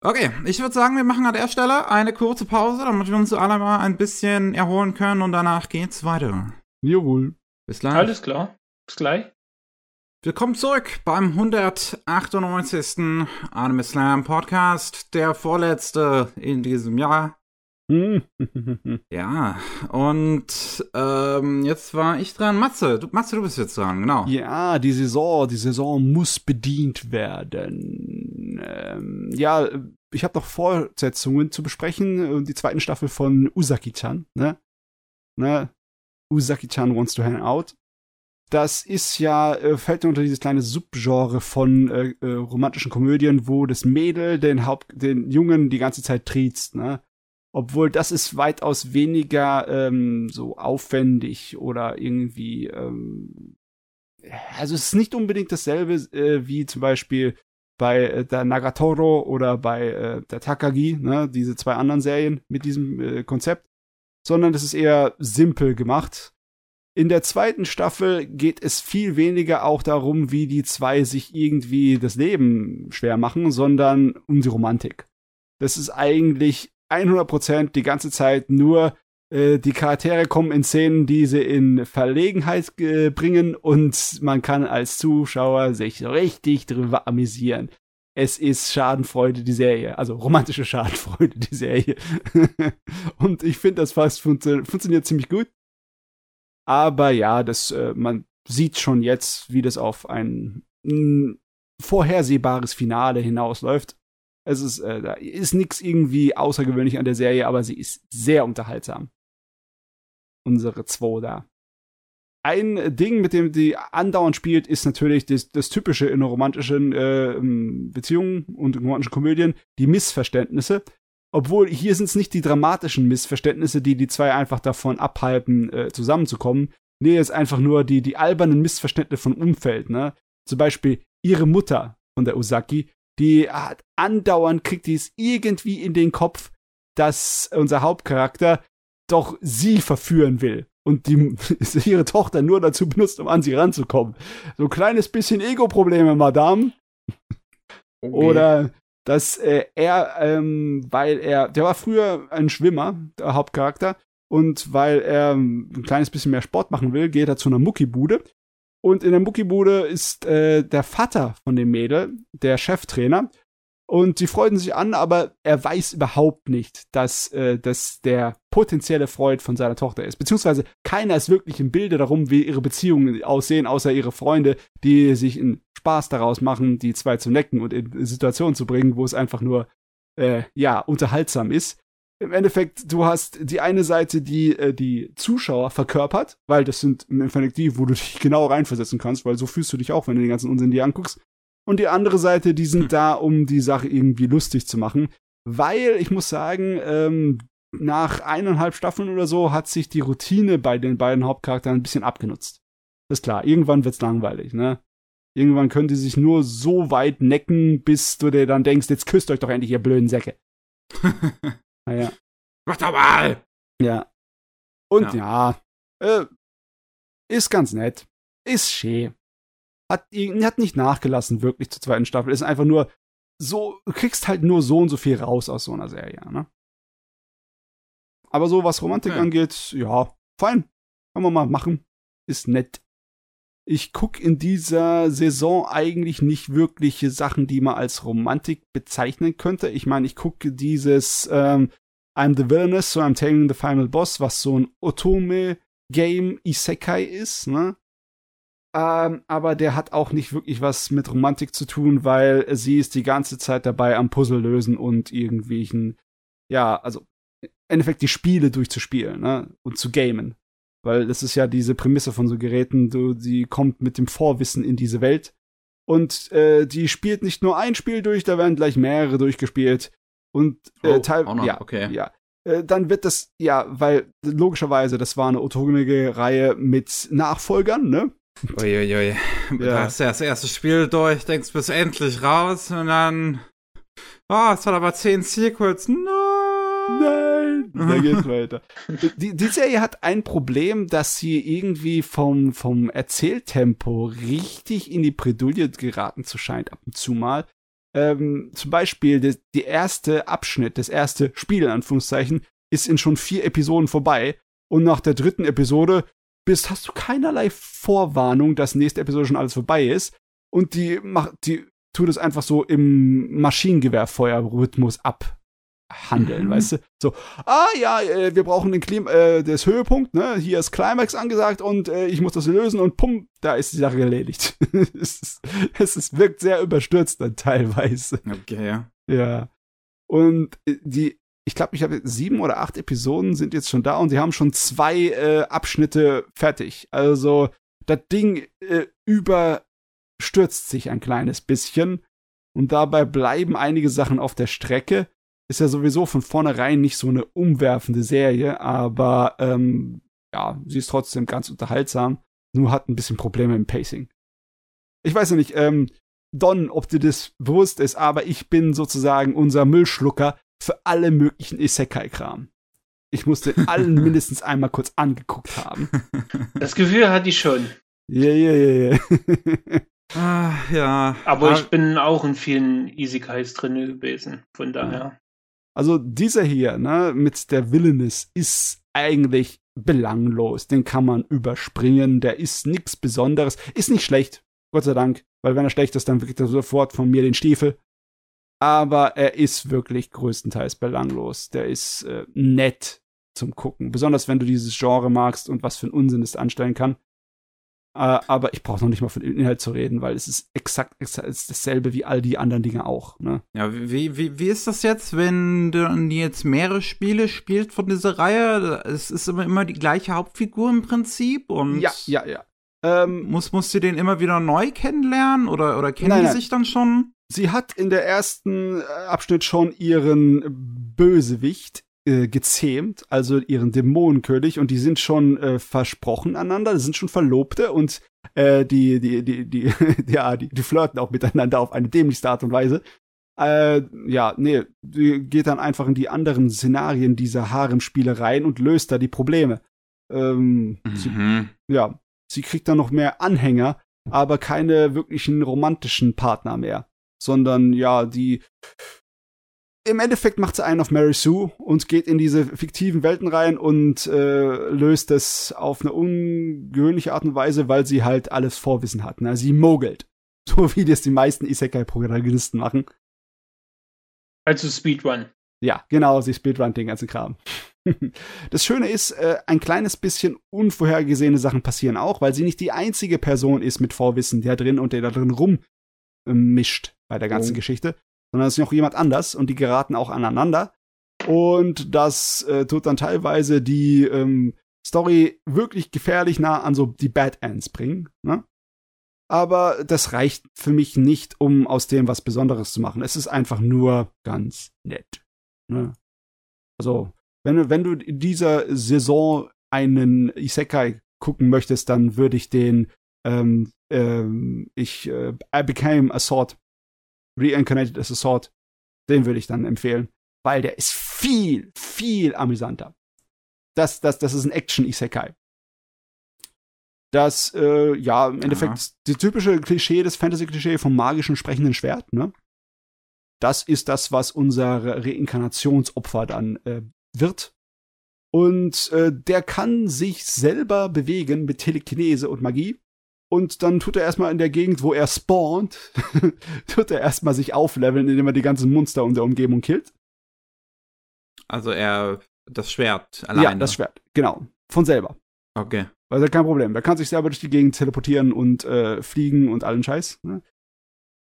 Okay, ich würde sagen, wir machen an der Stelle eine kurze Pause, damit wir uns alle mal ein bisschen erholen können und danach geht's weiter. Jawohl. Bis gleich. Alles klar. Bis gleich. Willkommen zurück beim 198. Anime Slam Podcast, der vorletzte in diesem Jahr. ja, und ähm, jetzt war ich dran. Matze, du, Matze, du bist jetzt dran, genau. Ja, die Saison, die Saison muss bedient werden. Ähm, ja, ich habe noch Fortsetzungen zu besprechen. Die zweiten Staffel von Usaki-chan, ne? ne? Usaki-chan wants to hang out. Das ist ja, äh, fällt unter dieses kleine Subgenre von äh, äh, romantischen Komödien, wo das Mädel den Haupt, den Jungen die ganze Zeit triezt, ne? Obwohl das ist weitaus weniger ähm, so aufwendig oder irgendwie, ähm, also es ist nicht unbedingt dasselbe äh, wie zum Beispiel bei äh, der Nagatoro oder bei äh, der Takagi, ne, diese zwei anderen Serien mit diesem äh, Konzept, sondern es ist eher simpel gemacht. In der zweiten Staffel geht es viel weniger auch darum, wie die zwei sich irgendwie das Leben schwer machen, sondern um die Romantik. Das ist eigentlich 100% die ganze Zeit nur äh, die Charaktere kommen in Szenen, die sie in Verlegenheit äh, bringen und man kann als Zuschauer sich richtig drüber amüsieren. Es ist Schadenfreude die Serie, also romantische Schadenfreude die Serie. und ich finde, das fast funktio funktioniert ziemlich gut. Aber ja, das äh, man sieht schon jetzt, wie das auf ein vorhersehbares Finale hinausläuft. Es ist, äh, da ist nichts irgendwie außergewöhnlich an der Serie, aber sie ist sehr unterhaltsam. Unsere zwei da. Ein Ding, mit dem die andauernd spielt, ist natürlich das, das Typische in romantischen äh, Beziehungen und romantischen Komödien, die Missverständnisse. Obwohl hier sind es nicht die dramatischen Missverständnisse, die die zwei einfach davon abhalten, äh, zusammenzukommen. Nee, es ist einfach nur die, die albernen Missverständnisse vom Umfeld, ne? Zum Beispiel ihre Mutter von der Usaki die hat andauernd kriegt die es irgendwie in den Kopf, dass unser Hauptcharakter doch sie verführen will und die ihre Tochter nur dazu benutzt, um an sie ranzukommen. So ein kleines bisschen Ego-Probleme, Madame. Okay. Oder dass äh, er, ähm, weil er, der war früher ein Schwimmer, der Hauptcharakter, und weil er ein kleines bisschen mehr Sport machen will, geht er zu einer Muckibude und in der Muckibude ist äh, der Vater von dem Mädel, der Cheftrainer. Und sie freuten sich an, aber er weiß überhaupt nicht, dass äh, das der potenzielle Freund von seiner Tochter ist. Beziehungsweise keiner ist wirklich im Bilde darum, wie ihre Beziehungen aussehen, außer ihre Freunde, die sich einen Spaß daraus machen, die zwei zu necken und in Situationen zu bringen, wo es einfach nur äh, ja unterhaltsam ist im Endeffekt, du hast die eine Seite, die äh, die Zuschauer verkörpert, weil das sind im Endeffekt die, wo du dich genau reinversetzen kannst, weil so fühlst du dich auch, wenn du den ganzen Unsinn dir anguckst. Und die andere Seite, die sind hm. da, um die Sache irgendwie lustig zu machen. Weil, ich muss sagen, ähm, nach eineinhalb Staffeln oder so hat sich die Routine bei den beiden Hauptcharakteren ein bisschen abgenutzt. Das ist klar, irgendwann wird's langweilig, ne? Irgendwann können die sich nur so weit necken, bis du dir dann denkst, jetzt küsst euch doch endlich, ihr blöden Säcke. Naja. Mach doch mal! Ja. Und ja, ja äh, ist ganz nett. Ist schön. Hat, hat nicht nachgelassen, wirklich zur zweiten Staffel. Ist einfach nur so, du kriegst halt nur so und so viel raus aus so einer Serie, ne? Aber so, was Romantik okay. angeht, ja, fein. Kann man mal machen. Ist nett. Ich guck in dieser Saison eigentlich nicht wirkliche Sachen, die man als Romantik bezeichnen könnte. Ich meine, ich gucke dieses ähm, I'm the Villainous, so I'm taking the final boss, was so ein Otome-Game Isekai ist, ne? Ähm, aber der hat auch nicht wirklich was mit Romantik zu tun, weil sie ist die ganze Zeit dabei am Puzzle lösen und irgendwelchen, ja, also im Endeffekt die Spiele durchzuspielen, ne? Und zu gamen. Weil das ist ja diese Prämisse von so Geräten, du, sie kommt mit dem Vorwissen in diese Welt. Und äh, die spielt nicht nur ein Spiel durch, da werden gleich mehrere durchgespielt. Und äh, Oh, teil auch noch, ja, okay. ja. Äh, dann wird das, ja, weil logischerweise, das war eine autogenische Reihe mit Nachfolgern, ne? Uiuiui. Du Ja. hast ja das erste Spiel durch, denkst bis endlich raus und dann. Oh, es hat aber zehn Sequels. Nein! Nein! Da geht's weiter. Die, die Serie hat ein Problem, dass sie irgendwie vom, vom Erzähltempo richtig in die Bredouille geraten zu scheint, ab und zu mal. Ähm, zum Beispiel, der, die erste Abschnitt, das erste Spiel, in Anführungszeichen, ist in schon vier Episoden vorbei. Und nach der dritten Episode bist, hast du keinerlei Vorwarnung, dass nächste Episode schon alles vorbei ist. Und die macht, die tut es einfach so im Maschinengewehrfeuerrhythmus abhandeln, Mhm. weißt du? So, ah ja, äh, wir brauchen den Klim äh, das Höhepunkt, ne? Hier ist Climax angesagt und äh, ich muss das lösen und pum, da ist die Sache erledigt. es, ist, es ist, wirkt sehr überstürzt dann teilweise. Okay. Ja. Und äh, die, ich glaube, ich habe sieben oder acht Episoden sind jetzt schon da und sie haben schon zwei äh, Abschnitte fertig. Also das Ding äh, überstürzt sich ein kleines bisschen und dabei bleiben einige Sachen auf der Strecke. Ist ja sowieso von vornherein nicht so eine umwerfende Serie, aber ähm, ja, sie ist trotzdem ganz unterhaltsam. Nur hat ein bisschen Probleme im Pacing. Ich weiß ja nicht, ähm, Don, ob dir das bewusst ist, aber ich bin sozusagen unser Müllschlucker für alle möglichen Isekai-Kram. Ich musste allen mindestens einmal kurz angeguckt haben. Das Gefühl hatte ich schon. Ja, ja, ja, ja. Ah, ja. Aber Ah, ich bin auch in vielen Easy-Kites drin gewesen. Von daher. Also dieser hier, ne, mit der Villainous ist eigentlich belanglos. Den kann man überspringen. Der ist nichts Besonderes. Ist nicht schlecht. Gott sei Dank. Weil wenn er schlecht ist, dann kriegt er sofort von mir den Stiefel. Aber er ist wirklich größtenteils belanglos. Der ist äh, nett zum Gucken. Besonders wenn du dieses Genre magst und was für einen Unsinn es anstellen kann. Äh, aber ich brauche noch nicht mal von dem Inhalt zu reden, weil es ist exakt, exakt ist dasselbe wie all die anderen Dinge auch. Ne? Ja, wie, wie, wie ist das jetzt, wenn du jetzt mehrere Spiele spielt von dieser Reihe? Es ist immer, immer die gleiche Hauptfigur im Prinzip und Ja, ja, ja. Ähm, Muss, musst du den immer wieder neu kennenlernen oder, oder kennen Nein, die nein. sich dann schon? Sie hat in der ersten äh, Abschnitt schon ihren Bösewicht äh, gezähmt, also ihren Dämonenkönig, und die sind schon äh, versprochen aneinander, sind schon Verlobte und äh, die, die, die, die, ja, die, die flirten auch miteinander auf eine dämlichste Art und Weise. Äh, ja, nee, die geht dann einfach in die anderen Szenarien dieser Haremspiele rein und löst da die Probleme. Ähm, sie, Mhm. ja, sie kriegt dann noch mehr Anhänger, aber keine wirklichen romantischen Partner mehr. Sondern ja, die. Im Endeffekt macht sie einen auf Mary Sue und geht in diese fiktiven Welten rein und äh, löst es auf eine ungewöhnliche Art und Weise, weil sie halt alles Vorwissen hat. Ne? Sie mogelt. So wie das die meisten Isekai-Protagonisten machen. Also Speedrun. Ja, genau, sie speedrunnt den ganzen Kram. Das Schöne ist, äh, ein kleines bisschen unvorhergesehene Sachen passieren auch, weil sie nicht die einzige Person ist mit Vorwissen, der drin und der da drin rummischt bei der ganzen Oh. Geschichte, sondern es ist noch jemand anders und die geraten auch aneinander. Und das äh, tut dann teilweise die ähm, Story wirklich gefährlich nah an so die Bad Ends bringen. Ne? Aber das reicht für mich nicht, um aus dem was Besonderes zu machen. Es ist einfach nur ganz nett. Ne? Also, wenn, wenn du in dieser Saison einen Isekai gucken möchtest, dann würde ich den ähm, ähm, ich äh, I became a sword reincarnated as a sword den würde ich dann empfehlen, weil der ist viel viel amüsanter. Das das das ist ein Action Isekai. Das äh, ja im Endeffekt die typische Klischee des Fantasy Klischee vom magischen sprechenden Schwert, ne? Das ist das, was unser Reinkarnationsopfer dann äh, wird. Und äh, der kann sich selber bewegen mit Telekinese und Magie. Und dann tut er erstmal in der Gegend, wo er spawnt, tut er erstmal sich aufleveln, indem er die ganzen Monster in der Umgebung killt. Also er das Schwert alleine. Ja, das Schwert, genau. Von selber. Okay. Also kein Problem. Der kann sich selber durch die Gegend teleportieren und äh, fliegen und allen Scheiß. Ne?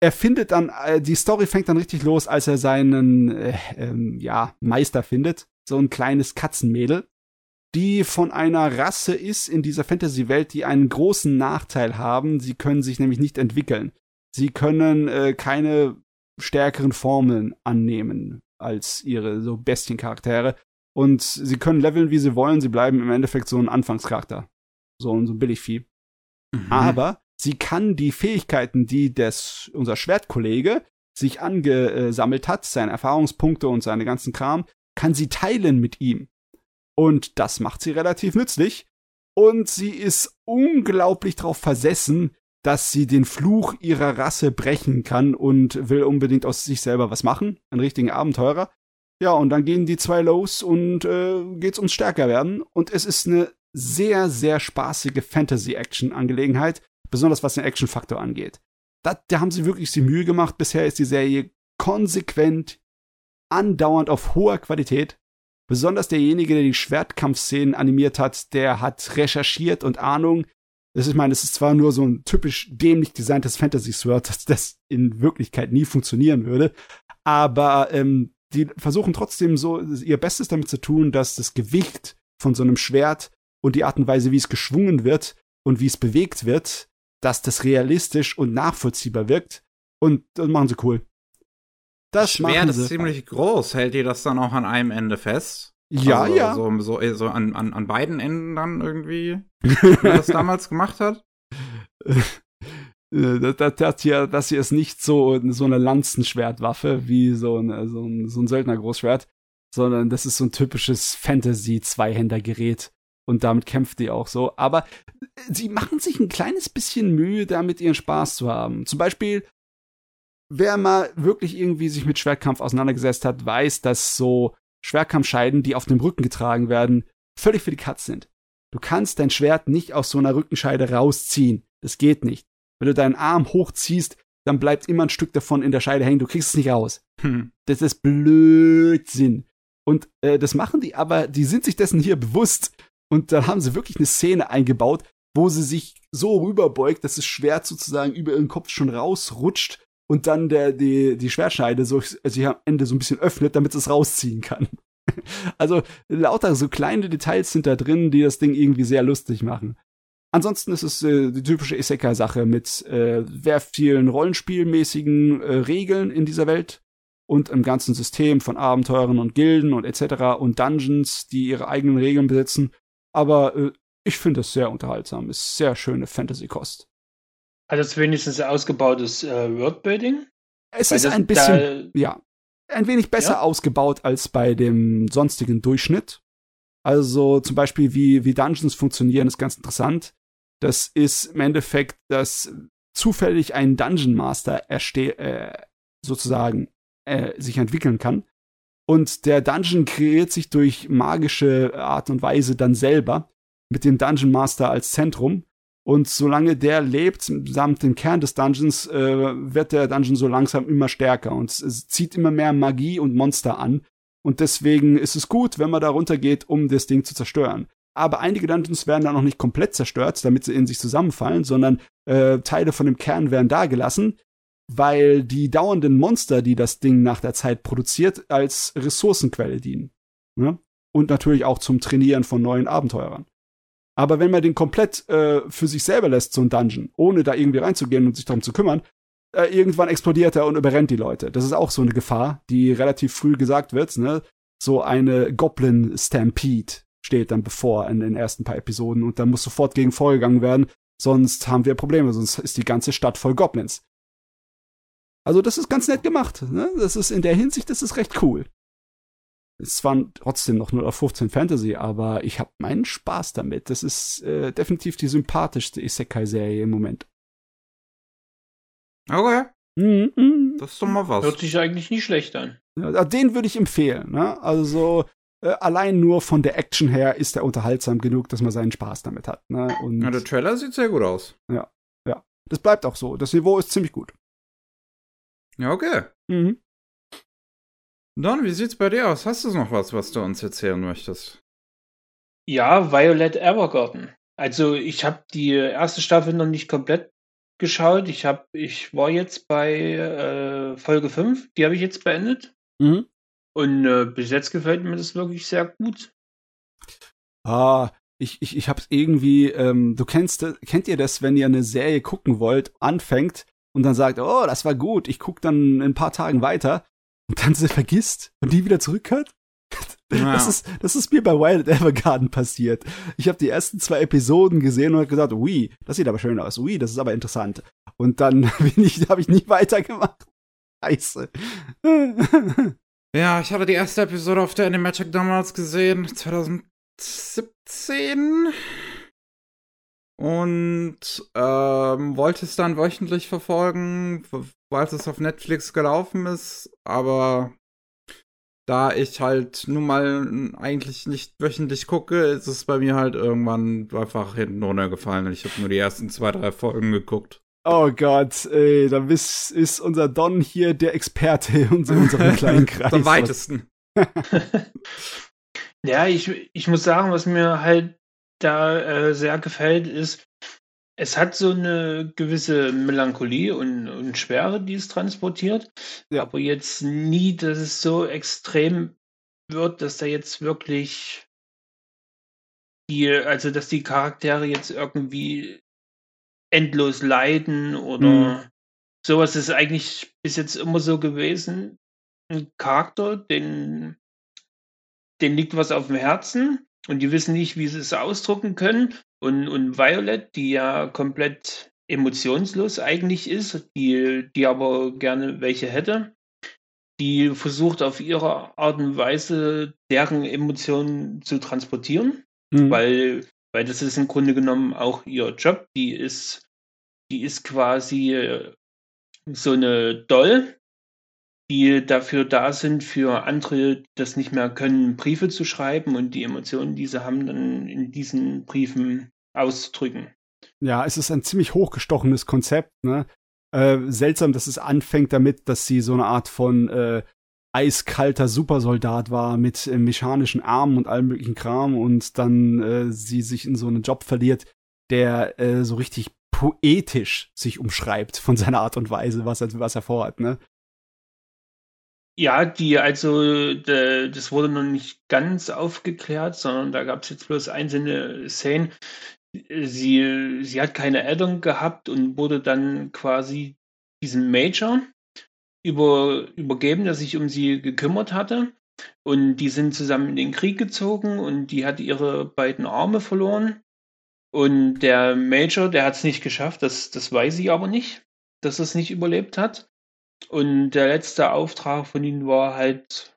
Er findet dann, äh, die Story fängt dann richtig los, als er seinen äh, ähm, ja, Meister findet. So ein kleines Katzenmädel, die von einer Rasse ist in dieser Fantasy-Welt, die einen großen Nachteil haben. Sie können sich nämlich nicht entwickeln. Sie können äh, keine stärkeren Formeln annehmen als ihre so Bestiencharaktere. Und sie können leveln, wie sie wollen. Sie bleiben im Endeffekt so ein Anfangscharakter. So ein, so ein Billigvieh. Mhm. Aber sie kann die Fähigkeiten, die des, unser Schwertkollege sich angesammelt hat, seine Erfahrungspunkte und seine ganzen Kram, kann sie teilen mit ihm. Und das macht sie relativ nützlich. Und sie ist unglaublich darauf versessen, dass sie den Fluch ihrer Rasse brechen kann und will unbedingt aus sich selber was machen. Ein richtigen Abenteurer. Ja, und dann gehen die zwei los und äh, geht's ums stärker werden. Und es ist eine sehr, sehr spaßige Fantasy-Action-Angelegenheit, besonders was den Action-Faktor angeht. Da, da haben sie wirklich die Mühe gemacht. Bisher ist die Serie konsequent, andauernd auf hoher Qualität. Besonders derjenige, der die Schwertkampfszenen animiert hat, der hat recherchiert und Ahnung. Das ist, ich meine, es ist zwar nur so ein typisch dämlich designtes Fantasy-Sword, dass das in Wirklichkeit nie funktionieren würde, aber ähm, die versuchen trotzdem so ihr Bestes damit zu tun, dass das Gewicht von so einem Schwert und die Art und Weise, wie es geschwungen wird und wie es bewegt wird, dass das realistisch und nachvollziehbar wirkt. Und das machen sie cool. Das Schwert ist ziemlich groß. Hält ihr das dann auch an einem Ende fest? Ja, also, ja. So, so, so an, an, an beiden Enden dann irgendwie, wie er das damals gemacht hat? Das, das, das, hier, das hier ist nicht so, so eine Lanzenschwertwaffe wie so, eine, so ein, so ein Söldner-Großschwert, sondern das ist so ein typisches Fantasy-Zweihändergerät. Und damit kämpft die auch so. Aber sie machen sich ein kleines bisschen Mühe, damit ihren Spaß zu haben. Zum Beispiel, wer mal wirklich irgendwie sich mit Schwertkampf auseinandergesetzt hat, weiß, dass so Schwertkampfscheiden, die auf dem Rücken getragen werden, völlig für die Katz sind. Du kannst dein Schwert nicht aus so einer Rückenscheide rausziehen. Das geht nicht. Wenn du deinen Arm hochziehst, dann bleibt immer ein Stück davon in der Scheide hängen. Du kriegst es nicht raus. Hm. Das ist Blödsinn. Und äh, das machen die, aber die sind sich dessen hier bewusst. Und dann haben sie wirklich eine Szene eingebaut, wo sie sich so rüberbeugt, dass das Schwert sozusagen über ihren Kopf schon rausrutscht und dann der, die, die Schwertscheide so, sich am Ende so ein bisschen öffnet, damit es rausziehen kann. also lauter so kleine Details sind da drin, die das Ding irgendwie sehr lustig machen. Ansonsten ist es äh, die typische Isekai-Sache mit äh, sehr vielen rollenspielmäßigen äh, Regeln in dieser Welt und im ganzen System von Abenteuern und Gilden und etc. und Dungeons, die ihre eigenen Regeln besitzen. Aber äh, ich finde es sehr unterhaltsam. Ist sehr schöne Fantasy-Kost. Hat es wenigstens ausgebautes äh, Wordbuilding? Es Weil ist ein bisschen, ja, ein wenig besser ja? ausgebaut als bei dem sonstigen Durchschnitt. Also zum Beispiel, wie, wie Dungeons funktionieren, ist ganz interessant. Das ist im Endeffekt, dass zufällig ein Dungeon Master äh, sozusagen äh, sich entwickeln kann. Und der Dungeon kreiert sich durch magische Art und Weise dann selber mit dem Dungeon Master als Zentrum. Und solange der lebt, samt dem Kern des Dungeons, äh, wird der Dungeon so langsam immer stärker und es zieht immer mehr Magie und Monster an. Und deswegen ist es gut, wenn man da runtergeht, um das Ding zu zerstören aber einige Dungeons werden dann noch nicht komplett zerstört, damit sie in sich zusammenfallen, sondern äh, Teile von dem Kern werden da gelassen, weil die dauernden Monster, die das Ding nach der Zeit produziert, als Ressourcenquelle dienen. Ne? Und natürlich auch zum Trainieren von neuen Abenteurern. Aber wenn man den komplett äh, für sich selber lässt, so ein Dungeon, ohne da irgendwie reinzugehen und sich darum zu kümmern, äh, irgendwann explodiert er und überrennt die Leute. Das ist auch so eine Gefahr, die relativ früh gesagt wird, ne? So eine Goblin Stampede steht dann bevor in den ersten paar Episoden und da muss sofort gegen vorgegangen werden, sonst haben wir Probleme, sonst ist die ganze Stadt voll Goblins. Also das ist ganz nett gemacht. Ne? Das ist in der Hinsicht, das ist recht cool. Es zwar trotzdem noch nur auf 15 Fantasy, aber ich habe meinen Spaß damit. Das ist äh, definitiv die sympathischste Isekai-Serie im Moment. Okay. Mhm. Das ist doch mal was. Hört sich eigentlich nie schlecht an. Ja, den würde ich empfehlen. Ne? Also äh, allein nur von der Action her ist er unterhaltsam genug, dass man seinen Spaß damit hat. Ne? Und ja, der Trailer sieht sehr gut aus. Ja, ja. Das bleibt auch so. Das Niveau ist ziemlich gut. Ja, okay. Mhm. Don, wie sieht's bei dir aus? Hast du noch was, was du uns erzählen möchtest? Ja, Violet Evergarden. Also ich habe die erste Staffel noch nicht komplett geschaut. Ich habe, ich war jetzt bei äh, Folge 5, die habe ich jetzt beendet. Mhm. Und äh, bis jetzt gefällt mir das wirklich sehr gut. Ah, ich, ich, ich hab's irgendwie, ähm, du kennst, kennt ihr das, wenn ihr eine Serie gucken wollt, anfängt und dann sagt, oh, das war gut, ich guck dann in ein paar Tagen weiter und dann sie vergisst und die wieder zurückhört? Ja. Das, ist, das ist mir bei Wild Evergarden passiert. Ich habe die ersten zwei Episoden gesehen und habe gesagt, ui, das sieht aber schön aus, ui, das ist aber interessant. Und dann habe ich nie weitergemacht. Scheiße. Ja, ich hatte die erste Episode auf der Animagic damals gesehen, 2017. Und ähm, wollte es dann wöchentlich verfolgen, weil es auf Netflix gelaufen ist. Aber da ich halt nun mal eigentlich nicht wöchentlich gucke, ist es bei mir halt irgendwann einfach hinten runtergefallen. Und ich habe nur die ersten zwei, drei Folgen geguckt. Oh Gott, ey, da ist, ist unser Don hier der Experte in unserem kleinen Kreis. Am weitesten. ja, ich, ich muss sagen, was mir halt da äh, sehr gefällt, ist, es hat so eine gewisse Melancholie und, und Schwere, die es transportiert. Ja. Aber jetzt nie, dass es so extrem wird, dass da jetzt wirklich die, also dass die Charaktere jetzt irgendwie endlos leiden oder Mhm. sowas ist eigentlich bis jetzt immer so gewesen. Ein Charakter, den, den liegt was auf dem Herzen und die wissen nicht, wie sie es ausdrücken können. Und, und Violet, die ja komplett emotionslos eigentlich ist, die, die aber gerne welche hätte, die versucht auf ihre Art und Weise deren Emotionen zu transportieren Mhm. weil, weil das ist im Grunde genommen auch ihr Job. Die ist, die ist quasi äh, so eine Doll, die dafür da sind, für andere, die das nicht mehr können, Briefe zu schreiben und die Emotionen, die sie haben, dann in diesen Briefen auszudrücken. Ja, es ist ein ziemlich hochgestochenes Konzept, ne? Äh, seltsam, dass es anfängt damit, dass sie so eine Art von äh, eiskalter Supersoldat war mit äh, mechanischen Armen und allem möglichen Kram und dann äh, sie sich in so einen Job verliert, der äh, so richtig poetisch sich umschreibt von seiner Art und Weise, was er, was er vorhat, ne? Ja, die, also, de, das wurde noch nicht ganz aufgeklärt, sondern da gab es jetzt bloß einzelne Szenen. Sie, sie hat keine Eltern gehabt und wurde dann quasi diesem Major über, übergeben, der sich um sie gekümmert hatte. Und die sind zusammen in den Krieg gezogen und die hat ihre beiden Arme verloren. Und der Major, der hat es nicht geschafft, das, das weiß sie aber nicht, dass er es nicht überlebt hat. Und der letzte Auftrag von ihnen war halt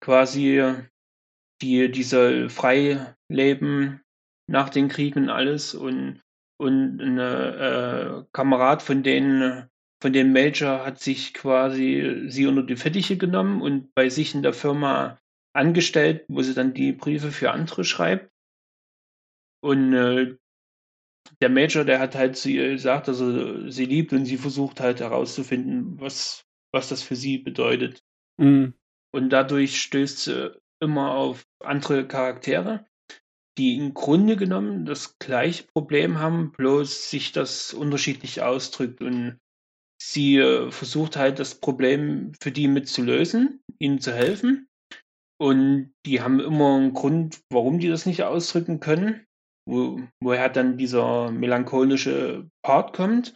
quasi, die, die soll frei leben nach den Kriegen und alles. Und, und ein äh, Kamerad von denen, von dem Major hat sich quasi sie unter die Fittiche genommen und bei sich in der Firma angestellt, wo sie dann die Briefe für andere schreibt. Und äh, der Major, der hat halt zu ihr gesagt, dass er sie liebt und sie versucht halt herauszufinden, was, was das für sie bedeutet. Mhm. Und dadurch stößt sie immer auf andere Charaktere, die im Grunde genommen das gleiche Problem haben, bloß sich das unterschiedlich ausdrückt. Und sie äh, versucht halt das Problem für die mitzulösen, ihnen zu helfen. Und die haben immer einen Grund, warum die das nicht ausdrücken können, wo, woher dann dieser melancholische Part kommt.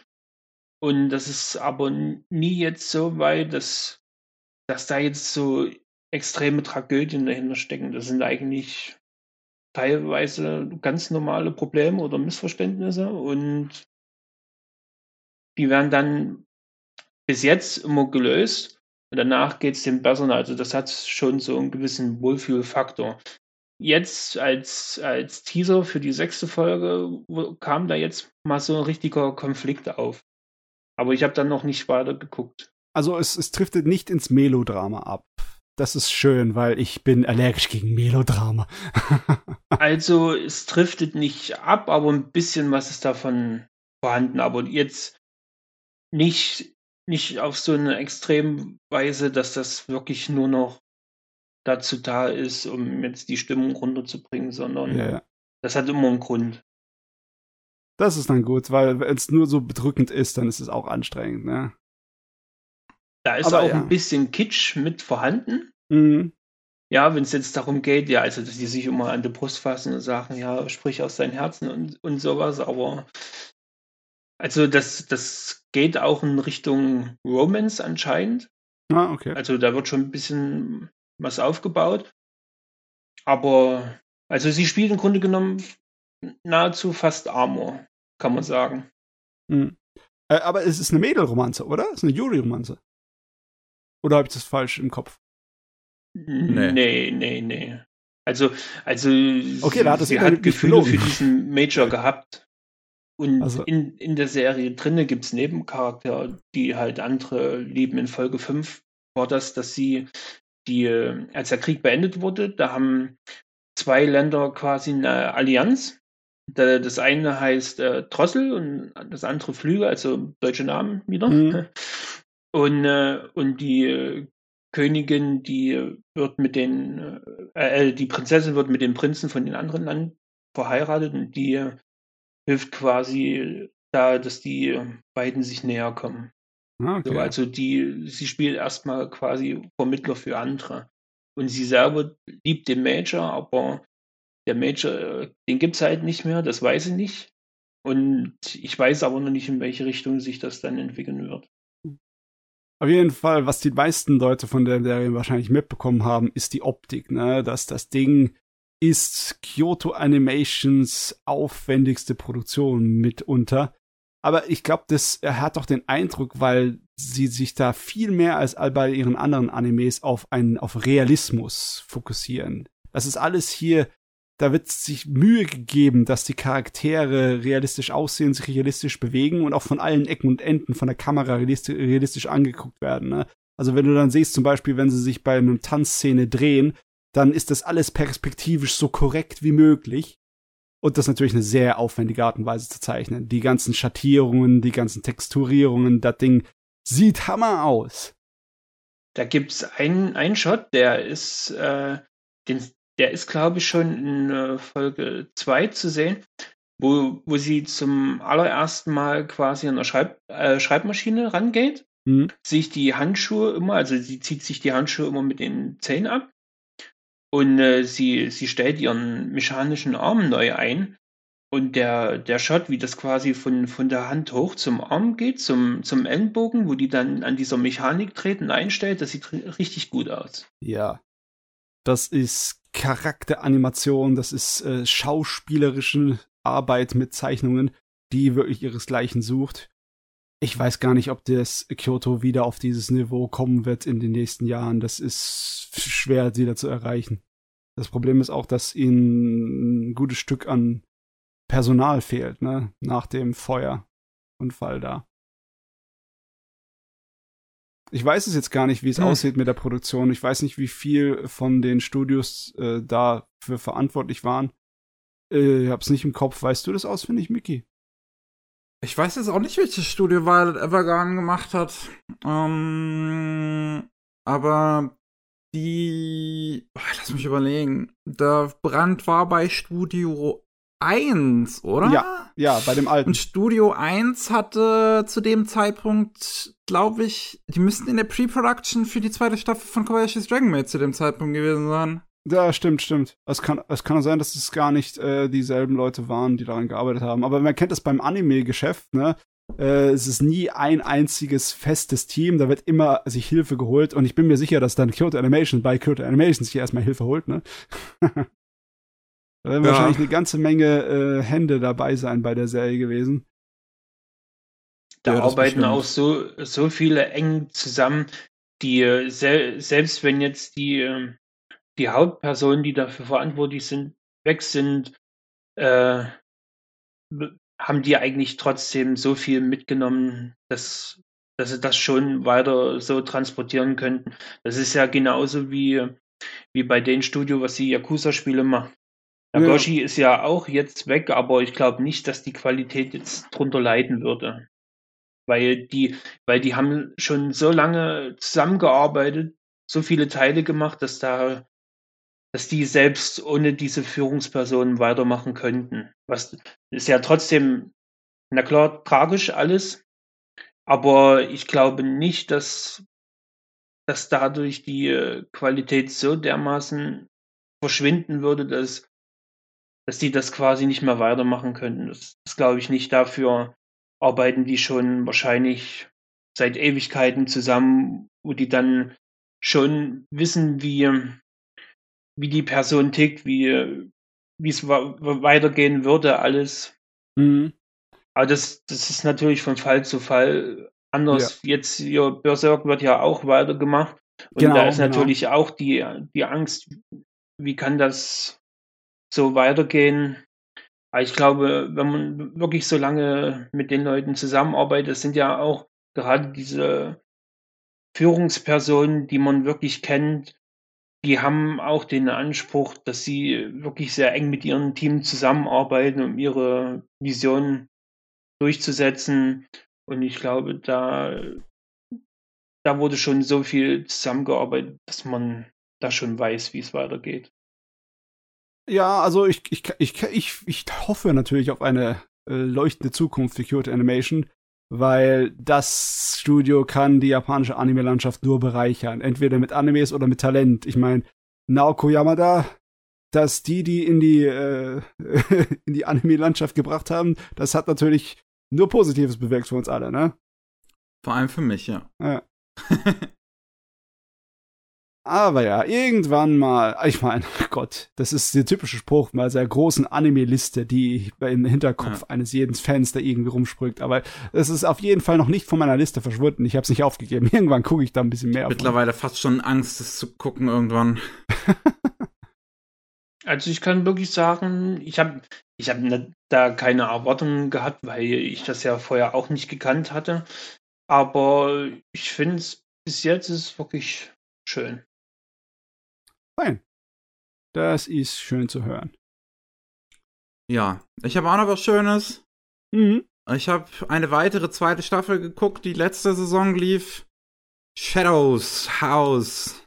Und das ist aber nie jetzt so weit, dass, dass da jetzt so extreme Tragödien dahinter stecken. Das sind eigentlich teilweise ganz normale Probleme oder Missverständnisse und die werden dann bis jetzt immer gelöst und danach geht es dem besser. Also das hat schon so einen gewissen Wohlfühlfaktor. Jetzt als, als Teaser für die sechste Folge kam da jetzt mal so ein richtiger Konflikt auf. Aber ich habe dann noch nicht weiter geguckt. Also es, es driftet nicht ins Melodrama ab. Das ist schön, weil ich bin allergisch gegen Melodrama. Also es driftet nicht ab, aber ein bisschen was ist davon vorhanden. Aber jetzt nicht nicht auf so eine Extremweise, dass das wirklich nur noch dazu da ist, um jetzt die Stimmung runterzubringen, sondern Ja, das hat immer einen Grund. Das ist dann gut, weil wenn es nur so bedrückend ist, dann ist es auch anstrengend, ne? Da ist Aber auch ja. ein bisschen Kitsch mit vorhanden. Mhm. Ja, wenn es jetzt darum geht, ja, also dass die sich immer an die Brust fassen und sagen, ja, sprich aus deinem Herzen und, und sowas, aber also das, das geht auch in Richtung Romance anscheinend. Ah, okay. Also da wird schon ein bisschen was aufgebaut. Aber also sie spielt im Grunde genommen nahezu fast Armor, kann man sagen. Mhm. Äh, aber es ist eine Mädelromanze, oder? Es ist eine Yuri-Romanze. Oder habe ich das falsch im Kopf? Nee. Nee, nee, nee. Also, also Okay, da hat das sie hat Gefühle gelogen. für diesen Major gehabt. Und Also- in, in der Serie drinne gibt es Nebencharaktere, die halt andere lieben. In Folge 5 war das, dass sie die, äh, als der Krieg beendet wurde, da haben zwei Länder quasi eine Allianz. Da, das eine heißt äh, Drossel und das andere Flüge, also deutsche Namen wieder. Mhm. Und, äh, und die äh, Königin, die wird mit den, äh, äh, die Prinzessin wird mit dem Prinzen von den anderen Land verheiratet und die hilft quasi da, dass die beiden sich näher kommen. Ah, okay. So, also die, sie spielt erstmal quasi Vermittler für andere. Und sie selber liebt den Major, aber der Major, äh, den gibt es halt nicht mehr, das weiß sie nicht. Und ich weiß aber noch nicht, in welche Richtung sich das dann entwickeln wird. Auf jeden Fall, was die meisten Leute von der Serie wahrscheinlich mitbekommen haben, ist die Optik, ne? Dass das Ding ist Kyoto Animations aufwendigste Produktion mitunter. Aber ich glaube, das er hat doch den Eindruck, weil sie sich da viel mehr als bei ihren anderen Animes auf einen auf Realismus fokussieren. Das ist alles hier, da wird sich Mühe gegeben, dass die Charaktere realistisch aussehen, sich realistisch bewegen und auch von allen Ecken und Enden von der Kamera realistisch, realistisch angeguckt werden. Ne? Also wenn du dann siehst, zum Beispiel, wenn sie sich bei einer Tanzszene drehen, dann ist das alles perspektivisch so korrekt wie möglich. Und das ist natürlich eine sehr aufwendige Art und Weise zu zeichnen. Die ganzen Schattierungen, die ganzen Texturierungen, das Ding sieht Hammer aus. Da gibt es einen, einen Shot, der ist, äh, den, der ist, glaube ich, schon in äh, Folge 2 zu sehen, wo, wo sie zum allerersten Mal quasi an der Schreib, äh, Schreibmaschine rangeht, Hm? sich die Handschuhe immer, also sie zieht sich die Handschuhe immer mit den Zähnen ab und äh, sie, sie stellt ihren mechanischen Arm neu ein. Und der, der Shot, wie das quasi von, von der Hand hoch zum Arm geht, zum, zum Ellenbogen, wo die dann an dieser Mechanik treten, einstellt, das sieht ri- richtig gut aus. Ja. Das ist Charakteranimation, das ist äh, schauspielerische Arbeit mit Zeichnungen, die wirklich ihresgleichen sucht. Ich weiß gar nicht, ob das Kyoto wieder auf dieses Niveau kommen wird in den nächsten Jahren. Das ist schwer wieder zu erreichen. Das Problem ist auch, dass ihnen ein gutes Stück an Personal fehlt, ne? Nach dem Feuerunfall da. Ich weiß es jetzt gar nicht, wie es Hm. aussieht mit der Produktion. Ich weiß nicht, wie viel von den Studios äh, dafür verantwortlich waren. Äh, ich hab's nicht im Kopf. Weißt du das ausfindig, Mickey? Ich weiß jetzt auch nicht, welches Studio Violet Evergarden gemacht hat. Ähm, aber die. Oh, lass mich überlegen. Der Brand war bei Studio 1, oder? Ja. Ja, bei dem alten. Und Studio 1 hatte zu dem Zeitpunkt, glaube ich, die müssten in der Pre-Production für die zweite Staffel von Kobayashi's Dragon Maid zu dem Zeitpunkt gewesen sein. Ja, stimmt, stimmt. Es kann, es kann sein, dass es gar nicht äh, dieselben Leute waren, die daran gearbeitet haben. Aber man kennt das beim Anime-Geschäft, ne? Äh, es ist nie ein einziges festes Team, da wird immer sich Hilfe geholt und ich bin mir sicher, dass dann Kyoto Animation bei Kyoto Animation sich erstmal Hilfe holt, ne? da werden Ja. wahrscheinlich eine ganze Menge äh, Hände dabei sein bei der Serie gewesen. Da Ja, arbeiten auch so, so viele eng zusammen, die äh, sel selbst wenn jetzt die, ähm, die Hauptpersonen, die dafür verantwortlich sind, weg sind, äh, haben die eigentlich trotzdem so viel mitgenommen, dass, dass sie das schon weiter so transportieren könnten. Das ist ja genauso wie, wie bei den Studio, was die Yakuza-Spiele macht. Ja. Nagoshi ist ja auch jetzt weg, aber ich glaube nicht, dass die Qualität jetzt drunter leiden würde. Weil die, weil die haben schon so lange zusammengearbeitet, so viele Teile gemacht, dass da, dass die selbst ohne diese Führungspersonen weitermachen könnten. Was ist ja trotzdem, na klar, tragisch alles, aber ich glaube nicht, dass, dass dadurch die äh, Qualität so dermaßen verschwinden würde, dass, dass die das quasi nicht mehr weitermachen könnten. Das, das glaube ich nicht. Dafür arbeiten die schon wahrscheinlich seit Ewigkeiten zusammen, wo die dann schon wissen, wie, wie die Person tickt, wie, wie es weitergehen würde, alles. Mhm. Aber das, das ist natürlich von Fall zu Fall anders. Ja. Jetzt hier Berserk wird ja auch weitergemacht. Und genau, da ist genau. natürlich auch die, die Angst, wie kann das so weitergehen? Aber ich glaube, wenn man wirklich so lange mit den Leuten zusammenarbeitet, das sind ja auch gerade diese Führungspersonen, die man wirklich kennt, die haben auch den Anspruch, dass sie wirklich sehr eng mit ihrem Team zusammenarbeiten, um ihre Vision durchzusetzen. Und ich glaube, da, da wurde schon so viel zusammengearbeitet, dass man da schon weiß, wie es weitergeht. Ja, also ich, ich, ich, ich, ich hoffe natürlich auf eine äh, leuchtende Zukunft für Kyoto Animation, weil das Studio kann die japanische Anime-Landschaft nur bereichern. Entweder mit Animes oder mit Talent. Ich meine, Naoko Yamada, dass die, die in die, äh, in die Anime-Landschaft gebracht haben, das hat natürlich nur Positives bewirkt für uns alle, ne? Vor allem für mich, ja. ja. Aber ja, irgendwann mal, ich meine, Gott, das ist der typische Spruch bei sehr großen Anime-Liste, die im Hinterkopf ja. eines jeden Fans da irgendwie rumsprügt. Aber es ist auf jeden Fall noch nicht von meiner Liste verschwunden. Ich habe es nicht aufgegeben. Irgendwann gucke ich da ein bisschen mehr. Mittlerweile fast schon Angst, es zu gucken irgendwann. also ich kann wirklich sagen, ich habe ich hab ne, da keine Erwartungen gehabt, weil ich das ja vorher auch nicht gekannt hatte. Aber ich finde es bis jetzt ist wirklich schön. Fein. Das ist schön zu hören. Ja, ich habe auch noch was Schönes. Mhm. Ich habe eine weitere zweite Staffel geguckt, die letzte Saison lief. Shadows House.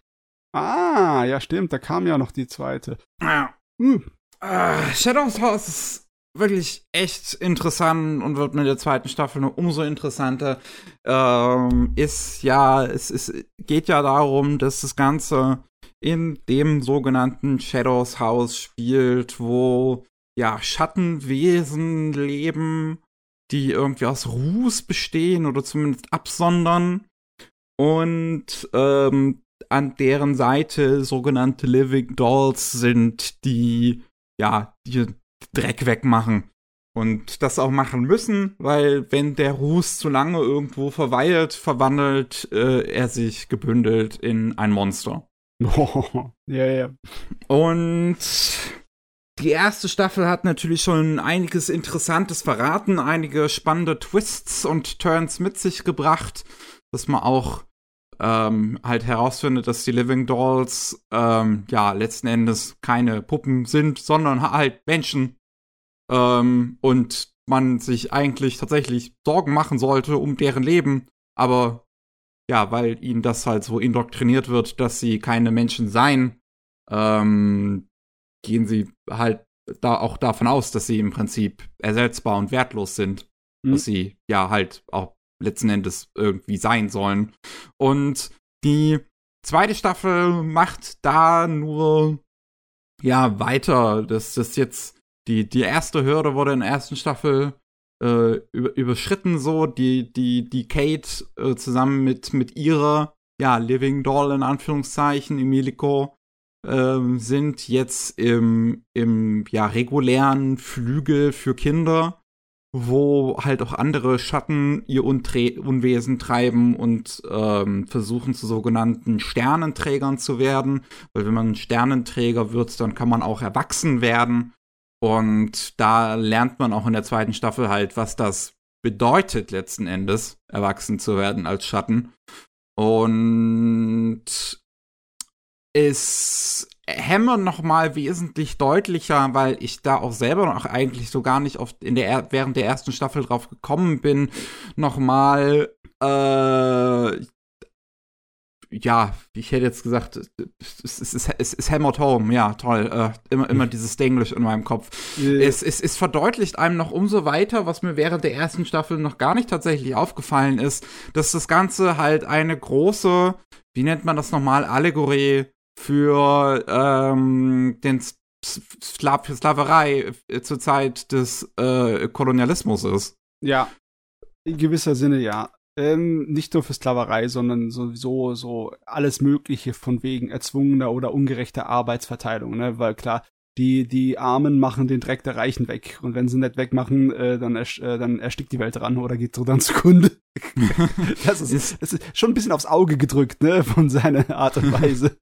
Ah, ja, stimmt, da kam ja noch die zweite. Ja. Hm. Uh, Shadows House ist wirklich echt interessant und wird mit der zweiten Staffel nur umso interessanter. Ähm, ist ja, es, es geht ja darum, dass das Ganze in dem sogenannten Shadows House spielt, wo ja Schattenwesen leben, die irgendwie aus Ruß bestehen oder zumindest absondern und ähm, an deren Seite sogenannte Living Dolls sind, die ja die Dreck wegmachen und das auch machen müssen, weil wenn der Ruß zu lange irgendwo verweilt, verwandelt äh, er sich gebündelt in ein Monster. Oh, ja, ja. Und die erste Staffel hat natürlich schon einiges Interessantes verraten, einige spannende Twists und Turns mit sich gebracht, dass man auch ähm, halt herausfindet, dass die Living Dolls ähm, ja letzten Endes keine Puppen sind, sondern halt Menschen. Ähm, und man sich eigentlich tatsächlich Sorgen machen sollte um deren Leben, aber ja, weil ihnen das halt so indoktriniert wird, dass sie keine Menschen seien, ähm, gehen sie halt da auch davon aus, dass sie im Prinzip ersetzbar und wertlos sind, mhm. dass sie ja halt auch letzten Endes irgendwie sein sollen. Und die zweite Staffel macht da nur ja weiter. Das ist jetzt die die erste Hürde wurde in der ersten Staffel äh, über, überschritten, so, die, die, die Kate äh, zusammen mit, mit ihrer, ja, Living Doll in Anführungszeichen, Emilico, äh, sind jetzt im, im, ja, regulären Flügel für Kinder, wo halt auch andere Schatten ihr Untre Unwesen treiben und ähm, versuchen zu sogenannten Sternenträgern zu werden. Weil wenn man Sternenträger wird, dann kann man auch erwachsen werden und da lernt man auch in der zweiten Staffel halt, was das bedeutet letzten Endes, erwachsen zu werden als Schatten. Und ist Hammer noch mal wesentlich deutlicher, weil ich da auch selber noch eigentlich so gar nicht oft in der während der ersten Staffel drauf gekommen bin, noch mal äh, ja, ich hätte jetzt gesagt, es ist, es, ist Hammered Home, ja, toll. Äh, immer, immer dieses Denglisch in meinem Kopf. Ja. Es, es, es verdeutlicht einem noch umso weiter, was mir während der ersten Staffel noch gar nicht tatsächlich aufgefallen ist, dass das Ganze halt eine große, wie nennt man das nochmal, Allegorie für ähm, den Skla für Sklaverei äh, zur Zeit des äh, Kolonialismus ist. Ja, in gewisser Sinne ja. Ähm, nicht nur für Sklaverei, sondern sowieso so alles Mögliche von wegen erzwungener oder ungerechter Arbeitsverteilung, ne? Weil klar, die, die Armen machen den Dreck der Reichen weg. Und wenn sie nicht wegmachen, äh, dann, erst, äh, dann erstickt die Welt dran oder geht so dann zugrunde. das, ist, das ist schon ein bisschen aufs Auge gedrückt, ne, von seiner Art und Weise.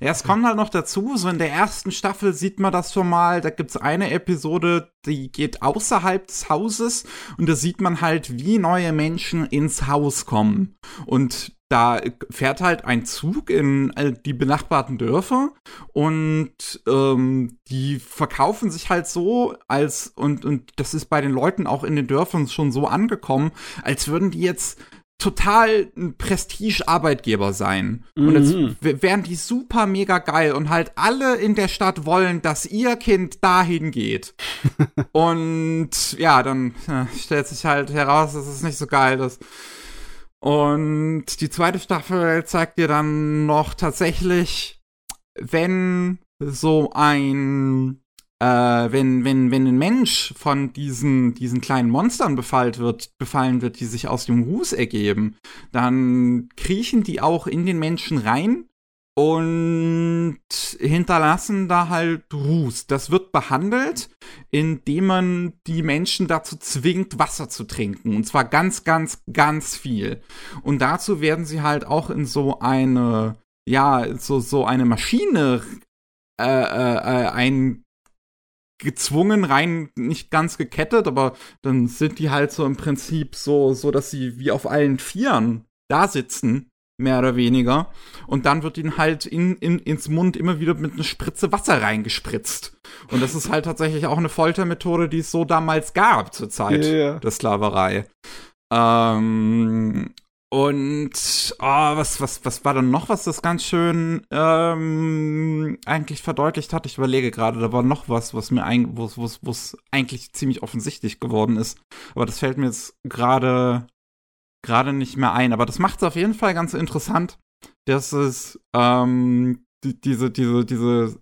Ja, es kommt halt noch dazu, so in der ersten Staffel sieht man das schon mal, da gibt's eine Episode, die geht außerhalb des Hauses und da sieht man halt, wie neue Menschen ins Haus kommen. Und da fährt halt ein Zug in äh, die benachbarten Dörfer und ähm, die verkaufen sich halt so als und und das ist bei den Leuten auch in den Dörfern schon so angekommen, als würden die jetzt total ein Prestige-Arbeitgeber sein. Mhm. Und jetzt wären die super mega geil und halt alle in der Stadt wollen, dass ihr Kind dahin geht. und ja, dann stellt sich halt heraus, dass es nicht so geil ist. Und die zweite Staffel zeigt dir dann noch tatsächlich, wenn so ein äh, wenn, wenn, wenn ein Mensch von diesen, diesen kleinen Monstern befallen wird, befallen wird, die sich aus dem Ruß ergeben, dann kriechen die auch in den Menschen rein und hinterlassen da halt Ruß. Das wird behandelt, indem man die Menschen dazu zwingt, Wasser zu trinken. Und zwar ganz, ganz, ganz viel. Und dazu werden sie halt auch in so eine, ja, so, so eine Maschine äh, äh, äh ein gezwungen, rein nicht ganz gekettet, aber dann sind die halt so im Prinzip so, so dass sie wie auf allen Vieren da sitzen, mehr oder weniger. Und dann wird ihnen halt in, in, ins Mund immer wieder mit einer Spritze Wasser reingespritzt. Und das ist halt tatsächlich auch eine Foltermethode, die es so damals gab zur Zeit yeah. der Sklaverei. Ähm, und oh, was, was, was war dann noch, was das ganz schön ähm, eigentlich verdeutlicht hat? Ich überlege gerade, da war noch was, was mir ein, wo es eigentlich ziemlich offensichtlich geworden ist. Aber das fällt mir jetzt gerade gerade nicht mehr ein. Aber das macht es auf jeden Fall ganz interessant, dass es ähm, die, diese, diese, diese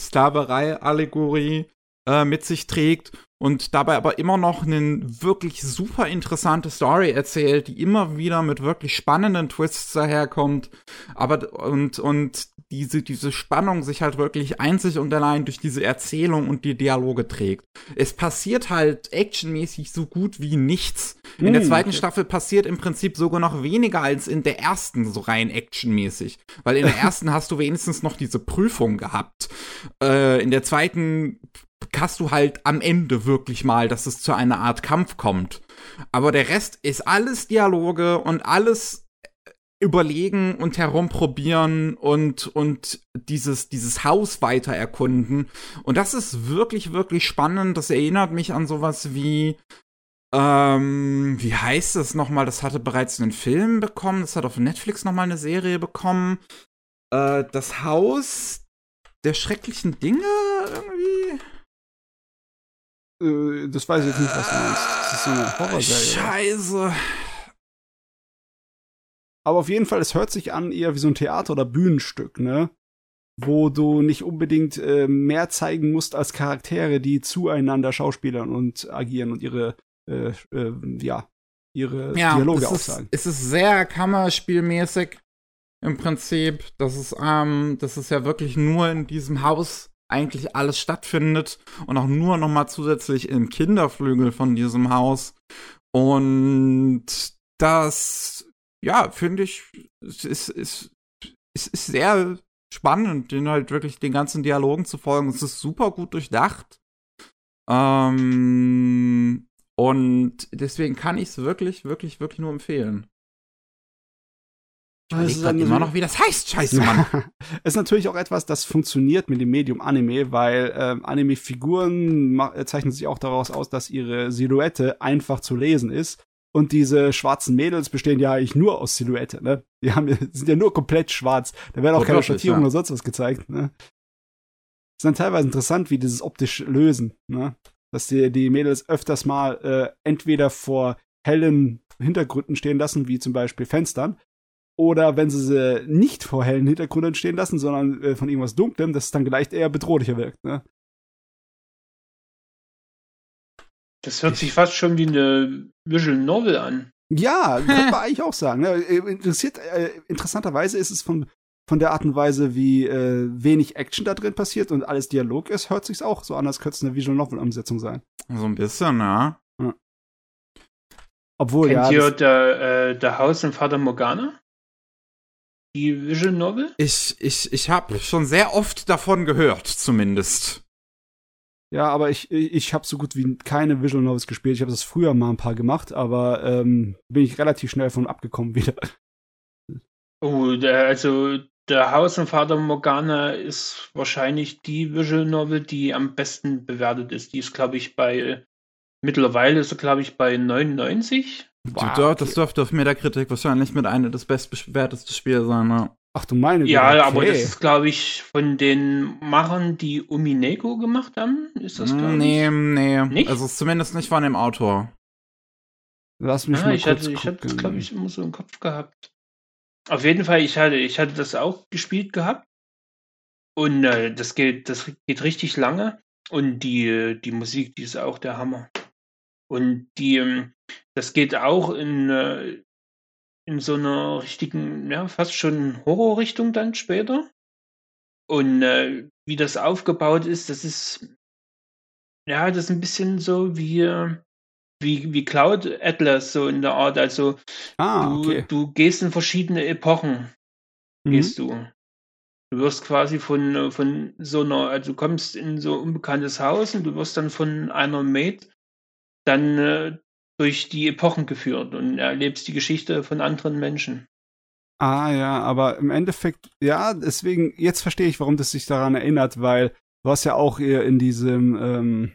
Sklaverei-Allegorie äh, mit sich trägt und dabei aber immer noch eine wirklich super interessante Story erzählt, die immer wieder mit wirklich spannenden Twists daherkommt, aber und und diese diese Spannung sich halt wirklich einzig und allein durch diese Erzählung und die Dialoge trägt. Es passiert halt actionmäßig so gut wie nichts. In der hm, zweiten. Staffel passiert im Prinzip sogar noch weniger als in der ersten so rein actionmäßig, weil in der ersten hast du wenigstens noch diese Prüfung gehabt. Äh, in der zweiten hast du halt am Ende wirklich mal, dass es zu einer Art Kampf kommt. Aber der Rest ist alles Dialoge und alles äh, überlegen und herumprobieren und, und dieses, dieses Haus weiter erkunden. Und das ist wirklich, wirklich spannend. Das erinnert mich an sowas wie, ähm, wie heißt es nochmal? Das hatte bereits einen Film bekommen. Das hat auf Netflix nochmal eine Serie bekommen. Äh, das Haus der schrecklichen Dinge irgendwie. Äh, das weiß ich jetzt nicht, was du meinst. Das ist so eine Horrorserie. Scheiße. Aber auf jeden Fall, es hört sich an eher wie so ein Theater- oder Bühnenstück, ne? Wo du nicht unbedingt äh, mehr zeigen musst als Charaktere, die zueinander schauspielern und agieren und ihre, äh, äh, ja, ihre ja, Dialoge auch sagen. Es ist sehr kammerspielmäßig im Prinzip. Das ist, ähm, das ist ja wirklich nur in diesem Haus eigentlich alles stattfindet und auch nur noch mal zusätzlich im Kinderflügel von diesem Haus. Und das, ja, finde ich, ist, ist, ist, ist sehr spannend, den halt wirklich den ganzen Dialogen zu folgen. Es ist super gut durchdacht. Ähm, und deswegen kann ich es wirklich, wirklich, wirklich nur empfehlen. Ich weiß gerade immer noch, wie das heißt. Scheiße, Mann. ist natürlich auch etwas, das funktioniert mit dem Medium Anime, weil ähm, Anime-Figuren zeichnen sich auch daraus aus, dass ihre Silhouette einfach zu lesen ist. Und diese schwarzen Mädels bestehen ja eigentlich nur aus Silhouette, ne? Die haben, sind ja nur komplett schwarz. Da werden auch oh, keine Schattierungen ja. oder sonst was gezeigt, ne? Ist dann teilweise interessant, wie dieses optisch lösen, ne? Dass die, die Mädels öfters mal äh, entweder vor hellen Hintergründen stehen lassen, wie zum Beispiel Fenstern, oder wenn sie sie nicht vor hellen Hintergründen stehen lassen, sondern äh, von irgendwas Dunklem, dass es dann vielleicht eher bedrohlicher wirkt, ne? Das hört sich fast schon wie eine Visual Novel an. Ja, könnte man eigentlich auch sagen. Ne? Äh, interessiert, äh, interessanterweise ist es von, von der Art und Weise, wie äh, wenig Action da drin passiert und alles Dialog ist, hört sich's auch so an, als könnte es eine Visual Novel Umsetzung sein. So ein bisschen, ja. ja. Obwohl, Kennt ja. ihr der, äh, der Haus im Vater Morgana? Die Visual Novel? Ich, ich, ich habe schon sehr oft davon gehört, zumindest. Ja, aber ich, ich habe so gut wie keine Visual Novels gespielt. Ich habe das früher mal ein paar gemacht, aber ähm, bin ich relativ schnell von abgekommen wieder. Oh, der, also der Haus und Vater Morgana ist wahrscheinlich die Visual Novel, die am besten bewertet ist. Die ist, glaube ich, bei mittlerweile ist sie, glaube ich, bei 99. Wow, das dürfte auf mir der Kritik wahrscheinlich mit einer des bestbewertesten Spiele sein, ne? Ach du meine Ja, okay. aber das ist, glaube ich, von den Machern, die Umineko gemacht haben. Ist das, glaube Nee, nee. Nicht? Also zumindest nicht von dem Autor. Lass mich ah, mal ich kurz hatte, Ich hatte das, glaube ich, immer so im Kopf gehabt. Auf jeden Fall, ich hatte, ich hatte das auch gespielt gehabt. Und äh, das, geht, das geht richtig lange. Und die, die Musik, die ist auch der Hammer. Und die, ähm, das geht auch in, äh, in so einer richtigen, ja, fast schon Horrorrichtung dann später. Und äh, wie das aufgebaut ist, das ist, ja, das ist ein bisschen so wie, wie, wie Cloud Atlas, so in der Art. Also ah, du, okay. du gehst in verschiedene Epochen, mhm. gehst du. Du wirst quasi von, von so einer, also du kommst in so ein unbekanntes Haus und du wirst dann von einer Maid dann äh, durch die Epochen geführt und erlebst die Geschichte von anderen Menschen. Ah ja, aber im Endeffekt, ja, deswegen, jetzt verstehe ich, warum das sich daran erinnert, weil du hast ja auch eher in diesem ähm,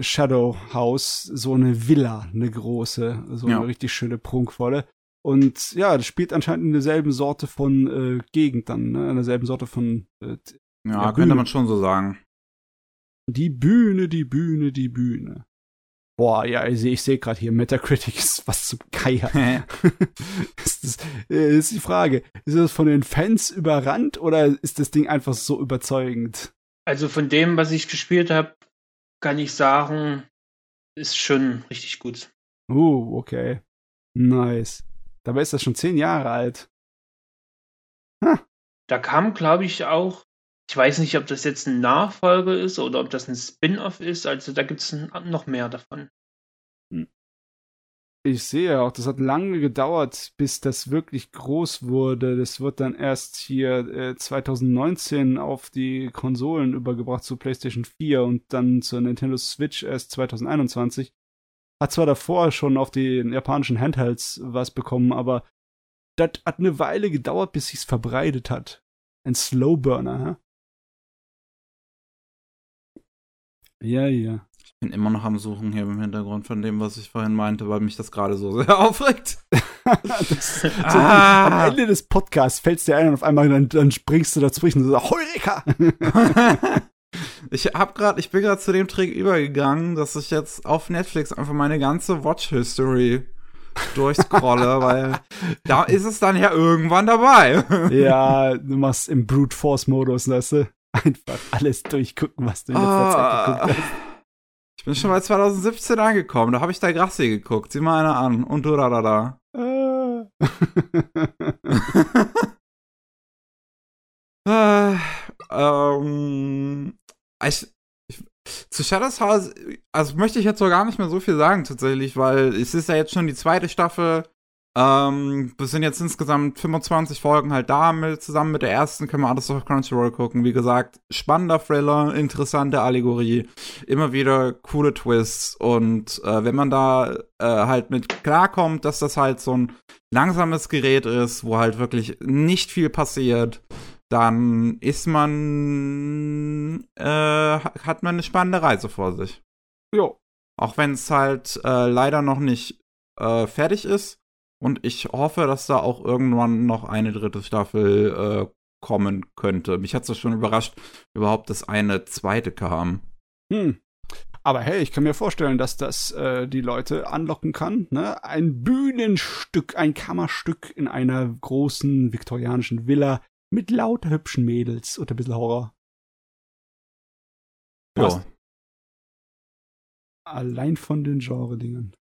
Shadow House so eine Villa, eine große, so ja. eine richtig schöne, prunkvolle. Und ja, das spielt anscheinend in derselben Sorte von äh, Gegend dann, ne? in derselben Sorte von äh, Ja, könnte man schon so sagen. Die Bühne, die Bühne, die Bühne. Boah, ja, ich sehe seh gerade hier, Metacritic ist was zum Geier. ist, das, äh, ist die Frage, ist das von den Fans überrannt oder ist das Ding einfach so überzeugend? Also von dem, was ich gespielt habe, kann ich sagen, ist schon richtig gut. Uh, okay. Nice. Dabei ist das schon zehn Jahre alt. Huh. Da kam, glaube ich, auch ich weiß nicht, ob das jetzt ein Nachfolger ist oder ob das ein Spin-off ist. Also da gibt es noch mehr davon. Hm. Ich sehe auch, das hat lange gedauert, bis das wirklich groß wurde. Das wird dann erst hier äh, 2019 auf die Konsolen übergebracht zu PlayStation 4 und dann zur Nintendo Switch erst 2021. Hat zwar davor schon auf den japanischen Handhelds was bekommen, aber das hat eine Weile gedauert, bis sich's verbreitet hat. Ein Slowburner, hä? Ja, ja. Ich bin immer noch am Suchen hier im Hintergrund von dem, was ich vorhin meinte, weil mich das gerade so sehr aufregt. das, so ah. Am Ende des Podcasts fällt es dir ein und auf einmal dann, dann springst du dazwischen und sagst, Heureka! ich hab grad, ich bin gerade zu dem Trick übergegangen, dass ich jetzt auf Netflix einfach meine ganze Watch History durchscrolle, weil da ist es dann ja irgendwann dabei. ja, du machst im Brute Force Modus, weißt du? einfach alles durchgucken, was du in letzter oh, Zeit geguckt hast. Ich bin schon bei 2017 angekommen, da habe ich da Grassi geguckt. Sieh mal einer an. Und du da da da. äh, ähm, ich, ich, zu Shadows House, also möchte ich jetzt so gar nicht mehr so viel sagen tatsächlich, weil es ist ja jetzt schon die zweite Staffel Ähm, wir sind jetzt insgesamt 25 Folgen halt da mit, zusammen mit der ersten, können wir alles auf Crunchyroll gucken. Wie gesagt, spannender Thriller, interessante Allegorie, immer wieder coole Twists und äh, wenn man da äh, halt mit klarkommt, dass das halt so ein langsames Gerät ist, wo halt wirklich nicht viel passiert, dann ist man, äh, hat man eine spannende Reise vor sich. Jo. Auch wenn es halt äh, leider noch nicht äh, fertig ist. Und ich hoffe, dass da auch irgendwann noch eine dritte Staffel äh, kommen könnte. Mich hat es schon überrascht, überhaupt, dass eine zweite kam. Hm. Aber hey, ich kann mir vorstellen, dass das äh, die Leute anlocken kann. Ne? Ein Bühnenstück, ein Kammerstück in einer großen viktorianischen Villa mit lauter hübschen Mädels und ein bisschen Horror. Ja. Allein von den Genre-Dingen.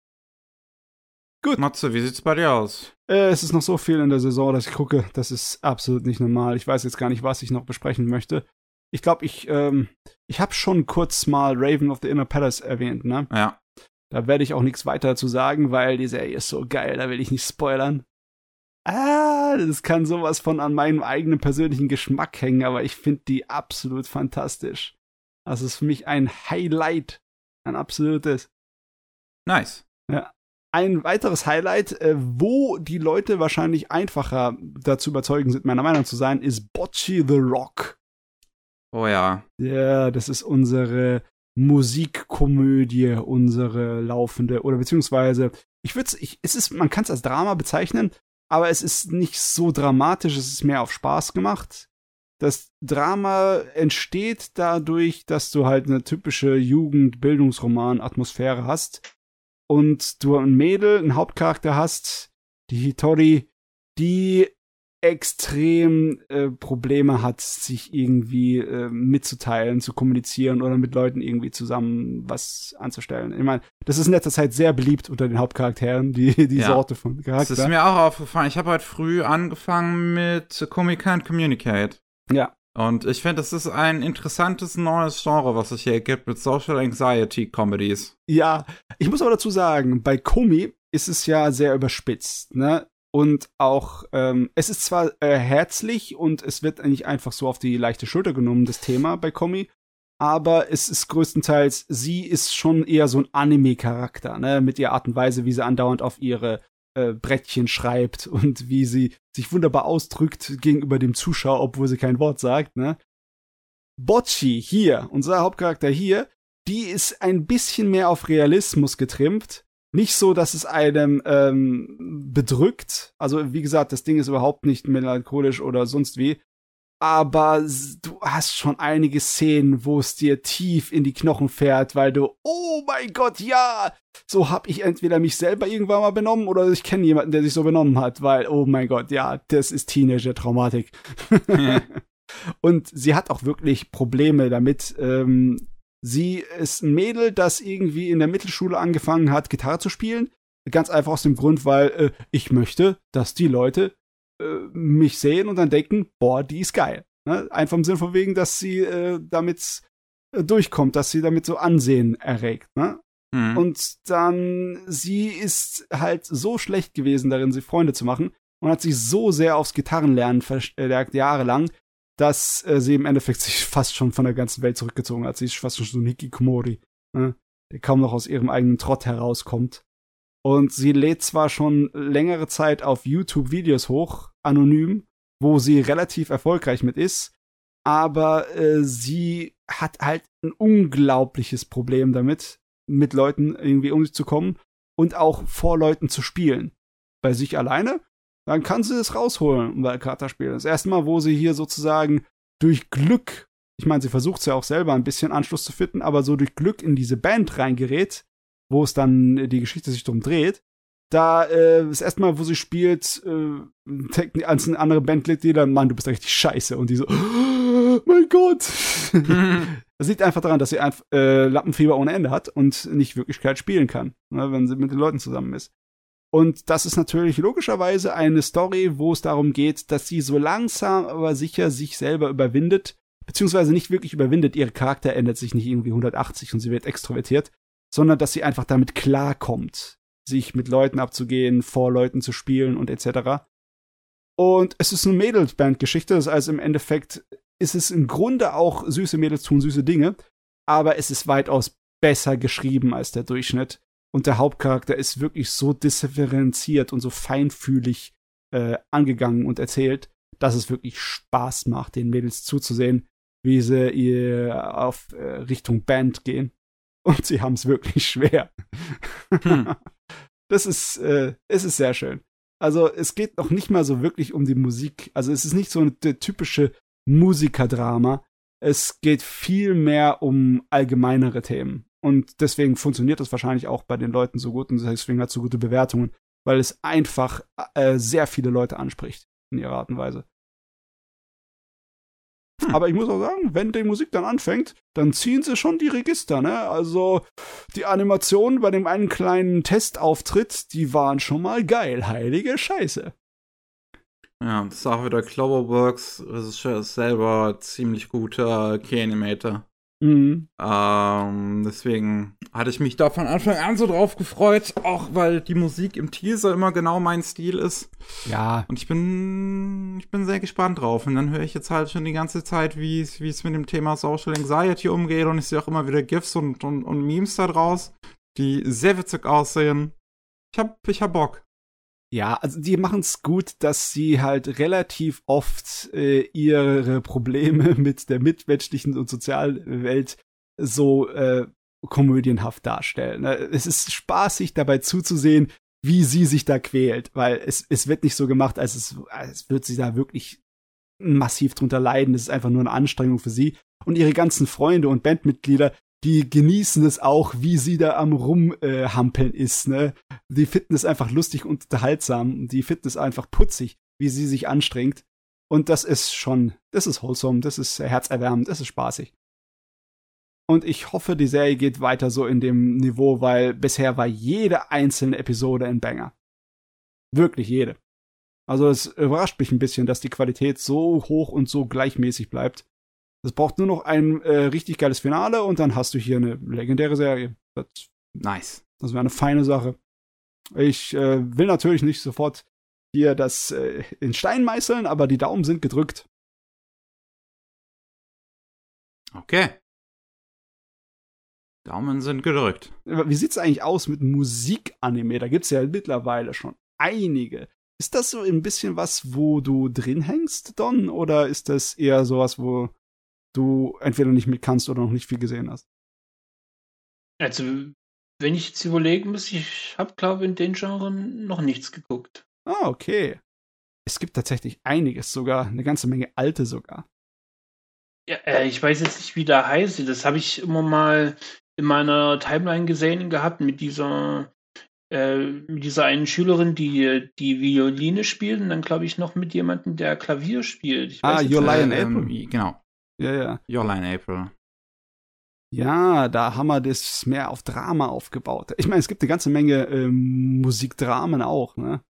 Gut. Matze, wie sieht's bei dir aus? Äh, es ist noch so viel in der Saison, dass ich gucke. Das ist absolut nicht normal. Ich weiß jetzt gar nicht, was ich noch besprechen möchte. Ich glaube, ich, ähm, ich habe schon kurz mal Raven of the Inner Palace erwähnt, ne? Ja. Da werde ich auch nichts weiter dazu sagen, weil die Serie ist so geil, da will ich nicht spoilern. Ah, das kann sowas von an meinem eigenen persönlichen Geschmack hängen, aber ich finde die absolut fantastisch. Das ist für mich ein Highlight. Ein absolutes. Nice. Ja. Ein weiteres Highlight, äh, wo die Leute wahrscheinlich einfacher dazu überzeugen sind, meiner Meinung zu sein, ist Bocce the Rock. Oh ja. Ja, das ist unsere Musikkomödie, unsere laufende, oder beziehungsweise, ich würde es, es ist, man kann es als Drama bezeichnen, aber es ist nicht so dramatisch, es ist mehr auf Spaß gemacht. Das Drama entsteht dadurch, dass du halt eine typische Jugend-Bildungsroman-Atmosphäre hast und du ein Mädel, einen Hauptcharakter hast, die Hitori, die extrem äh, Probleme hat, sich irgendwie äh, mitzuteilen, zu kommunizieren oder mit Leuten irgendwie zusammen was anzustellen. Ich meine, das ist in letzter Zeit sehr beliebt unter den Hauptcharakteren, die, die ja. Sorte von Charakter. Das ist mir auch aufgefallen. Ich habe heute früh angefangen mit Comic Can't Communicate. Ja. Und ich finde, das ist ein interessantes neues Genre, was sich hier ergibt mit Social Anxiety Comedies. Ja, ich muss aber dazu sagen, bei Komi ist es ja sehr überspitzt, ne? Und auch, ähm, es ist zwar äh, herzlich und es wird nicht einfach so auf die leichte Schulter genommen, das Thema bei Komi, aber es ist größtenteils, sie ist schon eher so ein Anime-Charakter, ne, mit ihrer Art und Weise, wie sie andauernd auf ihre äh, Brettchen schreibt und wie sie sich wunderbar ausdrückt gegenüber dem Zuschauer, obwohl sie kein Wort sagt, ne. Bocci hier, unser Hauptcharakter hier, die ist ein bisschen mehr auf Realismus getrimmt nicht so, dass es einem ähm, bedrückt. Also, wie gesagt, das Ding ist überhaupt nicht melancholisch oder sonst wie. Aber du hast schon einige Szenen, wo es dir tief in die Knochen fährt, weil du, oh mein Gott, ja, so hab ich entweder mich selber irgendwann mal benommen oder ich kenne jemanden, der sich so benommen hat, weil, oh mein Gott, ja, das ist Teenager-Traumatik. Und sie hat auch wirklich Probleme damit, ähm, Sie ist ein Mädel, das irgendwie in der Mittelschule angefangen hat, Gitarre zu spielen. Ganz einfach aus dem Grund, weil äh, ich möchte, dass die Leute mich sehen und dann denken, boah, die ist geil. Ne? Einfach im Sinne von wegen, dass sie äh, damit äh, durchkommt, dass sie damit so Ansehen erregt. Ne? Mhm. Und dann, sie ist halt so schlecht gewesen darin, sich Freunde zu machen und hat sich so sehr aufs Gitarrenlernen verstärkt, jahrelang, dass äh, sie im Endeffekt sich fast schon von der ganzen Welt zurückgezogen hat. Sie ist fast schon so ein Hikikomori, ne? der kaum noch aus ihrem eigenen Trott herauskommt. Und sie lädt zwar schon längere Zeit auf YouTube Videos hoch, anonym, wo sie relativ erfolgreich mit ist, aber äh, sie hat halt ein unglaubliches Problem damit, mit Leuten irgendwie umzukommen und auch vor Leuten zu spielen. Bei sich alleine dann kann sie es rausholen bei Kartenspielen. Das erste Mal, wo sie hier sozusagen durch Glück, ich meine, sie versucht es ja auch selber ein bisschen Anschluss zu finden, aber so durch Glück in diese Band reingerät, wo es dann die Geschichte sich drum dreht. Da äh, das erste Mal, wo sie spielt, äh, als ein andere Bandmitglieder, Mann, du bist richtig scheiße. Und die so, oh, mein Gott. das liegt einfach daran, dass sie ein äh, Lappenfieber ohne Ende hat und nicht Wirklichkeit spielen kann, ne, wenn sie mit den Leuten zusammen ist. Und das ist natürlich logischerweise eine Story, wo es darum geht, dass sie so langsam aber sicher sich selber überwindet, beziehungsweise nicht wirklich überwindet. Ihr Charakter ändert sich nicht irgendwie 180 und sie wird extrovertiert, sondern dass sie einfach damit klarkommt, sich mit Leuten abzugehen, vor Leuten zu spielen und etc. Und es ist eine Mädelsband-Geschichte, das heißt im Endeffekt ist es im Grunde auch süße Mädels tun süße Dinge, aber es ist weitaus besser geschrieben als der Durchschnitt. Und der Hauptcharakter ist wirklich so differenziert und so feinfühlig äh, angegangen und erzählt, dass es wirklich Spaß macht, den Mädels zuzusehen, wie sie ihr auf äh, Richtung Band gehen. Und sie haben es wirklich schwer. Hm. Das ist, äh, es ist sehr schön. Also es geht noch nicht mal so wirklich um die Musik. Also es ist nicht so ein typische Musikerdrama. Es geht viel mehr um allgemeinere Themen. Und deswegen funktioniert das wahrscheinlich auch bei den Leuten so gut und deswegen hat es so gute Bewertungen, weil es einfach äh, sehr viele Leute anspricht in ihrer Art und Weise. Hm. Aber ich muss auch sagen, wenn die Musik dann anfängt, dann ziehen sie schon die Register, ne? Also die Animationen bei dem einen kleinen Testauftritt, die waren schon mal geil, heilige Scheiße. Ja, das ist auch wieder Cloverworks, Regisseur ist selber ziemlich guter Key-Animator. Mhm. Ähm, deswegen hatte ich mich da von Anfang an so drauf gefreut, auch weil die Musik im Teaser immer genau mein Stil ist. Ja. Und ich bin, ich bin sehr gespannt drauf. Und dann höre ich jetzt halt schon die ganze Zeit, wie es mit dem Thema Social Anxiety umgeht. Und ich sehe auch immer wieder GIFs und, und, und Memes da draus, die sehr witzig aussehen. Ich hab, ich hab Bock. Ja, also die machen es gut, dass sie halt relativ oft äh, ihre Probleme mit der mitmenschlichen und sozialen Welt so äh, komödienhaft darstellen. Ne? Es ist spaßig dabei zuzusehen, wie sie sich da quält, weil es, es wird nicht so gemacht, als es, als wird sie da wirklich massiv drunter leiden. Es ist einfach nur eine Anstrengung für sie. Und ihre ganzen Freunde und Bandmitglieder, die genießen es auch, wie sie da am rumhampeln äh, ist, ne? Die finden es einfach lustig und unterhaltsam. Die finden es einfach putzig, wie sie sich anstrengt. Und das ist schon, das ist wholesome, das ist herzerwärmend, das ist spaßig. Und ich hoffe, die Serie geht weiter so in dem Niveau, weil bisher war jede einzelne Episode ein Banger. Wirklich jede. Also es überrascht mich ein bisschen, dass die Qualität so hoch und so gleichmäßig bleibt. Es braucht nur noch ein äh, richtig geiles Finale und dann hast du hier eine legendäre Serie. Das, nice. Das wäre eine feine Sache. Ich äh, will natürlich nicht sofort hier das äh, in Stein meißeln, aber die Daumen sind gedrückt. Okay. Daumen sind gedrückt. Wie sieht's eigentlich aus mit Musikanime? Da gibt's ja mittlerweile schon einige. Ist das so ein bisschen was, wo du drin hängst, Don? Oder ist das eher sowas, wo du entweder nicht mit kannst oder noch nicht viel gesehen hast? Also, wenn ich jetzt überlegen muss, ich habe, glaube ich, in den Genren noch nichts geguckt. Ah, okay. Es gibt tatsächlich einiges sogar, eine ganze Menge alte sogar. Ja, äh, ich weiß jetzt nicht, wie der heißt. Das habe ich immer mal in meiner Timeline gesehen gehabt mit dieser äh, mit dieser einen Schülerin, die die Violine spielt und dann glaube ich noch mit jemandem, der Klavier spielt. ah, Your Lion äh, April. genau. Ja, ja. Your Line April. Ja, da haben wir das mehr auf Drama aufgebaut. Ich meine, es gibt eine ganze Menge ähm, Musikdramen auch, ne?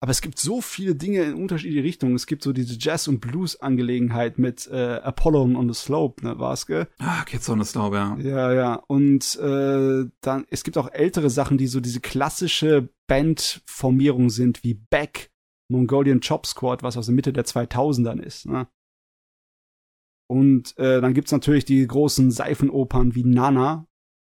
Aber es gibt so viele Dinge in unterschiedliche Richtungen. Es gibt so diese Jazz- und Blues-Angelegenheit mit äh, Apollo on the Slope, ne, war's, gell? Ah, Kids on the Slope, ja. Ja, ja. Und äh, dann, es gibt auch ältere Sachen, die so diese klassische Bandformierung sind, wie Beck, Mongolian Chop Squad, was aus der Mitte der 2000ern ist, ne? Und äh, dann gibt's natürlich die großen Seifenopern wie Nana,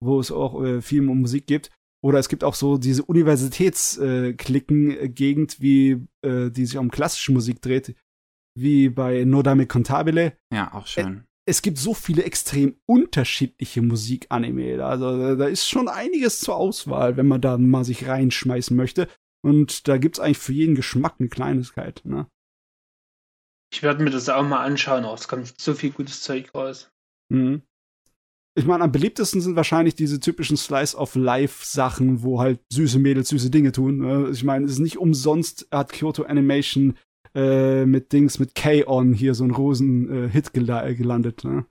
wo es auch äh, viel um Musik gibt. Oder es gibt auch so diese Universitätsklicken-Gegend, äh, wie äh, die sich um klassische Musik dreht, wie bei Nodame Contabile. Ja, auch schön. Es gibt so viele extrem unterschiedliche Musikanime. Also da ist schon einiges zur Auswahl, wenn man da mal sich reinschmeißen möchte. Und da gibt's eigentlich für jeden Geschmack eine Kleinigkeit. Ne? Ich werde mir das auch mal anschauen. Oh, es kommt so viel gutes Zeug raus. Mhm. Ich meine, am beliebtesten sind wahrscheinlich diese typischen Slice of Life Sachen, wo halt süße Mädels süße Dinge tun. Ne? Ich meine, es ist nicht umsonst hat Kyoto Animation äh, mit Dings mit K-On hier so einen Rosen-Hit gel gelandet. Ne?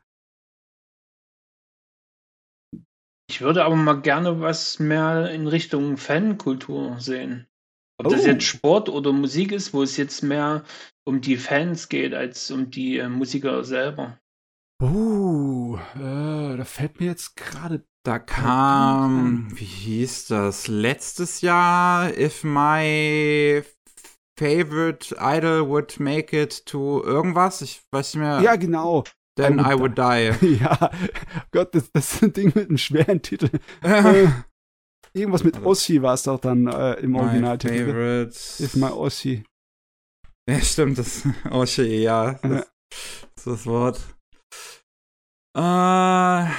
Ich würde aber mal gerne was mehr in Richtung Fankultur sehen. Ob oh. das jetzt Sport oder Musik ist, wo es jetzt mehr um die Fans geht, als um die äh, Musiker selber. Uh, äh, da fällt mir jetzt gerade Da kam, wie hieß das, letztes Jahr, if my favorite idol would make it to irgendwas, ich weiß nicht mehr. Ja, genau. Then I would, I would die. Ja, Gott, das, das ist ein Ding mit einem schweren Titel. irgendwas mit Ossi war es doch dann äh, im Originaltitel. If my Ossi. Ja, stimmt, das Ossi, ja. Das, das ist das Wort. Äh.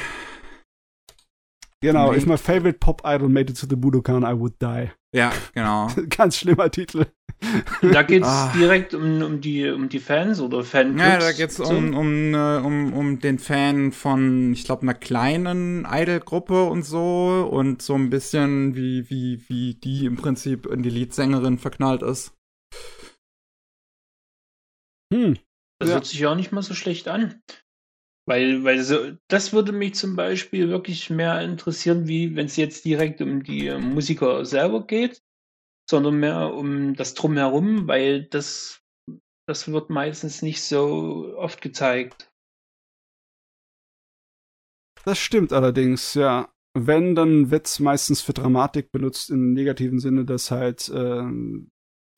Genau, if my favorite pop idol made it to the Budokan, I would die. Ja, genau. Ganz schlimmer Titel. Da geht es ah. direkt um, um, die, um die Fans oder Fanclubs? Ja, da geht es um, um, äh, um, um den Fan von, ich glaube, einer kleinen Idol-Gruppe und so und so ein bisschen, wie, wie, wie die im Prinzip in die Leadsängerin verknallt ist. Hm. Das ja. hört sich ja auch nicht mal so schlecht an. Weil, weil so, das würde mich zum Beispiel wirklich mehr interessieren, wie wenn es jetzt direkt um die Musiker selber geht, sondern mehr um das Drumherum, weil das, das wird meistens nicht so oft gezeigt. Das stimmt allerdings, ja. Wenn, dann wird es meistens für Dramatik benutzt im negativen Sinne, dass halt äh,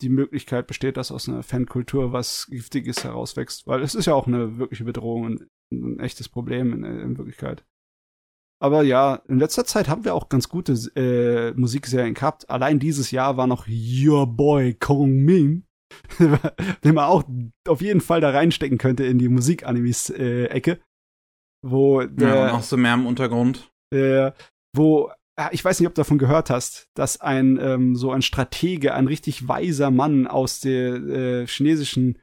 die Möglichkeit besteht, dass aus einer Fankultur was Giftiges herauswächst, weil es ist ja auch eine wirkliche Bedrohung ein echtes Problem in, in Wirklichkeit. Aber ja, in letzter Zeit haben wir auch ganz gute äh, Musikserien gehabt. Allein dieses Jahr war noch Your Boy Kong Min, den man auch auf jeden Fall da reinstecken könnte in die Musik-Animes-Ecke. Äh, wo der, ja, noch so mehr im Untergrund. Äh, wo, ich weiß nicht, ob du davon gehört hast, dass ein ähm, so ein Stratege, ein richtig weiser Mann aus der äh, chinesischen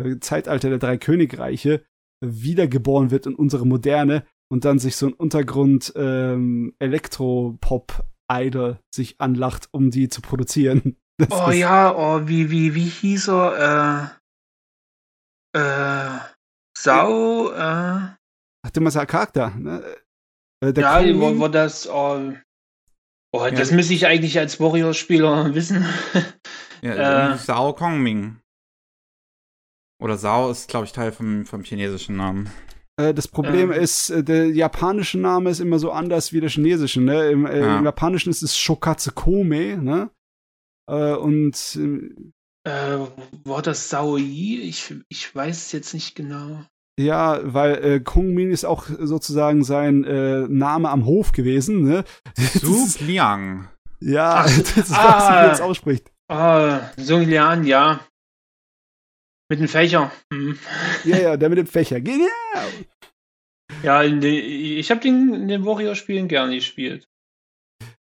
äh, Zeitalter der drei Königreiche wiedergeboren wird in unsere Moderne und dann sich so ein Untergrund ähm, Elektropop-Idol sich anlacht, um die zu produzieren. Das oh ja, oh, wie, wie, wie hieß er? Äh, äh, Sau, äh. Ach, der Charakter, ne? Äh, der ja, wo, wo das, oh, oh ja. das müsste ich eigentlich als Warrior-Spieler wissen. ja, äh, Sao Kongming. Oder Sao ist, glaube ich, Teil vom, vom chinesischen Namen. Äh, das Problem ähm. ist, äh, der japanische Name ist immer so anders wie der chinesische. Ne? Im, äh, ja. Im, Japanischen ist es Shokatsu Kome. Ne? Äh, und äh, war das Saoi? Ich, ich weiß es jetzt nicht genau. Ja, weil äh, Kung Min ist auch sozusagen sein äh, Name am Hof gewesen. Ne? Su Liang. Ja, Ach, das ist, ah, was ich jetzt ausspricht. Ah, Sung Liang, ja. Mit dem Fächer. Hm. Ja, ja, der mit dem Fächer. Genau. Ja, ich habe den in den Warrior-Spielen gerne gespielt.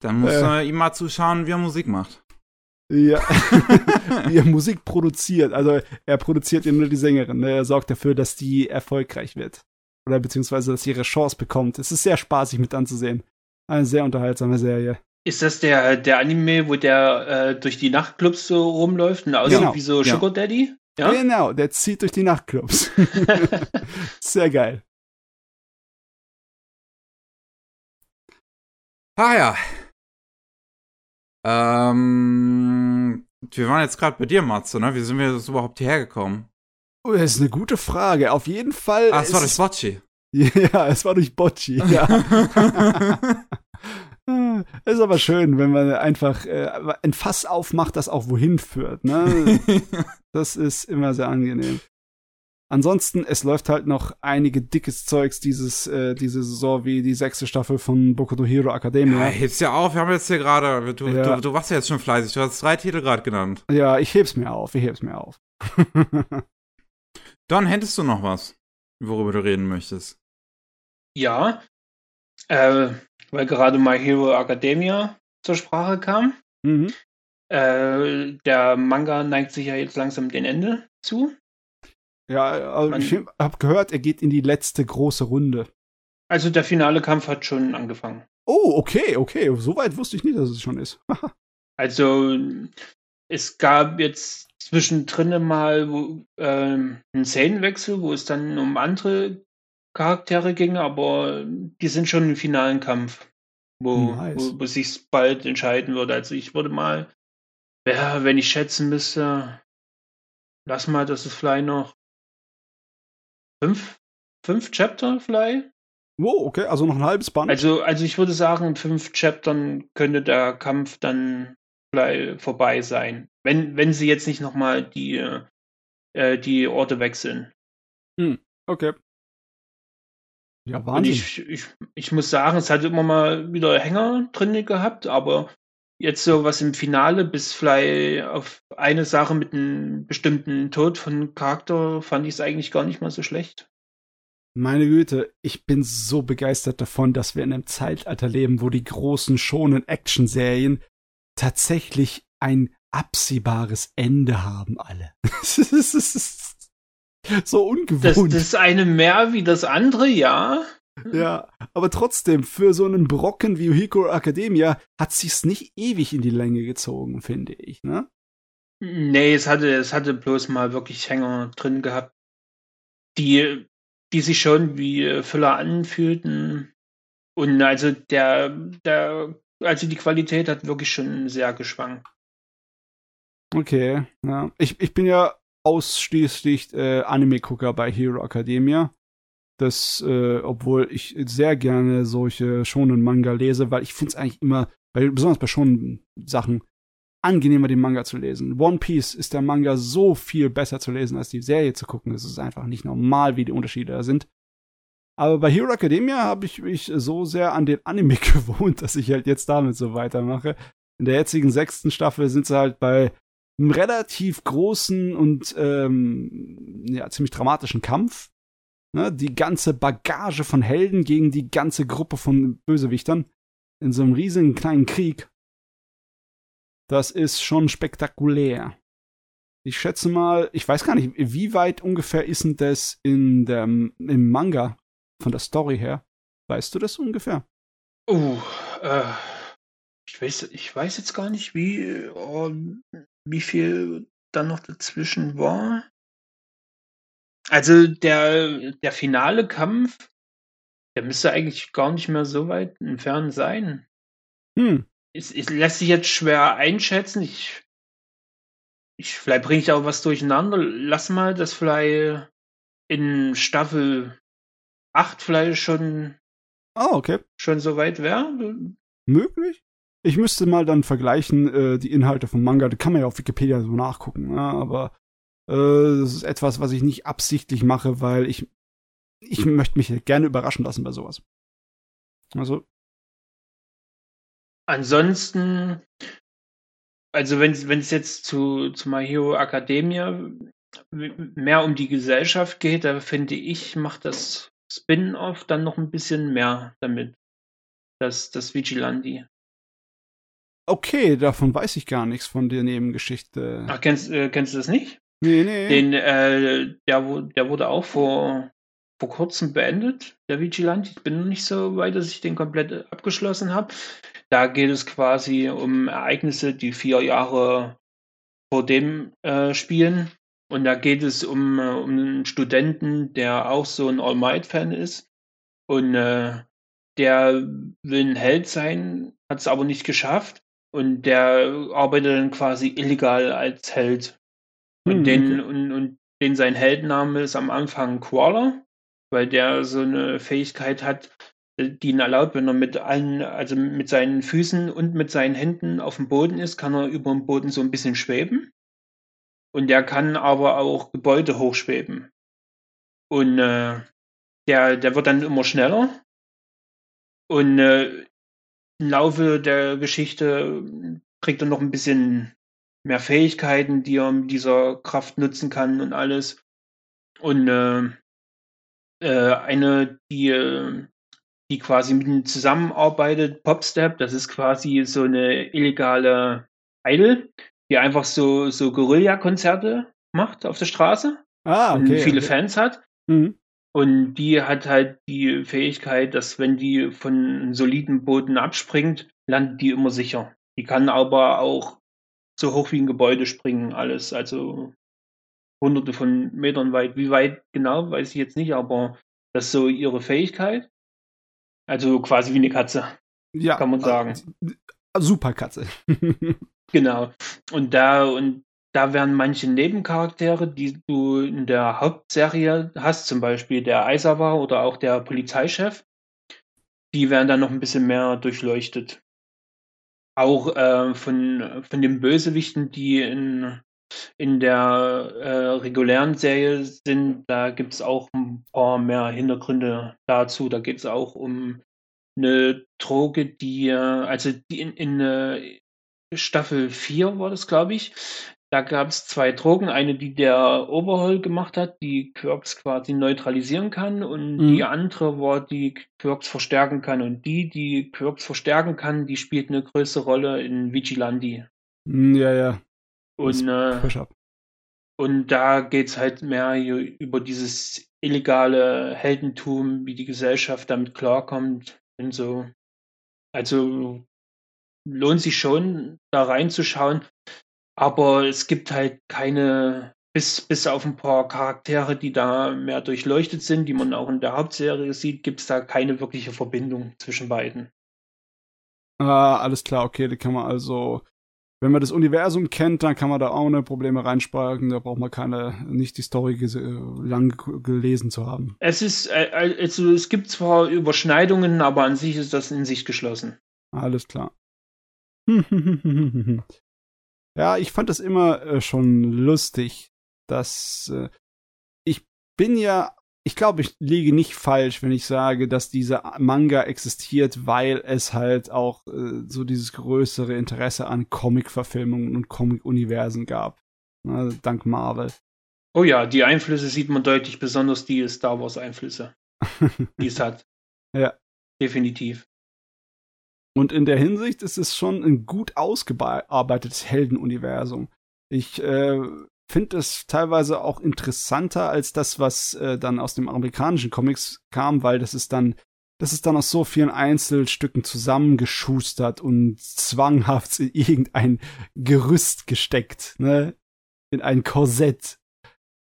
Dann muss äh, ihm mal zuschauen, wie er Musik macht. Ja, wie er Musik produziert. Also er produziert ja nur die Sängerin. Ne? Er sorgt dafür, dass die erfolgreich wird. Oder beziehungsweise, dass sie ihre Chance bekommt. Es ist sehr spaßig mit anzusehen. Eine sehr unterhaltsame Serie. Ist das der, der Anime, wo der äh, durch die Nachtclubs so rumläuft und aussieht genau. wie so Sugar ja. Daddy? Ja? Genau, der zieht durch die Nachtclubs. Sehr geil. Ah ja. Ähm, wir waren jetzt gerade bei dir, Matze, ne? Wie sind wir jetzt überhaupt hierher gekommen? Oh, das ist eine gute Frage. Auf jeden Fall. Ah, es war durch Bocci. Ja, es war durch Bocci, ja. ist aber schön, wenn man einfach äh, ein Fass aufmacht, das auch wohin führt. Ne? das ist immer sehr angenehm. Ansonsten, es läuft halt noch einige dickes Zeugs dieses, äh, diese Saison, wie die sechste Staffel von Boku no Hero Academia. Ja, heb's ja auf, wir haben jetzt hier gerade, du, ja. du, du, warst ja jetzt schon fleißig, du hast drei Titel gerade genannt. Ja, ich heb's mir auf, ich heb's mir auf. Don, hättest du noch was, worüber du reden möchtest? Ja, äh, weil gerade My Hero Academia zur Sprache kam. Mhm. Äh, der Manga neigt sich ja jetzt langsam dem Ende zu. Ja, also ich habe gehört, er geht in die letzte große Runde. Also der finale Kampf hat schon angefangen. Oh, okay, okay. Soweit wusste ich nicht, dass es schon ist. also es gab jetzt zwischendrin mal ähm, einen Szenenwechsel, wo es dann um andere Charaktere ging, aber die sind schon im finalen Kampf, wo, nice. wo, wo sich bald entscheiden würde. Also ich würde mal, ja, wenn ich schätzen müsste, lass mal, das ist vielleicht noch fünf, fünf Chapter vielleicht. Wow, okay, also noch ein halbes Band. Also, also ich würde sagen, in fünf Chaptern könnte der Kampf dann vorbei sein. Wenn, wenn sie jetzt nicht nochmal die, äh, die Orte wechseln. Hm, okay. Ja, Wahnsinn. Und ich, ich, ich muss sagen, es hat immer mal wieder Hänger drin gehabt, aber jetzt so was im Finale bis vielleicht auf eine Sache mit einem bestimmten Tod von Charakter fand ich es eigentlich gar nicht mal so schlecht. Meine Güte, ich bin so begeistert davon, dass wir in einem Zeitalter leben, wo die großen schonen Action-Serien tatsächlich ein absehbares Ende haben, alle. so ungewohnt. Das, das eine mehr wie das andere, ja. Ja, aber trotzdem, für so einen Brocken wie Hiko Academia hat sich's nicht ewig in die Länge gezogen, finde ich, ne? Nee, es hatte, es hatte bloß mal wirklich Hänger drin gehabt, die, die sich schon wie Füller anfühlten. Und also der, der, also die Qualität hat wirklich schon sehr geschwankt. Okay, ja. Ich, ich bin ja ausschließlich äh, Anime-Gucker bei Hero Academia. Das, äh, obwohl ich sehr gerne solche schonen Manga lese, weil ich finde es eigentlich immer, bei, besonders bei schonen Sachen, angenehmer, den Manga zu lesen. One Piece ist der Manga so viel besser zu lesen, als die Serie zu gucken. Es ist einfach nicht normal, wie die Unterschiede da sind. Aber bei Hero Academia habe ich mich so sehr an den Anime gewohnt, dass ich halt jetzt damit so weitermache. In der jetzigen sechsten Staffel sind sie halt bei einem relativ großen und ähm, ja, ziemlich dramatischen Kampf. Ne? Die ganze Bagage von Helden gegen die ganze Gruppe von Bösewichtern in so einem riesigen kleinen Krieg. Das ist schon spektakulär. Ich schätze mal, ich weiß gar nicht, wie weit ungefähr ist denn das in der, im Manga von der Story her? Weißt du das ungefähr? Oh, äh, ich weiß, ich weiß jetzt gar nicht, wie, oh, wie viel dann noch dazwischen war. Also der, der finale Kampf, der müsste eigentlich gar nicht mehr so weit entfernt sein. Hm. Es, es lässt sich jetzt schwer einschätzen. Ich, ich vielleicht bringe ich auch was durcheinander. Lass mal das vielleicht in Staffel 8 vielleicht schon, Ah, okay. schon so weit wäre. Möglich? Ich müsste mal dann vergleichen, äh, die Inhalte vom Manga. Da kann man ja auf Wikipedia so nachgucken. Ja, ne? aber äh, das ist etwas, was ich nicht absichtlich mache, weil ich, ich möchte mich gerne überraschen lassen bei sowas. Also. Ansonsten, also wenn es jetzt zu, zu My Hero Academia mehr um die Gesellschaft geht, da finde ich, macht das Spin-off dann noch ein bisschen mehr damit. Das, das Vigilandi. Okay, davon weiß ich gar nichts von der Nebengeschichte. Ach, kennst, äh, kennst du das nicht? Nee, nee. Den, äh, der, der wurde auch vor, vor kurzem beendet, der Vigilante. Ich bin noch nicht so weit, dass ich den komplett abgeschlossen habe. Da geht es quasi um Ereignisse, die vier Jahre vor dem äh, spielen. Und da geht es um, äh, um einen Studenten, der auch so ein All Might-Fan ist. Und äh, der will ein Held sein, hat es aber nicht geschafft. Und der arbeitet dann quasi illegal als Held und, hm, den, okay. und, und den sein Heldenname ist am Anfang Crawler, weil der so eine Fähigkeit hat, die ihn erlaubt, wenn er mit allen, also mit seinen Füßen und mit seinen Händen auf dem Boden ist, kann er über dem Boden so ein bisschen schweben. Und der kann aber auch Gebäude hochschweben. Und äh, der, der wird dann immer schneller. Und äh, im Laufe der Geschichte kriegt er noch ein bisschen mehr Fähigkeiten, die er mit dieser Kraft nutzen kann und alles. Und äh, äh, eine, die, die quasi mit ihm zusammenarbeitet, Popstep, das ist quasi so eine illegale Idol, die einfach so, so Guerilla-Konzerte macht auf der Straße ah, okay, und viele okay. Fans hat. Mhm. Und die hat halt die Fähigkeit, dass wenn die von soliden Boden abspringt, landet die immer sicher. Die kann aber auch so hoch wie ein Gebäude springen, alles. Also hunderte von Metern weit. Wie weit genau, weiß ich jetzt nicht, aber das ist so ihre Fähigkeit. Also quasi wie eine Katze. Ja. Kann man sagen. Äh, super Katze. genau. Und da, und da werden manche Nebencharaktere, die du in der Hauptserie hast, zum Beispiel der Eisawa oder auch der Polizeichef, die werden dann noch ein bisschen mehr durchleuchtet. Auch äh, von, von den Bösewichten, die in, in der äh, regulären Serie sind, da gibt es auch ein paar mehr Hintergründe dazu. Da geht es auch um eine Droge, die, äh, also die in, in äh, Staffel 4 war das, glaube ich. Da gab es zwei Drogen, eine, die der Overhaul gemacht hat, die Quirks quasi neutralisieren kann und Mhm. die andere war, die Quirks verstärken kann. Und die, die Quirks verstärken kann, die spielt eine größere Rolle in Vigilante. Hm, Ja, ja. Das Und, äh, Push up. und da geht's halt mehr über dieses illegale Heldentum, wie die Gesellschaft damit klarkommt und so. Also lohnt sich schon, da reinzuschauen. Aber es gibt halt keine, bis, bis auf ein paar Charaktere, die da mehr durchleuchtet sind, die man auch in der Hauptserie sieht, gibt es da keine wirkliche Verbindung zwischen beiden. Ah, alles klar, okay, da kann man also, wenn man das Universum kennt, dann kann man da ohne Probleme reinspalten, da braucht man keine, nicht die Story äh, lang gelesen zu haben. Es ist, äh, also es gibt zwar Überschneidungen, aber an sich ist das in sich geschlossen. Alles klar. ja, ich fand das immer äh, schon lustig, dass äh, ich bin ja, ich glaube, ich liege nicht falsch, wenn ich sage, dass dieser Manga existiert, weil es halt auch äh, so dieses größere Interesse an Comic-Verfilmungen und Comic-Universen gab. Ne, dank Marvel. Oh ja, die Einflüsse sieht man deutlich, besonders die Star Wars Einflüsse, die es hat. Ja. Definitiv. Und in der Hinsicht ist es schon ein gut ausgearbeitetes Heldenuniversum. Ich äh, finde es teilweise auch interessanter als das, was äh, dann aus dem amerikanischen Comics kam, weil das ist dann, das ist dann aus so vielen Einzelstücken zusammengeschustert und zwanghaft in irgendein Gerüst gesteckt, ne? In ein Korsett.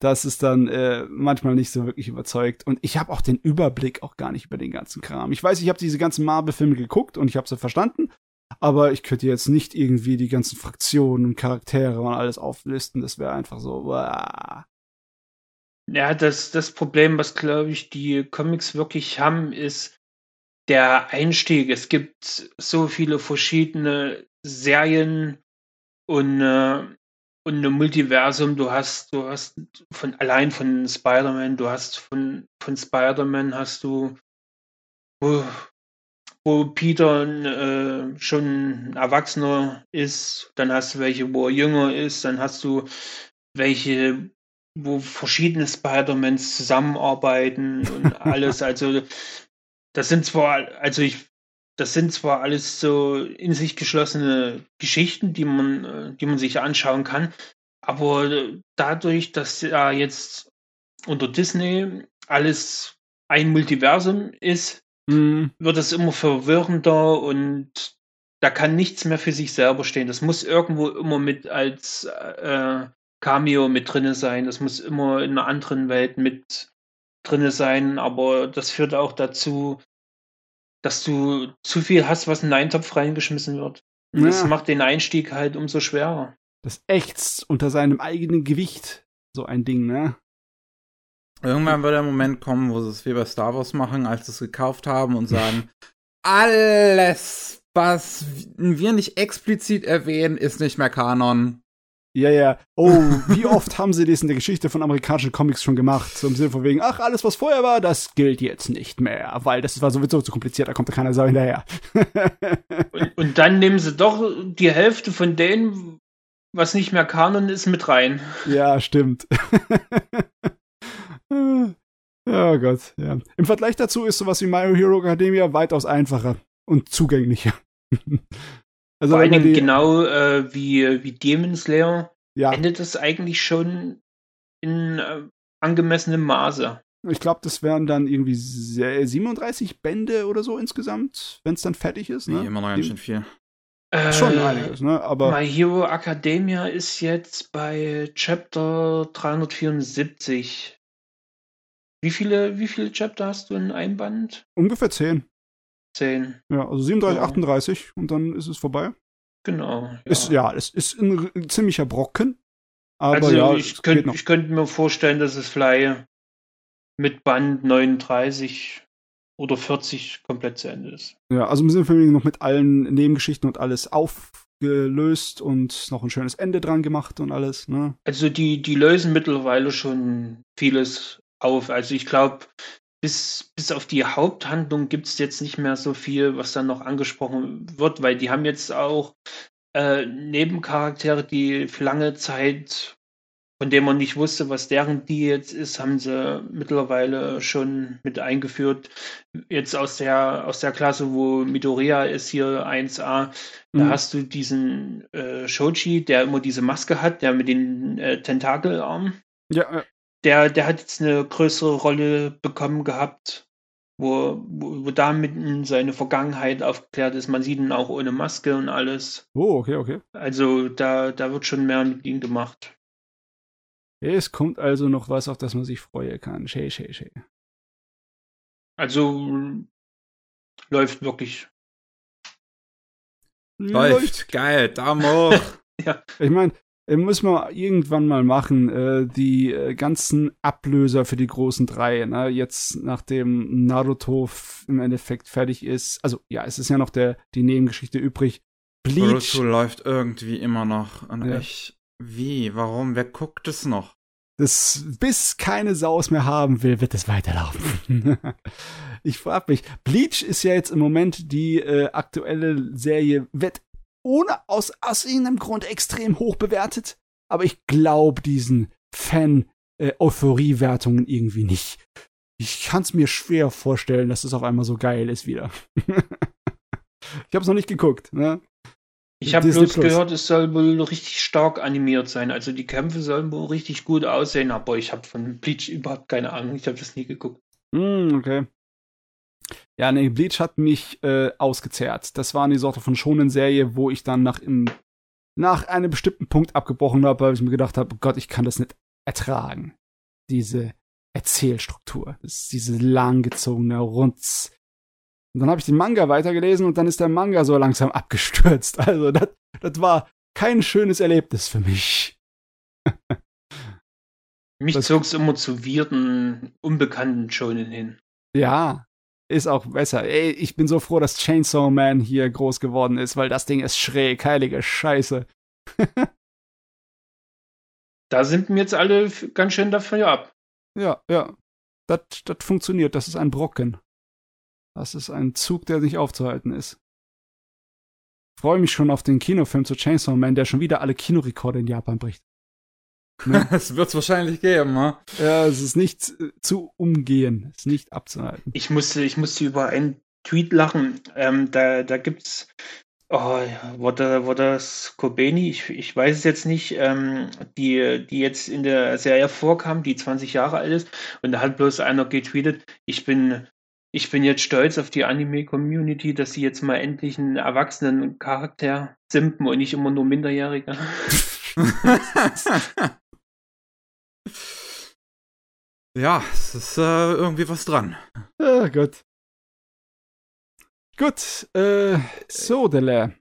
Das ist dann äh, manchmal nicht so wirklich überzeugt. Und ich habe auch den Überblick auch gar nicht über den ganzen Kram. Ich weiß, ich habe diese ganzen Marvel-Filme geguckt und ich habe sie verstanden, aber ich könnte jetzt nicht irgendwie die ganzen Fraktionen und Charaktere und alles auflisten. Das wäre einfach so. Uah. Ja, das, das Problem, was glaube ich die Comics wirklich haben, ist der Einstieg. Es gibt so viele verschiedene Serien und, äh, und ein Multiversum. Du hast, du hast von allein von Spider-Man, du hast von, von Spider-Man hast du, wo, wo Peter äh, schon ein Erwachsener ist, dann hast du welche, wo er jünger ist, dann hast du welche, wo verschiedene Spider-Mans zusammenarbeiten und alles. Also das sind zwar, also ich, das sind zwar alles so in sich geschlossene Geschichten, die man, äh, die man sich anschauen kann, aber dadurch, dass ja jetzt unter Disney alles ein Multiversum ist, Mm, wird es immer verwirrender und da kann nichts mehr für sich selber stehen. Das muss irgendwo immer mit als äh, Cameo mit drinne sein. Das muss immer in einer anderen Welt mit drinne sein. Aber das führt auch dazu, dass du zu viel hast, was in einen Eintopf reingeschmissen wird. Und Das ja, macht den Einstieg halt umso schwerer. das ächzt unter seinem eigenen Gewicht. So ein Ding, ne? Irgendwann wird der Moment kommen, wo sie es wie bei Star Wars machen, als sie es gekauft haben und sagen, alles, was wir nicht explizit erwähnen, ist nicht mehr Kanon. Ja, ja. Oh, wie oft haben sie das in der Geschichte von amerikanischen Comics schon gemacht? So im Sinne von wegen, ach, alles, was vorher war, das gilt jetzt nicht mehr, weil das war sowieso zu kompliziert, da kommt da keiner Sau hinterher. Und, und dann nehmen sie doch die Hälfte von denen, was nicht mehr Kanon ist, mit rein. ja, stimmt. oh Gott, ja. Im Vergleich dazu ist sowas wie My Hero Academia weitaus einfacher und zugänglicher. also, Vor allen Dingen die, genau äh, wie, wie Demon Slayer ja, endet das eigentlich schon in äh, angemessenem Maße. ich glaube, das wären dann irgendwie se- 37 Bände oder so insgesamt, wenn es dann fertig ist, Nee, ne? immer noch ganz schön viel. Äh, Schon einiges, ne? Aber My Hero Academia ist jetzt bei Chapter 374. Wie viele, wie viele Chapter hast du in einem Band? ungefähr 10. Zehn. Ja, also 37, Ja. 38 und dann ist es vorbei. Genau. Ja. Ist, ja, es ist ein, r- ziemlicher Brocken. Aber also ja, ich könnte mir vorstellen, dass es vielleicht mit Band 39 oder 40 komplett zu Ende ist. Ja, also sind wir noch mit allen Nebengeschichten und alles aufgelöst und noch ein schönes Ende dran gemacht und alles, ne? Also die, die lösen mittlerweile schon vieles auf. Also ich glaube, bis, bis auf die Haupthandlung gibt es jetzt nicht mehr so viel, was dann noch angesprochen wird, weil die haben jetzt auch äh, Nebencharaktere, die für lange Zeit von dem man nicht wusste, was deren die jetzt ist, haben sie mittlerweile schon mit eingeführt. Jetzt aus der, aus der Klasse, wo Midoriya ist, hier 1a, mhm. da hast du diesen äh, Shoji, der immer diese Maske hat, der mit den äh, Tentakelarmen. Ja, ja. Der, der hat jetzt eine größere Rolle bekommen gehabt, wo, wo, wo damit seine Vergangenheit aufgeklärt ist. Man sieht ihn auch ohne Maske und alles. Oh, okay, okay. Also da, da wird schon mehr mit ihm gemacht. Es kommt also noch was, auf das man sich freuen kann. Schä, schä, schä. Also läuft wirklich. Läuft, läuft. geil, Daumen hoch. ja. Ich meine, muss man irgendwann mal machen, äh, die äh, ganzen Ablöser für die großen drei. Ne? Jetzt, nachdem Naruto im Endeffekt fertig ist, also ja, es ist ja noch der, die Nebengeschichte übrig. Bleach. Naruto läuft irgendwie immer noch. Und ja. ich, wie? Warum? Wer guckt es noch? Das, bis keine Saus mehr haben will, wird es weiterlaufen. ich frage mich, Bleach ist ja jetzt im Moment die äh, aktuelle Serie, wird ohne aus, aus irgendeinem Grund extrem hoch bewertet, aber ich glaube diesen Fan-Euphorie-Wertungen irgendwie nicht. Ich kann es mir schwer vorstellen, dass es auf einmal so geil ist wieder. ich habe es noch nicht geguckt. Ne? Ich habe bloß Plus. gehört, es soll wohl richtig stark animiert sein. Also die Kämpfe sollen wohl richtig gut aussehen, aber ich habe von Bleach überhaupt keine Ahnung. Ich habe das nie geguckt. Mm, okay. Ja, nee, Bleach hat mich äh, ausgezehrt. Das war eine Sorte von schonen Serie, wo ich dann nach, im, nach einem bestimmten Punkt abgebrochen habe, weil ich mir gedacht habe, Gott, ich kann das nicht ertragen. Diese Erzählstruktur. Diese langgezogene Runz und dann habe ich den Manga weitergelesen und dann ist der Manga so langsam abgestürzt. Also das, das war kein schönes Erlebnis für mich. mich zog es immer zu weirden, unbekannten Shonen hin. Ja, ist auch besser. Ey, ich bin so froh, dass Chainsaw Man hier groß geworden ist, weil das Ding ist schräg, heilige Scheiße. da sind mir jetzt alle ganz schön dafür ab. Ja, ja. Das funktioniert, das ist ein Brocken. Das ist ein Zug, der nicht aufzuhalten ist. Ich freue mich schon auf den Kinofilm zu Chainsaw Man, der schon wieder alle Kinorekorde in Japan bricht. Ne? Es wird es wahrscheinlich geben, ne? Ja, es ist nicht zu umgehen, es ist nicht abzuhalten. Ich musste, ich musste über einen Tweet lachen. Ähm, da, da gibt's Oh, ja, war, da, war das Kobeni? Ich, ich weiß es jetzt nicht, ähm, die, die jetzt in der Serie vorkam, die 20 Jahre alt ist. Und da hat bloß einer getweetet, ich bin ich bin jetzt stolz auf die Anime-Community, dass sie jetzt mal endlich einen erwachsenen Charakter simpen und nicht immer nur Minderjährige. ja, es ist äh, irgendwie was dran. Ja, gut. Gut, äh, so, Dele.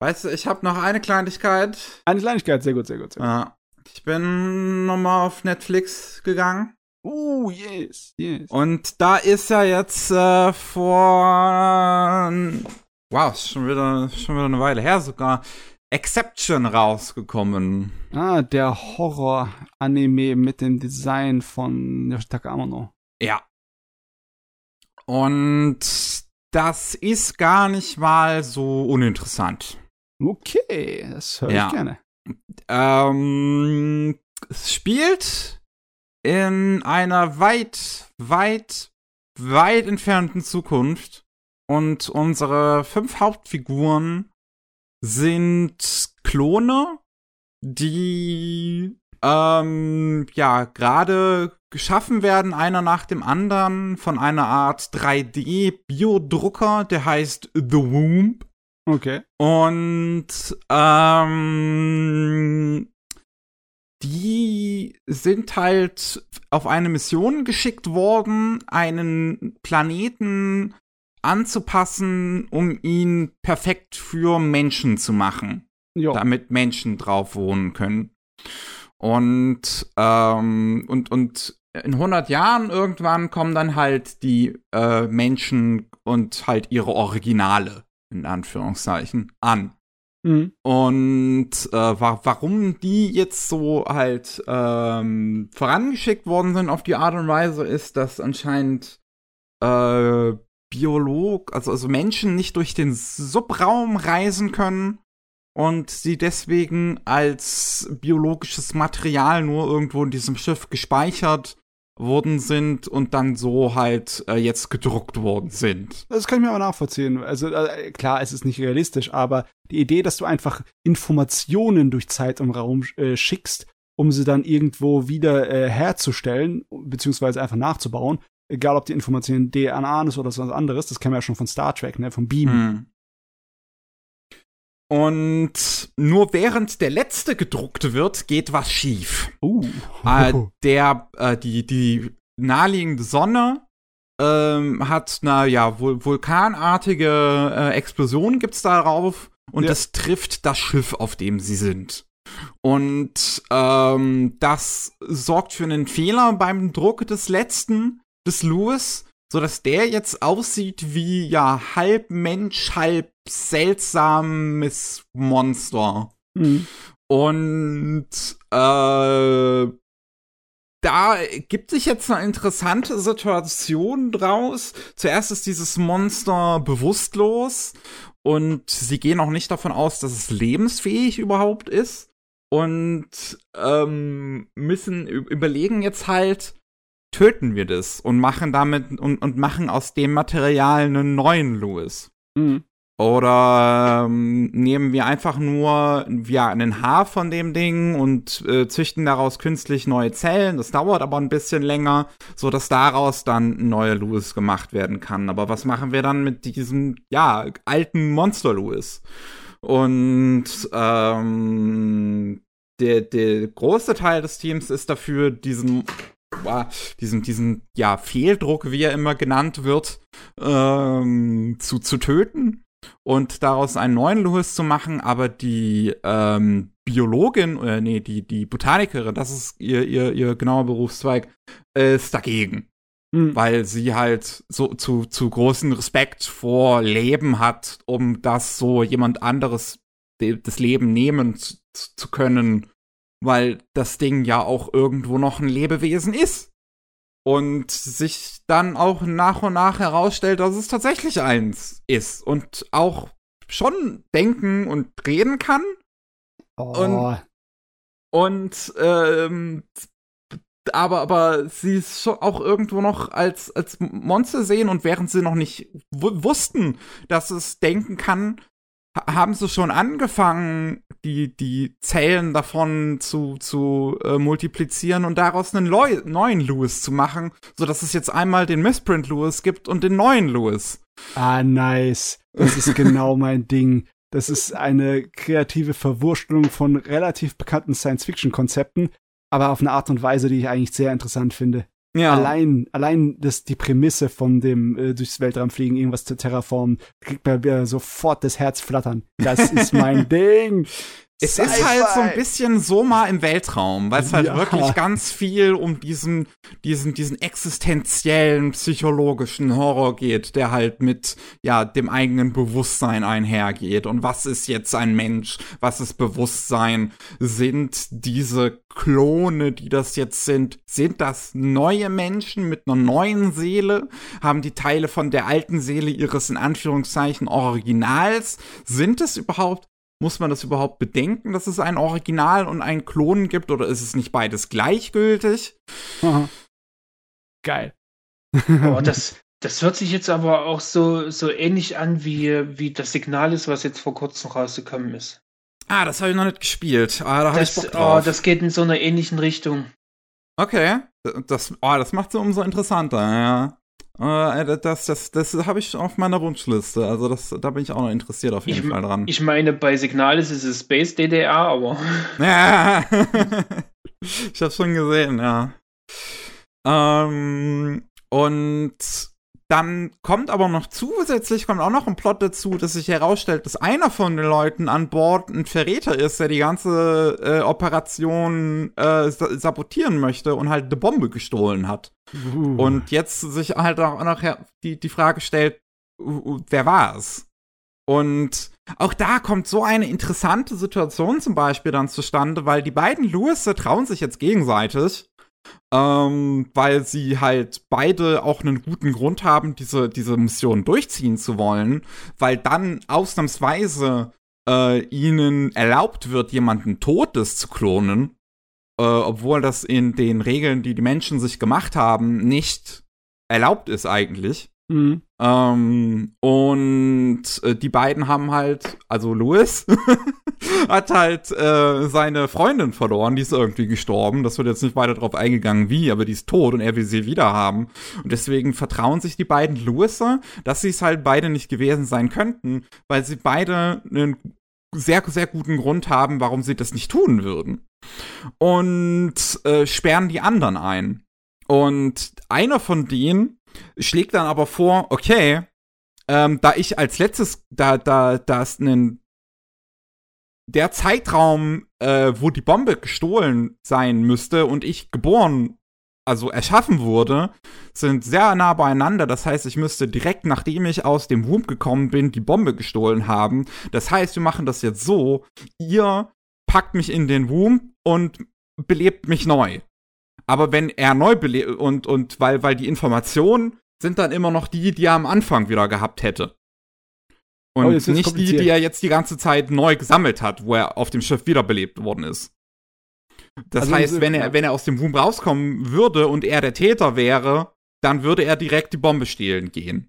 Weißt du, ich habe noch eine Kleinigkeit. Eine Kleinigkeit, sehr gut, sehr gut. Sehr gut. Ja, ich bin nochmal auf Netflix gegangen Oh, yes, yes. Und da ist ja jetzt äh, vor. Wow, schon wieder, schon wieder eine Weile her sogar. Exception rausgekommen. Ah, der Horror-Anime mit dem Design von Yoshitaka Amano. Ja. Und das ist gar nicht mal so uninteressant. Okay, das höre ja. ich gerne. Ähm, es spielt in einer weit, weit, weit entfernten Zukunft. Und unsere fünf Hauptfiguren sind Klone, die ähm, ja gerade geschaffen werden, einer nach dem anderen, von einer Art 3D-Biodrucker, der heißt The Womb. Okay. Und ähm, die sind halt auf eine Mission geschickt worden, einen Planeten anzupassen, um ihn perfekt für Menschen zu machen. Jo. Damit Menschen drauf wohnen können. Und, ähm, und, und in 100 Jahren irgendwann kommen dann halt die äh, Menschen und halt ihre Originale, in Anführungszeichen, an. Mhm. Und äh, wa warum die jetzt so halt ähm, vorangeschickt worden sind auf die Art und Weise, ist, dass anscheinend äh, Biolog, also, also Menschen nicht durch den Subraum reisen können und sie deswegen als biologisches Material nur irgendwo in diesem Schiff gespeichert worden sind und dann so halt äh, jetzt gedruckt worden sind. Das kann ich mir auch nachvollziehen. Also äh, klar, es ist nicht realistisch, aber die Idee, dass du einfach Informationen durch Zeit und Raum äh, schickst, um sie dann irgendwo wieder äh, herzustellen, beziehungsweise einfach nachzubauen, egal ob die Information DNA ist oder was anderes, das kennen wir ja schon von Star Trek, ne, vom Beam. Hm. Und nur während der letzte gedruckt wird, geht was schief. Uh. Äh, der, äh, die, die naheliegende Sonne ähm, hat eine ja vul vulkanartige äh, Explosion gibt's darauf und ja. das trifft das Schiff, auf dem sie sind. Und ähm, das sorgt für einen Fehler beim Druck des letzten, des Lewis, so dass der jetzt aussieht wie ja halb Mensch, halb seltsames Monster. Mhm. Und äh, da gibt sich jetzt eine interessante Situation draus. Zuerst ist dieses Monster bewusstlos und sie gehen auch nicht davon aus, dass es lebensfähig überhaupt ist und ähm, müssen überlegen jetzt halt, töten wir das und machen damit und, und machen aus dem Material einen neuen Louis. Mhm. Oder ähm, nehmen wir einfach nur ja, einen Haar von dem Ding und äh, züchten daraus künstlich neue Zellen. Das dauert aber ein bisschen länger, so dass daraus dann ein neuer Louis gemacht werden kann. Aber was machen wir dann mit diesem ja alten Monster Louis? Und ähm, der, der große Teil des Teams ist dafür, diesen diesen, diesen, ja, Fehldruck, wie er immer genannt wird, ähm, zu, zu töten und daraus einen neuen Lewis zu machen, aber die ähm, Biologin, oder nee, die, die Botanikerin, das ist ihr, ihr, ihr genauer Berufszweig, ist dagegen. Mhm. Weil sie halt so zu, zu großen Respekt vor Leben hat, um das so jemand anderes das Leben nehmen zu, zu können, weil das Ding ja auch irgendwo noch ein Lebewesen ist. Und sich dann auch nach und nach herausstellt, dass es tatsächlich eins ist und auch schon denken und reden kann. Oh. Und, und ähm, aber, aber sie es schon auch irgendwo noch als, als Monster sehen und während sie noch nicht wussten, dass es denken kann, haben sie schon angefangen, die, die Zellen davon zu, zu äh, multiplizieren und daraus einen Leu neuen Lewis zu machen, sodass es jetzt einmal den Missprint Lewis gibt und den neuen Lewis. Ah, nice. Das ist genau mein Ding. Das ist eine kreative Verwurstelung von relativ bekannten Science-Fiction-Konzepten, aber auf eine Art und Weise, die ich eigentlich sehr interessant finde. Ja. Allein, allein das, die Prämisse von dem äh, durchs Weltraum fliegen, irgendwas zu terraformen, kriegt bei mir sofort das Herz flattern. Das ist mein Ding. Es ist halt so ein bisschen Soma im Weltraum, weil es halt ja. wirklich ganz viel um diesen, diesen, diesen existenziellen psychologischen Horror geht, der halt mit, ja, dem eigenen Bewusstsein einhergeht. Und was ist jetzt ein Mensch? Was ist Bewusstsein? Sind diese Klone, die das jetzt sind, sind das neue Menschen mit einer neuen Seele? Haben die Teile von der alten Seele ihres in Anführungszeichen Originals? Sind es überhaupt muss man das überhaupt bedenken, dass es ein Original und einen Klon gibt oder ist es nicht beides gleichgültig? Aha. Geil. oh, das, das hört sich jetzt aber auch so, so ähnlich an, wie, wie das Signal ist, was jetzt vor kurzem rausgekommen ist. Ah, das habe ich noch nicht gespielt. Ah, da das, ich Oh, das geht in so einer ähnlichen Richtung. Okay. Das, oh, das macht es umso interessanter, ja. Äh, das das, das habe ich auf meiner Wunschliste. Also das, da bin ich auch noch interessiert auf jeden ich, Fall dran. Ich meine, bei Signalis ist es Space DDR, aber. Ja. ich habe schon gesehen, ja. Ähm, und dann kommt aber noch zusätzlich, kommt auch noch ein Plot dazu, dass sich herausstellt, dass einer von den Leuten an Bord ein Verräter ist, der die ganze äh, Operation äh, sabotieren möchte und halt eine Bombe gestohlen hat. Uh. Und jetzt sich halt auch noch die, die Frage stellt, wer war es? Und auch da kommt so eine interessante Situation zum Beispiel dann zustande, weil die beiden Lewis trauen sich jetzt gegenseitig ähm, weil sie halt beide auch einen guten Grund haben, diese, diese Mission durchziehen zu wollen, weil dann ausnahmsweise äh, ihnen erlaubt wird, jemanden Totes zu klonen, äh, obwohl das in den Regeln, die die Menschen sich gemacht haben, nicht erlaubt ist eigentlich. Mhm. Ähm, und äh, die beiden haben halt, also Louis hat halt äh, seine Freundin verloren, die ist irgendwie gestorben. Das wird jetzt nicht weiter drauf eingegangen, wie, aber die ist tot und er will sie wieder haben. Und deswegen vertrauen sich die beiden Louis, dass sie es halt beide nicht gewesen sein könnten, weil sie beide einen sehr, sehr guten Grund haben, warum sie das nicht tun würden. Und äh, sperren die anderen ein. Und einer von denen schlägt dann aber vor, okay, ähm, da ich als letztes, da, da, da ist ein der Zeitraum, äh, wo die Bombe gestohlen sein müsste und ich geboren, also erschaffen wurde, sind sehr nah beieinander. Das heißt, ich müsste direkt nachdem ich aus dem Womb gekommen bin, die Bombe gestohlen haben. Das heißt, wir machen das jetzt so, ihr packt mich in den Womb und belebt mich neu. Aber wenn er neu belebt und, und weil, weil die Informationen sind dann immer noch die, die er am Anfang wieder gehabt hätte. Und oh, nicht die, die er jetzt die ganze Zeit neu gesammelt hat, wo er auf dem Schiff wiederbelebt worden ist. Das also heißt, wenn er, wenn er aus dem Wump rauskommen würde und er der Täter wäre, dann würde er direkt die Bombe stehlen gehen.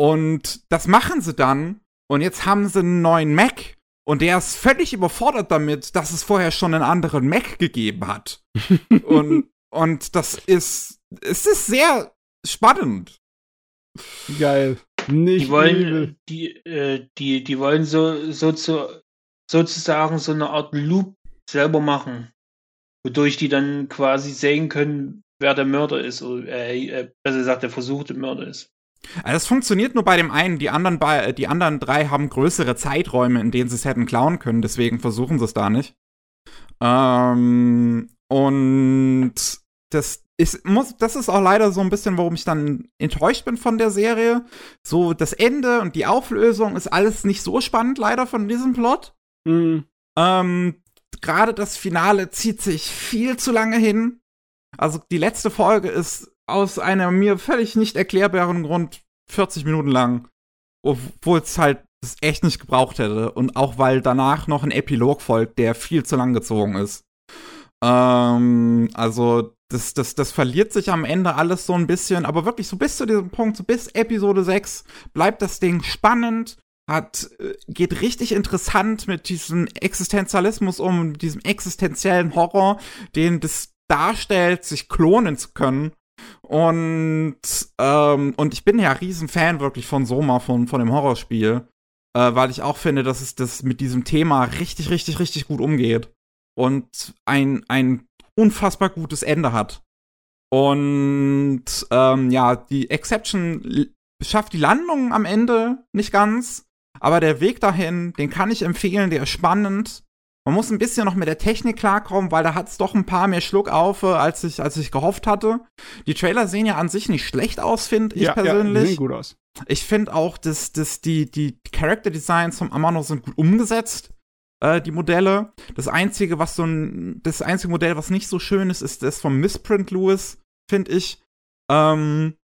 Und das machen sie dann. Und jetzt haben sie einen neuen Mac. Und der ist völlig überfordert damit, dass es vorher schon einen anderen Mac gegeben hat. und, und das ist, es ist sehr spannend. Geil. Nicht die wollen, die, äh, die, die wollen so, so zu, sozusagen so eine Art Loop selber machen, wodurch die dann quasi sehen können, wer der Mörder ist, oder äh, äh, besser gesagt, der versuchte Mörder ist. Also das funktioniert nur bei dem einen. Die anderen, bei, die anderen drei haben größere Zeiträume, in denen sie es hätten klauen können. Deswegen versuchen sie es da nicht. Ähm, und das ist, muss, das ist auch leider so ein bisschen, warum ich dann enttäuscht bin von der Serie. So, das Ende und die Auflösung ist alles nicht so spannend, leider, von diesem Plot. Mhm. Ähm, Gerade das Finale zieht sich viel zu lange hin. Also, die letzte Folge ist aus einem mir völlig nicht erklärbaren Grund 40 Minuten lang. Obwohl es halt das echt nicht gebraucht hätte. Und auch weil danach noch ein Epilog folgt, der viel zu lang gezogen ist. Ähm, also das, das, das verliert sich am Ende alles so ein bisschen, aber wirklich so bis zu diesem Punkt, so bis Episode 6 bleibt das Ding spannend, hat, äh, geht richtig interessant mit diesem Existenzialismus um, diesem existenziellen Horror, den das darstellt, sich klonen zu können. Und, ähm, und ich bin ja riesen Fan wirklich von Soma, von, von dem Horrorspiel, äh, weil ich auch finde, dass es das mit diesem Thema richtig, richtig, richtig gut umgeht und ein, ein unfassbar gutes Ende hat. Und ähm, ja, die Exception schafft die Landung am Ende nicht ganz, aber der Weg dahin, den kann ich empfehlen, der ist spannend. Man muss ein bisschen noch mit der Technik klarkommen, weil da hat es doch ein paar mehr Schluckaufe, als ich, als ich gehofft hatte. Die Trailer sehen ja an sich nicht schlecht aus, finde ich ja, persönlich. Ja, sehen gut aus. Ich finde auch, dass, dass die, die Character Designs vom Amano sind gut umgesetzt äh, die Modelle. Das einzige, was so ein, das einzige Modell, was nicht so schön ist, ist das vom Missprint Lewis, finde ich. Ähm,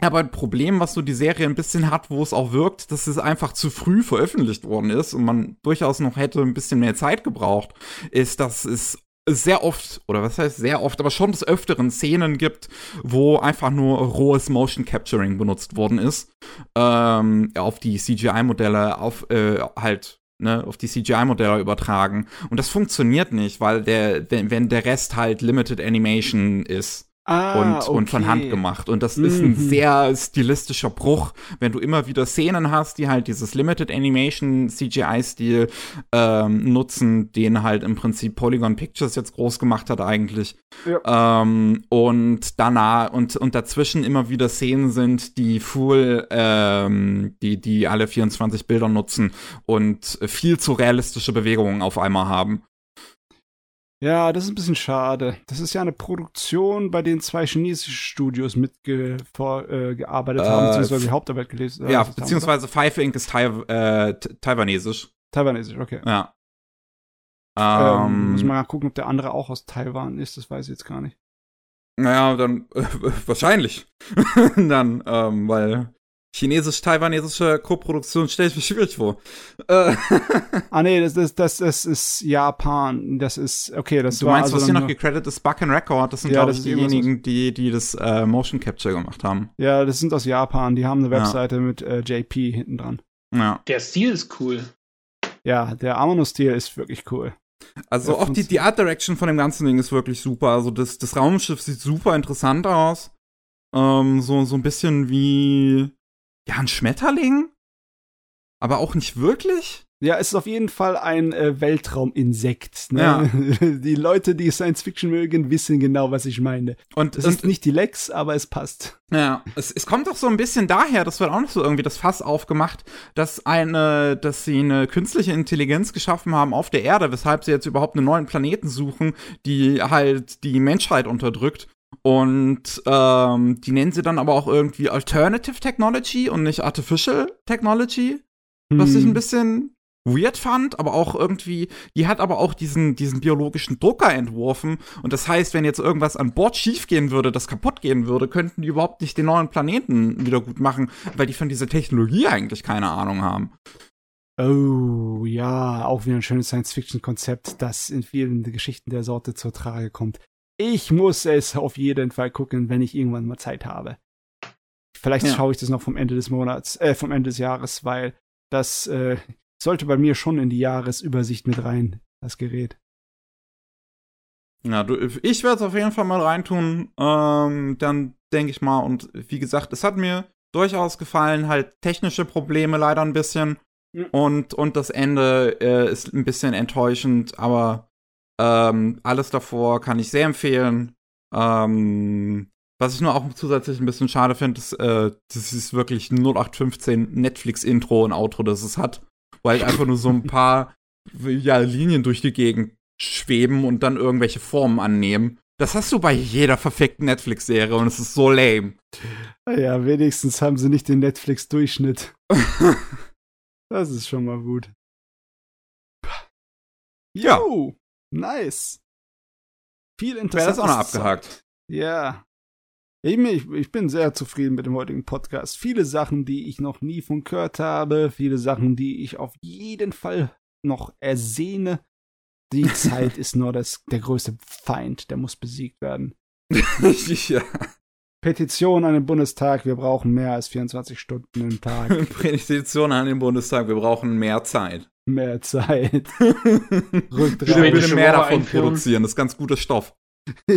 aber ein Problem, was so die Serie ein bisschen hat, wo es auch wirkt, dass es einfach zu früh veröffentlicht worden ist und man durchaus noch hätte ein bisschen mehr Zeit gebraucht, ist, dass es sehr oft, oder was heißt sehr oft, aber schon des Öfteren Szenen gibt, wo einfach nur rohes Motion Capturing benutzt worden ist. Ähm, auf die CGI-Modelle, auf äh, halt ne, auf die CGI-Modelle übertragen. Und das funktioniert nicht, weil der, wenn, der Rest halt Limited Animation ist. Ah, und, okay. und von Hand gemacht. Und das mhm. ist ein mhm. sehr stilistischer Bruch, wenn du immer wieder Szenen hast, die halt dieses Limited Animation CGI-Stil ähm, nutzen, den halt im Prinzip Polygon Pictures jetzt groß gemacht hat eigentlich. Ja. Ähm, und danach und, und dazwischen immer wieder Szenen sind, die full, ähm, die, die alle 24 Bilder nutzen und viel zu realistische Bewegungen auf einmal haben. Ja, das ist ein bisschen schade. Das ist ja eine Produktion, bei denen zwei chinesische Studios mitgearbeitet äh, haben, beziehungsweise die Hauptarbeit gelesen haben. Ja, beziehungsweise haben, Five Inc. ist tai äh, taiwanesisch. Taiwanesisch, okay. Ja. Ähm, ähm, muss man mal gucken, ob der andere auch aus Taiwan ist, das weiß ich jetzt gar nicht. Naja, dann äh, wahrscheinlich. dann, ähm, weil Chinesisch-taiwanesische Koproduktion stelle ich mir schwierig vor. Äh. ah nee, das, das, das, das ist Japan. Das ist, okay, das Du meinst, also was hier noch gecredited ist, Buck and Record, das sind, ja, glaube ich, diejenigen, die, die das äh, Motion Capture gemacht haben. Ja, das sind aus Japan, die haben eine Webseite ja. mit äh, JP hinten dran. Ja. Der Stil ist cool. Ja, der Amano-Stil ist wirklich cool. Also auch die, die Art Direction von dem ganzen Ding ist wirklich super. Also das, das Raumschiff sieht super interessant aus. Ähm, so, so ein bisschen wie ja, ein Schmetterling? Aber auch nicht wirklich? Ja, es ist auf jeden Fall ein äh, Weltrauminsekt. Ne? Ja. Die Leute, die Science Fiction mögen, wissen genau, was ich meine. Und es ist nicht die Lex, aber es passt. Ja, es, es kommt doch so ein bisschen daher, das wird auch noch so irgendwie das Fass aufgemacht, dass eine, dass sie eine künstliche Intelligenz geschaffen haben auf der Erde, weshalb sie jetzt überhaupt einen neuen Planeten suchen, die halt die Menschheit unterdrückt. Und ähm, die nennen sie dann aber auch irgendwie Alternative Technology und nicht Artificial Technology, was hm. ich ein bisschen weird fand, aber auch irgendwie, die hat aber auch diesen, diesen biologischen Drucker entworfen. Und das heißt, wenn jetzt irgendwas an Bord schiefgehen würde, das kaputt gehen würde, könnten die überhaupt nicht den neuen Planeten wieder gut machen, weil die von dieser Technologie eigentlich keine Ahnung haben. Oh, ja, auch wieder ein schönes Science-Fiction-Konzept, das in vielen Geschichten der Sorte zur Trage kommt. Ich muss es auf jeden Fall gucken, wenn ich irgendwann mal Zeit habe. Vielleicht ja. schaue ich das noch vom Ende des Monats, äh, vom Ende des Jahres, weil das äh, sollte bei mir schon in die Jahresübersicht mit rein, das Gerät. Ja, du, ich werde es auf jeden Fall mal reintun. Ähm, dann denke ich mal, und wie gesagt, es hat mir durchaus gefallen, halt technische Probleme leider ein bisschen. Ja. Und, und das Ende äh, ist ein bisschen enttäuschend, aber ähm, alles davor kann ich sehr empfehlen. Ähm, was ich nur auch zusätzlich ein bisschen schade finde, ist, äh, das ist wirklich 0815 Netflix-Intro und Outro, das es hat. Weil einfach nur so ein paar ja, Linien durch die Gegend schweben und dann irgendwelche Formen annehmen. Das hast du bei jeder verfickten Netflix-Serie und es ist so lame. Ja, wenigstens haben sie nicht den Netflix-Durchschnitt. das ist schon mal gut. Ja. Nice. Viel interessant. Das ist auch noch abgehakt. Ja. Ich, ich bin sehr zufrieden mit dem heutigen Podcast. Viele Sachen, die ich noch nie von gehört habe, viele Sachen, die ich auf jeden Fall noch ersehne. Die Zeit ist nur das, der größte Feind, der muss besiegt werden. ja. Petition an den Bundestag, wir brauchen mehr als 24 Stunden im Tag. Petition an den Bundestag, wir brauchen mehr Zeit. Mehr Zeit. Rückt bitte, bitte mehr davon einführen. produzieren, das ist ganz guter Stoff.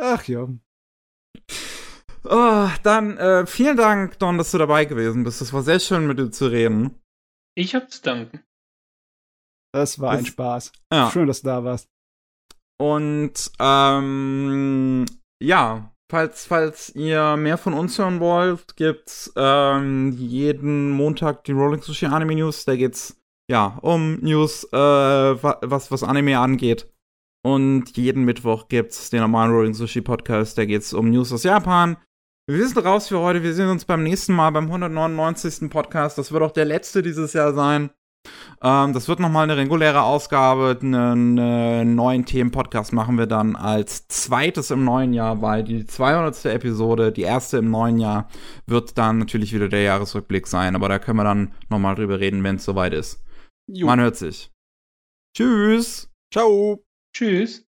Ach ja. Oh, dann äh, vielen Dank, Don, dass du dabei gewesen bist. Es war sehr schön, mit dir zu reden. Ich hab zu danken. Das war das, ein Spaß. Ja. Schön, dass du da warst. Und ähm, ja, falls, falls ihr mehr von uns hören wollt, gibt's ähm, jeden Montag die Rolling Sushi Anime News. Da geht's ja um News, äh, was, was Anime angeht. Und jeden Mittwoch gibt's den normalen Rolling Sushi Podcast. Da geht's um News aus Japan. Wir sind raus für heute. Wir sehen uns beim nächsten Mal beim 199. Podcast. Das wird auch der letzte dieses Jahr sein. Ähm, das wird nochmal eine reguläre Ausgabe. Einen, einen neuen Themenpodcast machen wir dann als zweites im neuen Jahr, weil die 200. Episode, die erste im neuen Jahr, wird dann natürlich wieder der Jahresrückblick sein. Aber da können wir dann nochmal drüber reden, wenn es soweit ist. Jo. Man hört sich. Tschüss. Ciao. Tschüss.